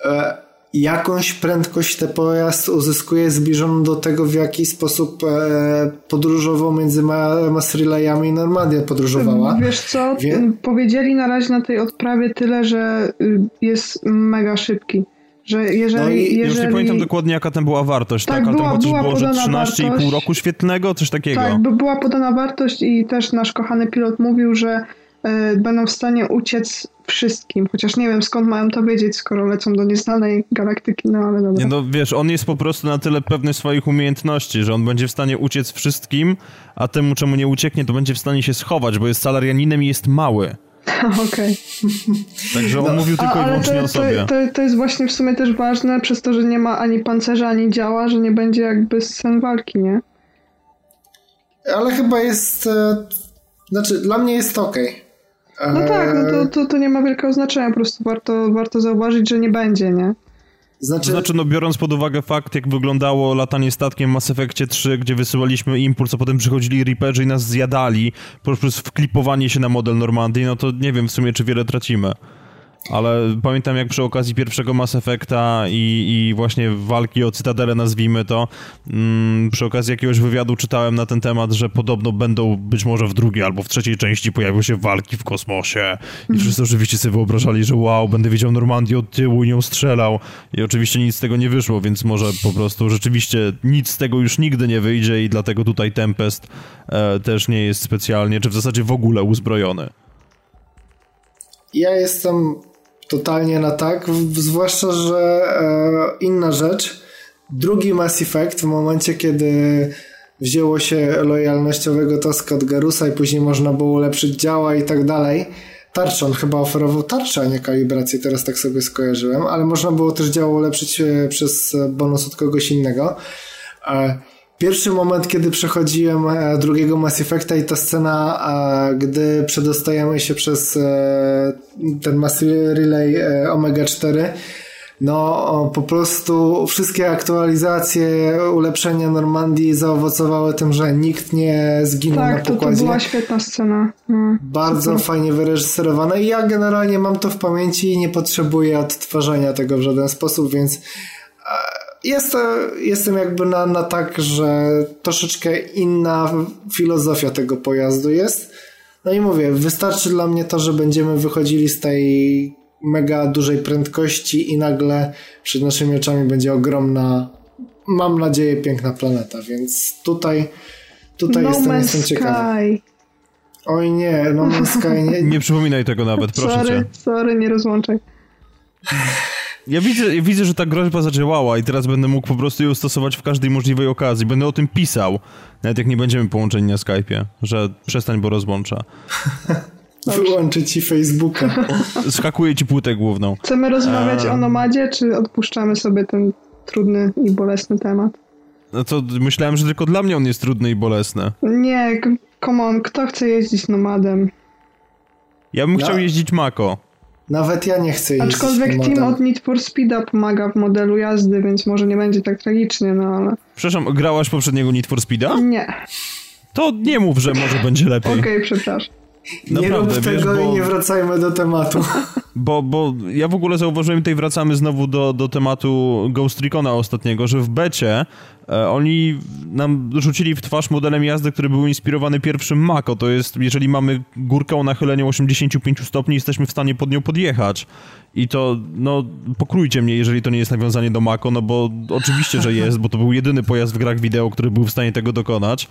e, jakąś prędkość ten pojazd uzyskuje zbliżoną do tego, w jaki sposób e, podróżował między Ma- Masrilejami i Normandią podróżowała. Wiesz co, Wie- powiedzieli na razie na tej odprawie tyle, że y, jest mega szybki. Że jeżeli, No i już nie jeżeli... już nie pamiętam dokładnie jaka tam była wartość, tak? Tak, Ale tam była- chyba coś była było, że podana 13,5 wartość. roku świetlnego, coś takiego. Tak, by była podana wartość i też nasz kochany pilot mówił, że e, będą w stanie uciec wszystkim. Chociaż nie wiem skąd mają to wiedzieć, skoro lecą do nieznanej galaktyki, no ale dobra. Nie, no wiesz, on jest po prostu na tyle pewny swoich umiejętności, że on będzie w stanie uciec wszystkim, a temu, czemu nie ucieknie, to będzie w stanie się schować, bo jest salarianinem i jest mały. Okej. Także on No. mówił tylko i ale wyłącznie to, o sobie. To, to, to jest właśnie w sumie też ważne, przez to, że nie ma ani pancerza, ani działa, że nie będzie jakby scen walki, nie? Ale chyba jest. E, znaczy, dla mnie jest ok. No tak, no to, to, to nie ma wielkiego znaczenia, po prostu warto, warto zauważyć, że nie będzie, nie? Znaczy, znaczy, no biorąc pod uwagę fakt, jak wyglądało latanie statkiem w Mass Effectie 3, gdzie wysyłaliśmy impuls, a potem przychodzili Reaperzy i nas zjadali poprzez wklipowanie się na model Normandii, no to nie wiem w sumie, czy wiele tracimy. Ale pamiętam jak przy okazji pierwszego Mass Effecta i, i właśnie walki o Cytadelę, nazwijmy to, mm, przy okazji jakiegoś wywiadu czytałem na ten temat, że podobno będą być może w drugiej albo w trzeciej części pojawią się walki w kosmosie. I wszyscy oczywiście sobie wyobrażali, że wow, będę wiedział Normandię od tyłu i nią strzelał. I oczywiście nic z tego nie wyszło, więc może po prostu rzeczywiście nic z tego już nigdy nie wyjdzie i dlatego tutaj Tempest e, też nie jest specjalnie, czy w zasadzie w ogóle uzbrojony. Ja jestem totalnie na tak, zwłaszcza, że e, inna rzecz. Drugi Mass Effect w momencie, kiedy wzięło się lojalnościowego taska od Garusa i później można było ulepszyć działa i tak dalej. Tarczę, on chyba oferował tarczę, a nie kalibrację, teraz tak sobie skojarzyłem, ale można było też działo ulepszyć e, przez e, bonus od kogoś innego. Pierwszy moment, kiedy przechodziłem e, drugiego Mass Effecta i ta scena, e, gdy przedostajemy się przez e, ten Mass Relay Omega 4, no po prostu wszystkie aktualizacje, ulepszenia Normandii zaowocowały tym, że nikt nie zginął na Tak, to, to pokładzie. była świetna scena. No. Bardzo fajnie wyreżyserowane i ja generalnie mam to w pamięci i nie potrzebuję odtwarzania tego w żaden sposób, więc jest, to- jestem jakby na, na tak, że troszeczkę inna filozofia tego pojazdu jest. No i mówię, wystarczy dla mnie to, że będziemy wychodzili z tej mega dużej prędkości i nagle przed naszymi oczami będzie ogromna, mam nadzieję, piękna planeta, więc tutaj, tutaj no jestem, jestem ciekawy. Oj nie, No Man's Sky nie... Nie przypominaj tego nawet, proszę sorry, cię. sorry, nie rozłączaj. Ja widzę, ja widzę, że ta groźba zadziałała i teraz będę mógł po prostu ją stosować w każdej możliwej okazji. Będę o tym pisał, nawet jak nie będziemy połączeni na Skype'ie, że przestań, bo rozłącza. Wyłączę ci Facebooka. Schakuję ci płytę główną. Chcemy rozmawiać A. o nomadzie, czy odpuszczamy sobie ten trudny i bolesny temat? No to myślałem, że tylko dla mnie on jest trudny i bolesny. Nie, come on, kto chce jeździć nomadem? Ja bym No. chciał jeździć Mako. Nawet ja nie chcę jeździć Aczkolwiek team od Need for Speeda pomaga w modelu jazdy, więc może nie będzie tak tragicznie, no ale... Przepraszam, grałaś poprzedniego Need for Speeda? Nie, To nie mów, że może będzie lepiej. okej, przepraszam. Nie Naprawdę, rób wiesz, tego bo- i nie wracajmy do tematu. Bo, bo ja w ogóle zauważyłem, tutaj wracamy znowu do, do tematu Ghost Recona ostatniego, że w becie oni nam rzucili w twarz modelem jazdy, który był inspirowany pierwszym Mako. To jest, jeżeli mamy górkę o nachyleniu 85 stopni, jesteśmy w stanie pod nią podjechać. I to, no, pokrójcie mnie, jeżeli to nie jest nawiązanie do Mako, no bo oczywiście, że jest, bo to był jedyny pojazd w grach wideo, który był w stanie tego dokonać.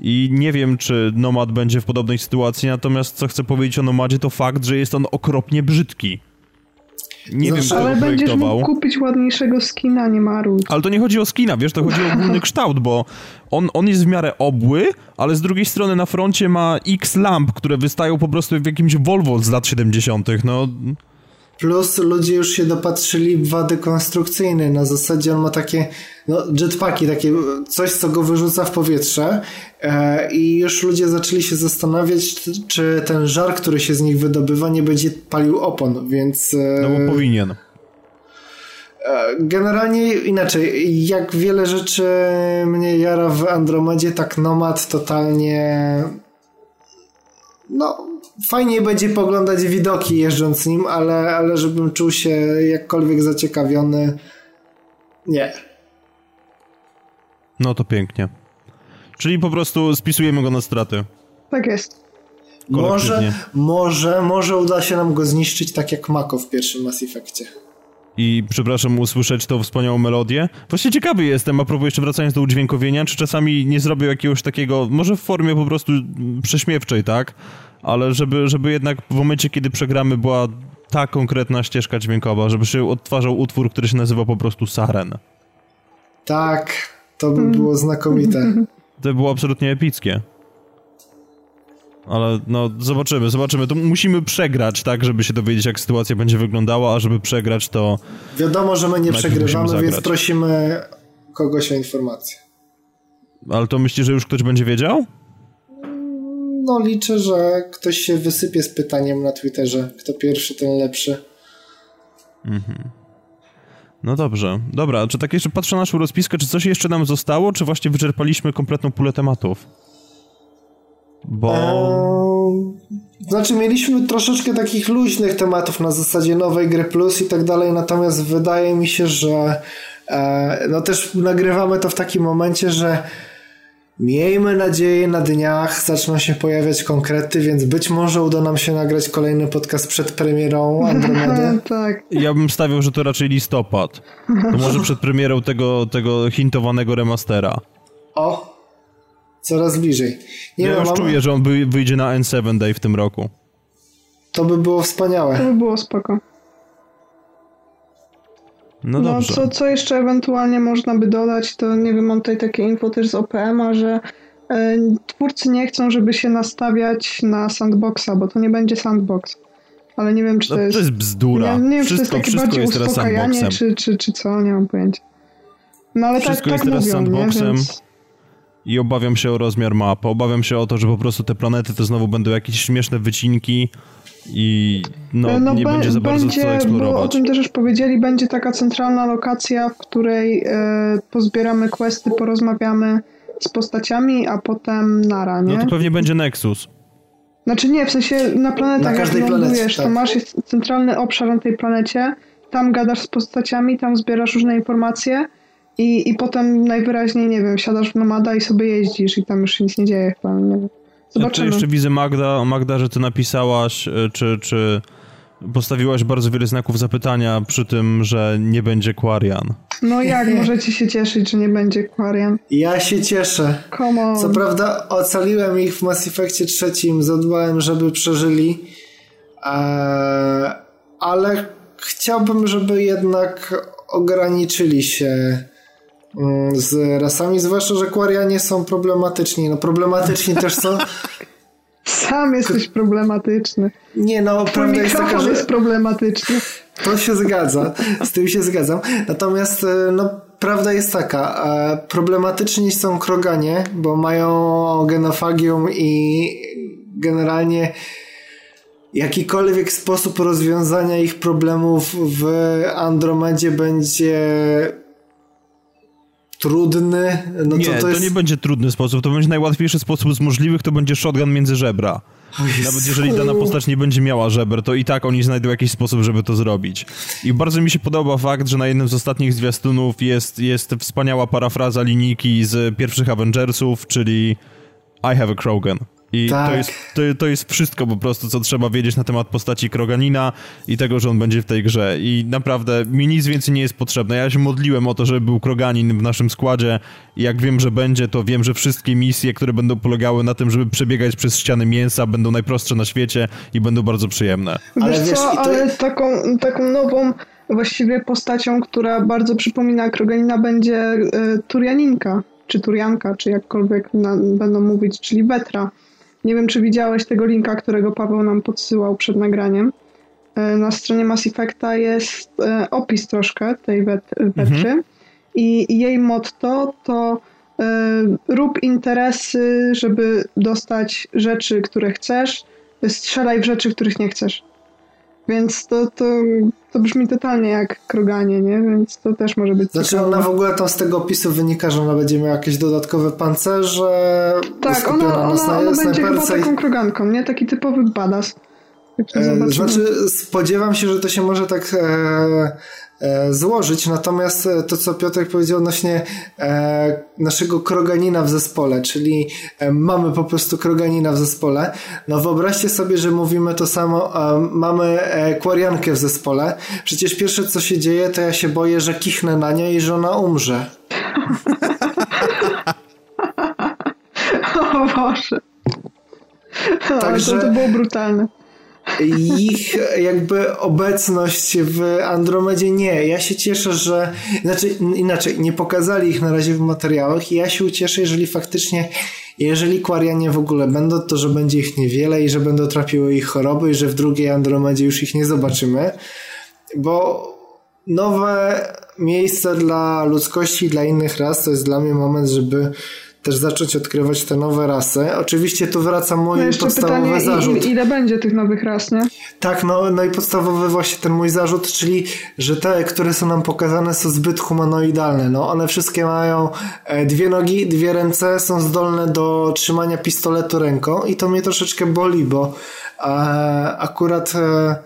I nie wiem, czy Nomad będzie w podobnej sytuacji, natomiast co chcę powiedzieć o Nomadzie, to fakt, że jest on okropnie brzydki. Nie Znaczy- wiem, kto Ale będziesz mógł kupić ładniejszego skina, nie marudź. Ale to nie chodzi o skina, wiesz, to chodzi o ogólny kształt, bo on, on jest w miarę obły, ale z drugiej strony na froncie ma X lamp, które wystają po prostu w jakimś Volvo z lat 70. No, Plus ludzie już się dopatrzyli wady konstrukcyjne. Na zasadzie on ma takie no, jetpacki, takie coś, co go wyrzuca w powietrze e, i już ludzie zaczęli się zastanawiać, czy- ten żar, który się z nich wydobywa, nie będzie palił opon, więc... E, no bo powinien. E, Generalnie inaczej, jak wiele rzeczy mnie jara w Andromedzie, tak Nomad totalnie no fajnie będzie poglądać widoki jeżdżąc nim, ale, ale żebym czuł się jakkolwiek zaciekawiony nie. No to pięknie. Czyli po prostu spisujemy go na straty. Tak jest. Może, może, może uda się nam go zniszczyć tak jak Mako w pierwszym Mass Effectie. I przepraszam, usłyszeć tą wspaniałą melodię. Właśnie ciekawy jestem, a propos jeszcze wracając do udźwiękowienia, czy czasami nie zrobił jakiegoś takiego, może w formie po prostu prześmiewczej, tak? Ale żeby, żeby jednak w momencie, kiedy przegramy, była ta konkretna ścieżka dźwiękowa, żeby się odtwarzał utwór, który się nazywa po prostu Saren. Tak, to by było znakomite. To było absolutnie epickie. Ale no, zobaczymy, zobaczymy. To musimy przegrać, tak, żeby się dowiedzieć, jak sytuacja będzie wyglądała, a żeby przegrać, to Wiadomo, że my nie przegrywamy, więc prosimy kogoś o informację. Ale to myślisz, że już ktoś będzie wiedział? No liczę, że ktoś się wysypie z pytaniem na Twitterze. Kto pierwszy, ten lepszy. No dobrze. Dobra, czy tak jeszcze patrzę na naszą rozpiskę, czy coś jeszcze nam zostało, czy właśnie wyczerpaliśmy kompletną pulę tematów? Bo... Eee, Znaczy, mieliśmy troszeczkę takich luźnych tematów na zasadzie nowej gry plus i tak dalej, natomiast wydaje mi się, że e, no też nagrywamy to w takim momencie, że miejmy nadzieję na dniach zaczną się pojawiać konkrety, więc być może uda nam się nagrać kolejny podcast przed premierą Andromedy. tak. Ja bym stawiał, że to raczej listopad. To może przed premierą tego, tego hintowanego remastera. O! Coraz bliżej. Nie ja no, już mam- czuję, że on wyjdzie na N7 Day w tym roku. To by było To wspaniałe. by było spoko. No No, dobrze. co, co jeszcze ewentualnie można by dodać, to nie wiem, mam tutaj takie info też z OPM-a, że e, twórcy nie chcą, żeby się nastawiać na sandboxa, bo to nie będzie sandbox. Ale nie wiem, czy No, to jest... to jest bzdura. Nie, nie wiem, czy to jest takie bardziej jest uspokajanie, czy, czy, czy co, nie mam pojęcia. No ale Wszystko tak, jest tak teraz mówią, sandboxem. nie? Więc... I obawiam się o rozmiar map. Obawiam się o to, że po prostu te planety to znowu będą jakieś śmieszne wycinki i no, nie be- będzie za bardzo będzie, co Bo o eksplorować. tym też już powiedzieli, będzie taka centralna lokacja, w której e, pozbieramy questy, porozmawiamy z postaciami, a potem nara, nie? No to pewnie będzie Nexus. Znaczy nie, w sensie na planetach, Na jak każdej lądujesz, planecie, to tak. masz jest centralny obszar na tej planecie, tam gadasz z postaciami, tam zbierasz różne informacje i, i potem najwyraźniej, nie wiem, siadasz w nomada i sobie jeździsz i tam już nic nie dzieje chyba, nie wiem. Ja Zobaczymy. jeszcze widzę Magda, Magda, że ty napisałaś, e, czy, czy Postawiłaś bardzo wiele znaków zapytania przy tym, że nie będzie Quarian. No jak możecie się cieszyć, że nie będzie Quarian? Ja się cieszę. Come on. Co prawda ocaliłem ich w Mass Effectie trzecim, zadbałem, żeby przeżyli, eee, ale chciałbym, żeby jednak ograniczyli się z rasami, zwłaszcza, że Quarianie są problematyczni. No problematyczni też są Sam jesteś problematyczny. Nie no, prawda jest taka, że... jest problematyczny. To się zgadza, z tym się zgadzam. Natomiast e, no, prawda jest taka, e, problematyczni są kroganie, bo mają genofagium i generalnie jakikolwiek sposób rozwiązania ich problemów w Andromedzie będzie trudny. No nie, to, to, jest... to nie będzie trudny sposób, to będzie najłatwiejszy sposób z możliwych, to będzie shotgun między żebra. Nawet jeżeli dana postać nie będzie miała żeber, to i tak oni znajdą jakiś sposób, żeby to zrobić. I bardzo mi się podoba fakt, że na jednym z ostatnich zwiastunów jest, jest wspaniała parafraza linijki z pierwszych Avengersów, czyli I have a Krogan. I tak. to, jest, to, to jest wszystko po prostu, co trzeba wiedzieć na temat postaci Kroganina i tego, że on będzie w tej grze. I naprawdę mi nic więcej nie jest potrzebne. Ja się modliłem o to, żeby był Kroganin w naszym składzie i jak wiem, że będzie, to wiem, że wszystkie misje, które będą polegały na tym, żeby przebiegać przez ściany mięsa, będą najprostsze na świecie i będą bardzo przyjemne. Ale wiesz, co, to... ale taką, taką nową właściwie postacią, która bardzo przypomina Kroganina będzie y, Turianinka, czy Turianka, czy jakkolwiek na, będą mówić, czyli Wetra. Nie wiem, czy widziałeś tego linka, którego Paweł nam podsyłał przed nagraniem. E, na stronie Mass Effecta jest e, opis troszkę tej wetry mhm. i jej motto to e, rób interesy, żeby dostać rzeczy, które chcesz, strzelaj w rzeczy, których nie chcesz. Więc to, to, to brzmi totalnie jak kroganie, nie? Więc to też może być Znaczy ciekawe. ona w ogóle tam z tego opisu wynika, że ona będzie miała jakieś dodatkowe pancerze. Tak, ona, ona, ona będzie chyba taką kroganką, nie? Taki typowy badass. E, znaczy spodziewam się, że to się może tak E, złożyć. Natomiast e, to, co Piotr powiedział odnośnie e, naszego kroganina w zespole, czyli mamy po prostu kroganina w zespole, no wyobraźcie sobie, że mówimy to samo, mamy kwariankę w zespole. Przecież pierwsze, co się dzieje, to ja się boję, że kichnę na nią i że ona umrze. o Boże. Także... To, to było brutalne ich jakby obecność w Andromedzie nie. Ja się cieszę, że znaczy inaczej, nie pokazali ich na razie w materiałach i ja się ucieszę, jeżeli faktycznie jeżeli Quarianie w ogóle będą, to że będzie ich niewiele i że będą trapiły ich choroby i że w drugiej Andromedzie już ich nie zobaczymy, bo nowe miejsce dla ludzkości dla innych ras to jest dla mnie moment, żeby też zacząć odkrywać te nowe rasy. Oczywiście tu wraca mój no podstawowy pytanie, zarzut. Ile będzie tych nowych ras, nie? Tak, no, no i podstawowy właśnie ten mój zarzut, czyli że te, które są nam pokazane są zbyt humanoidalne. No, one wszystkie mają e, dwie nogi, dwie ręce, są zdolne do trzymania pistoletu ręką i to mnie troszeczkę boli, bo e, akurat e,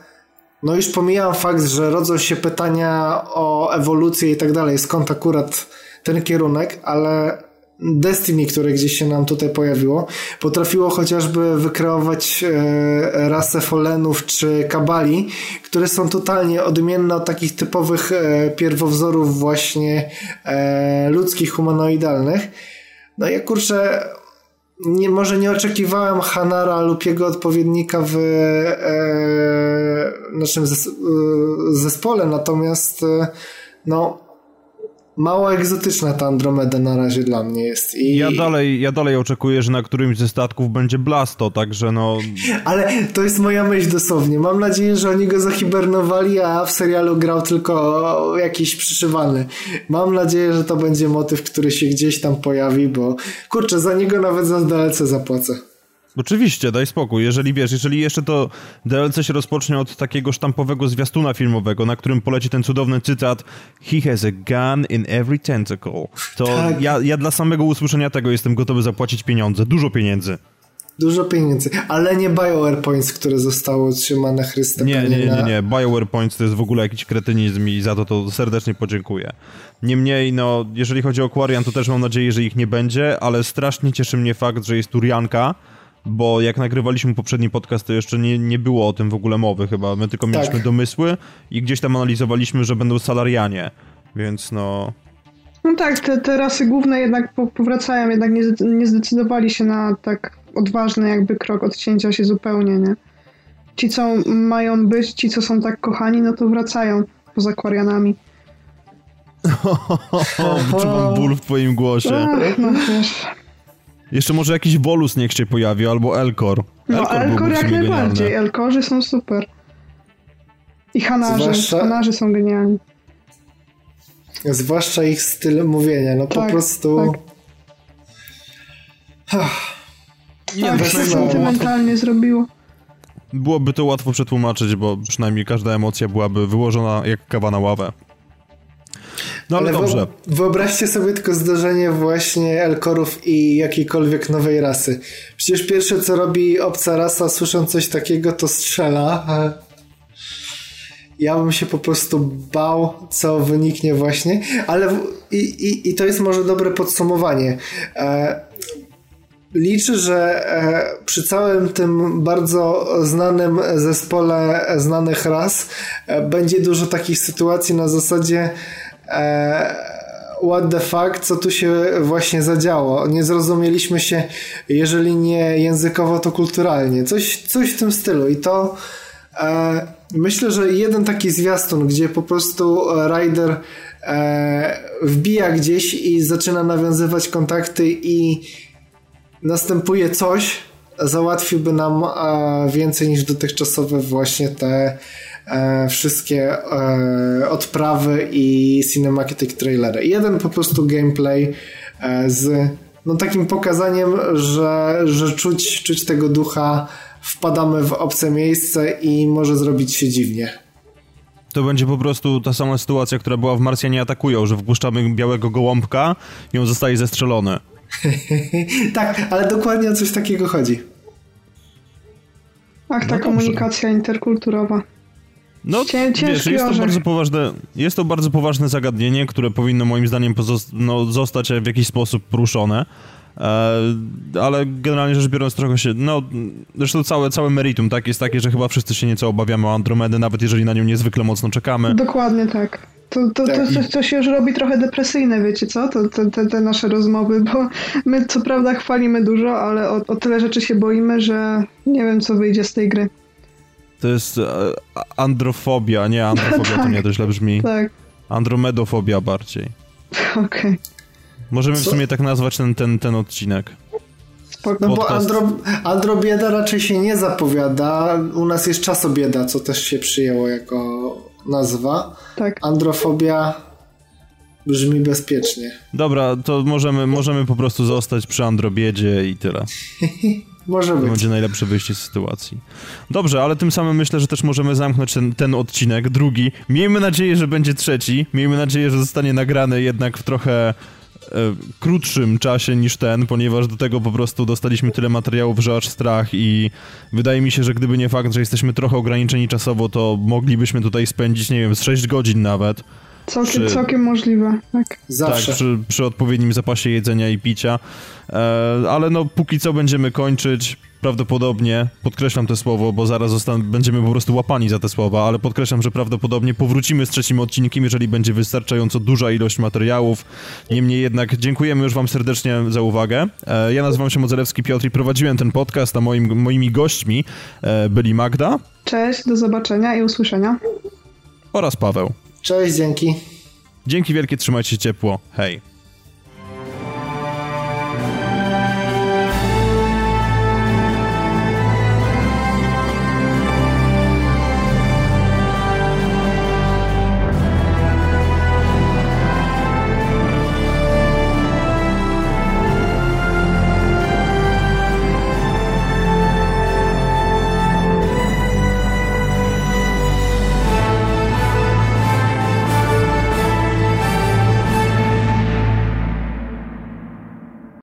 no już pomijam fakt, że rodzą się pytania o ewolucję i tak dalej, skąd akurat ten kierunek, ale Destiny, które gdzieś się nam tutaj pojawiło, potrafiło chociażby wykreować e, rasę Folenów czy Kabali, które są totalnie odmienne od takich typowych e, pierwowzorów właśnie e, ludzkich, humanoidalnych. No ja kurczę, nie, może nie oczekiwałem Hanara lub jego odpowiednika w e, naszym zes, e, zespole, natomiast e, no mało egzotyczna ta Andromeda na razie dla mnie jest. I... Ja, dalej, ja dalej oczekuję, że na którymś ze statków będzie Blasto, także no... Ale to jest moja myśl dosłownie. Mam nadzieję, że oni go zahibernowali, a w serialu grał tylko jakiś przyszywany. Mam nadzieję, że to będzie motyw, który się gdzieś tam pojawi, bo kurczę, za niego nawet za DLC zapłacę. Oczywiście, daj spokój. Jeżeli wiesz, jeżeli jeszcze to DLC się rozpocznie od takiego sztampowego zwiastuna filmowego, na którym poleci ten cudowny cytat He has a gun in every tentacle, to tak. ja, ja dla samego usłyszenia tego jestem gotowy zapłacić pieniądze, dużo pieniędzy. Dużo pieniędzy, ale nie BioWare Points, które zostało utrzymane Chrystem. Nie, nie, nie, nie. BioWare Points to jest w ogóle jakiś kretynizm i za to to serdecznie podziękuję. Niemniej, no, jeżeli chodzi o Quarian, to też mam nadzieję, że ich nie będzie, ale strasznie cieszy mnie fakt, że jest Turianka, bo jak nagrywaliśmy poprzedni podcast, to jeszcze nie, nie było o tym w ogóle mowy chyba. My tylko mieliśmy Tak. domysły i gdzieś tam analizowaliśmy, że będą salarianie, więc no... No tak, te, te rasy główne jednak po, powracają, jednak nie, nie zdecydowali się na tak odważny jakby krok odcięcia się zupełnie, nie? Ci, co mają być, ci, co są tak kochani, no to wracają poza Kwarianami. O, wyczuwam ból w twoim głosie. Ach, no wiesz. Jeszcze może jakiś Volus niech się pojawi, albo Elkor. No Elkor w jak najbardziej, genialny. Elkorzy są super. I Hanarzy, Zwłaszcza- Hanarzy są genialni. Zwłaszcza ich styl mówienia, no po Tak, prostu... Nie, Tak no, się przynajmniej sentymentalnie zrobiło. byłoby to łatwo przetłumaczyć, bo przynajmniej każda emocja byłaby wyłożona jak kawa na ławę. No ale, wyo- dobrze. Wyobraźcie sobie tylko zdarzenie właśnie Elkorów i jakiejkolwiek nowej rasy. Przecież pierwsze co robi obca rasa słysząc coś takiego to strzela. Ja bym się po prostu bał, co wyniknie właśnie, ale w, i, i, i to jest może dobre podsumowanie. E, liczę, że e, przy całym tym bardzo znanym zespole znanych ras e, będzie dużo takich sytuacji na zasadzie what the fuck, co tu się właśnie zadziało. Nie zrozumieliśmy się, jeżeli nie językowo, to kulturalnie. Coś, coś w tym stylu i to e, myślę, że jeden taki zwiastun, gdzie po prostu Ryder e, wbija gdzieś i zaczyna nawiązywać kontakty i następuje coś, załatwiłby nam e, więcej niż dotychczasowe właśnie te e, wszystkie e, odprawy i cinematic trailery. Jeden po prostu gameplay e, z no, takim pokazaniem, że, że czuć, czuć tego ducha, wpadamy w obce miejsce i może zrobić się dziwnie. To będzie po prostu ta sama sytuacja, która była w Marsjanie Atakują, że wpuszczamy białego gołąbka i on zostaje zestrzelony. tak, ale dokładnie o coś takiego chodzi. Ach, ta No komunikacja interkulturowa. No, Cię- wiesz, jest to, bardzo poważne, jest to bardzo poważne zagadnienie, które powinno moim zdaniem no, zostać w jakiś sposób poruszone. E, ale generalnie rzecz biorąc trochę się, no zresztą całe, całe meritum tak jest takie, że chyba wszyscy się nieco obawiamy o Andromedę, nawet jeżeli na nią niezwykle mocno czekamy. Dokładnie tak. To, to, to, Tak. to, to się już robi trochę depresyjne, wiecie co? To, to, te, te nasze rozmowy, bo my co prawda chwalimy dużo, ale o, o tyle rzeczy się boimy, że nie wiem co wyjdzie z tej gry. To jest e, androfobia, nie androfobia, to nie, to źle brzmi. Tak, Andromedofobia bardziej. okej, Możemy w Co? sumie tak nazwać ten, ten, ten odcinek. spoko. No bo andro, androbieda raczej się nie zapowiada. U nas jest czasobieda, co też się przyjęło jako nazwa. Tak. Androfobia brzmi bezpiecznie. Dobra, to możemy, możemy po prostu zostać przy Androbiedzie i tyle. Może To być. będzie najlepsze wyjście z sytuacji. Dobrze, ale tym samym myślę, że też możemy zamknąć ten, ten odcinek, drugi. Miejmy nadzieję, że będzie trzeci. Miejmy nadzieję, że zostanie nagrany jednak w trochę e, krótszym czasie niż ten, ponieważ do tego po prostu dostaliśmy tyle materiałów, że aż strach i wydaje mi się, że gdyby nie fakt, że jesteśmy trochę ograniczeni czasowo, to moglibyśmy tutaj spędzić, nie wiem, z 6 godzin nawet. Całkiem, Przy- całkiem możliwe, tak. Zawsze. Tak, przy, przy odpowiednim zapasie jedzenia i picia. E, ale no, póki co będziemy kończyć. Prawdopodobnie, podkreślam to słowo, bo zaraz zostan- będziemy po prostu łapani za te słowa, ale podkreślam, że prawdopodobnie powrócimy z trzecim odcinkiem, jeżeli będzie wystarczająco duża ilość materiałów. Niemniej jednak dziękujemy już Wam serdecznie za uwagę. E, ja nazywam się Modzelewski Piotr i prowadziłem ten podcast, a moim, moimi gośćmi e, byli Magda Cześć, do zobaczenia i usłyszenia. oraz Paweł. Cześć, dzięki. Dzięki wielkie, trzymajcie się ciepło. Hej.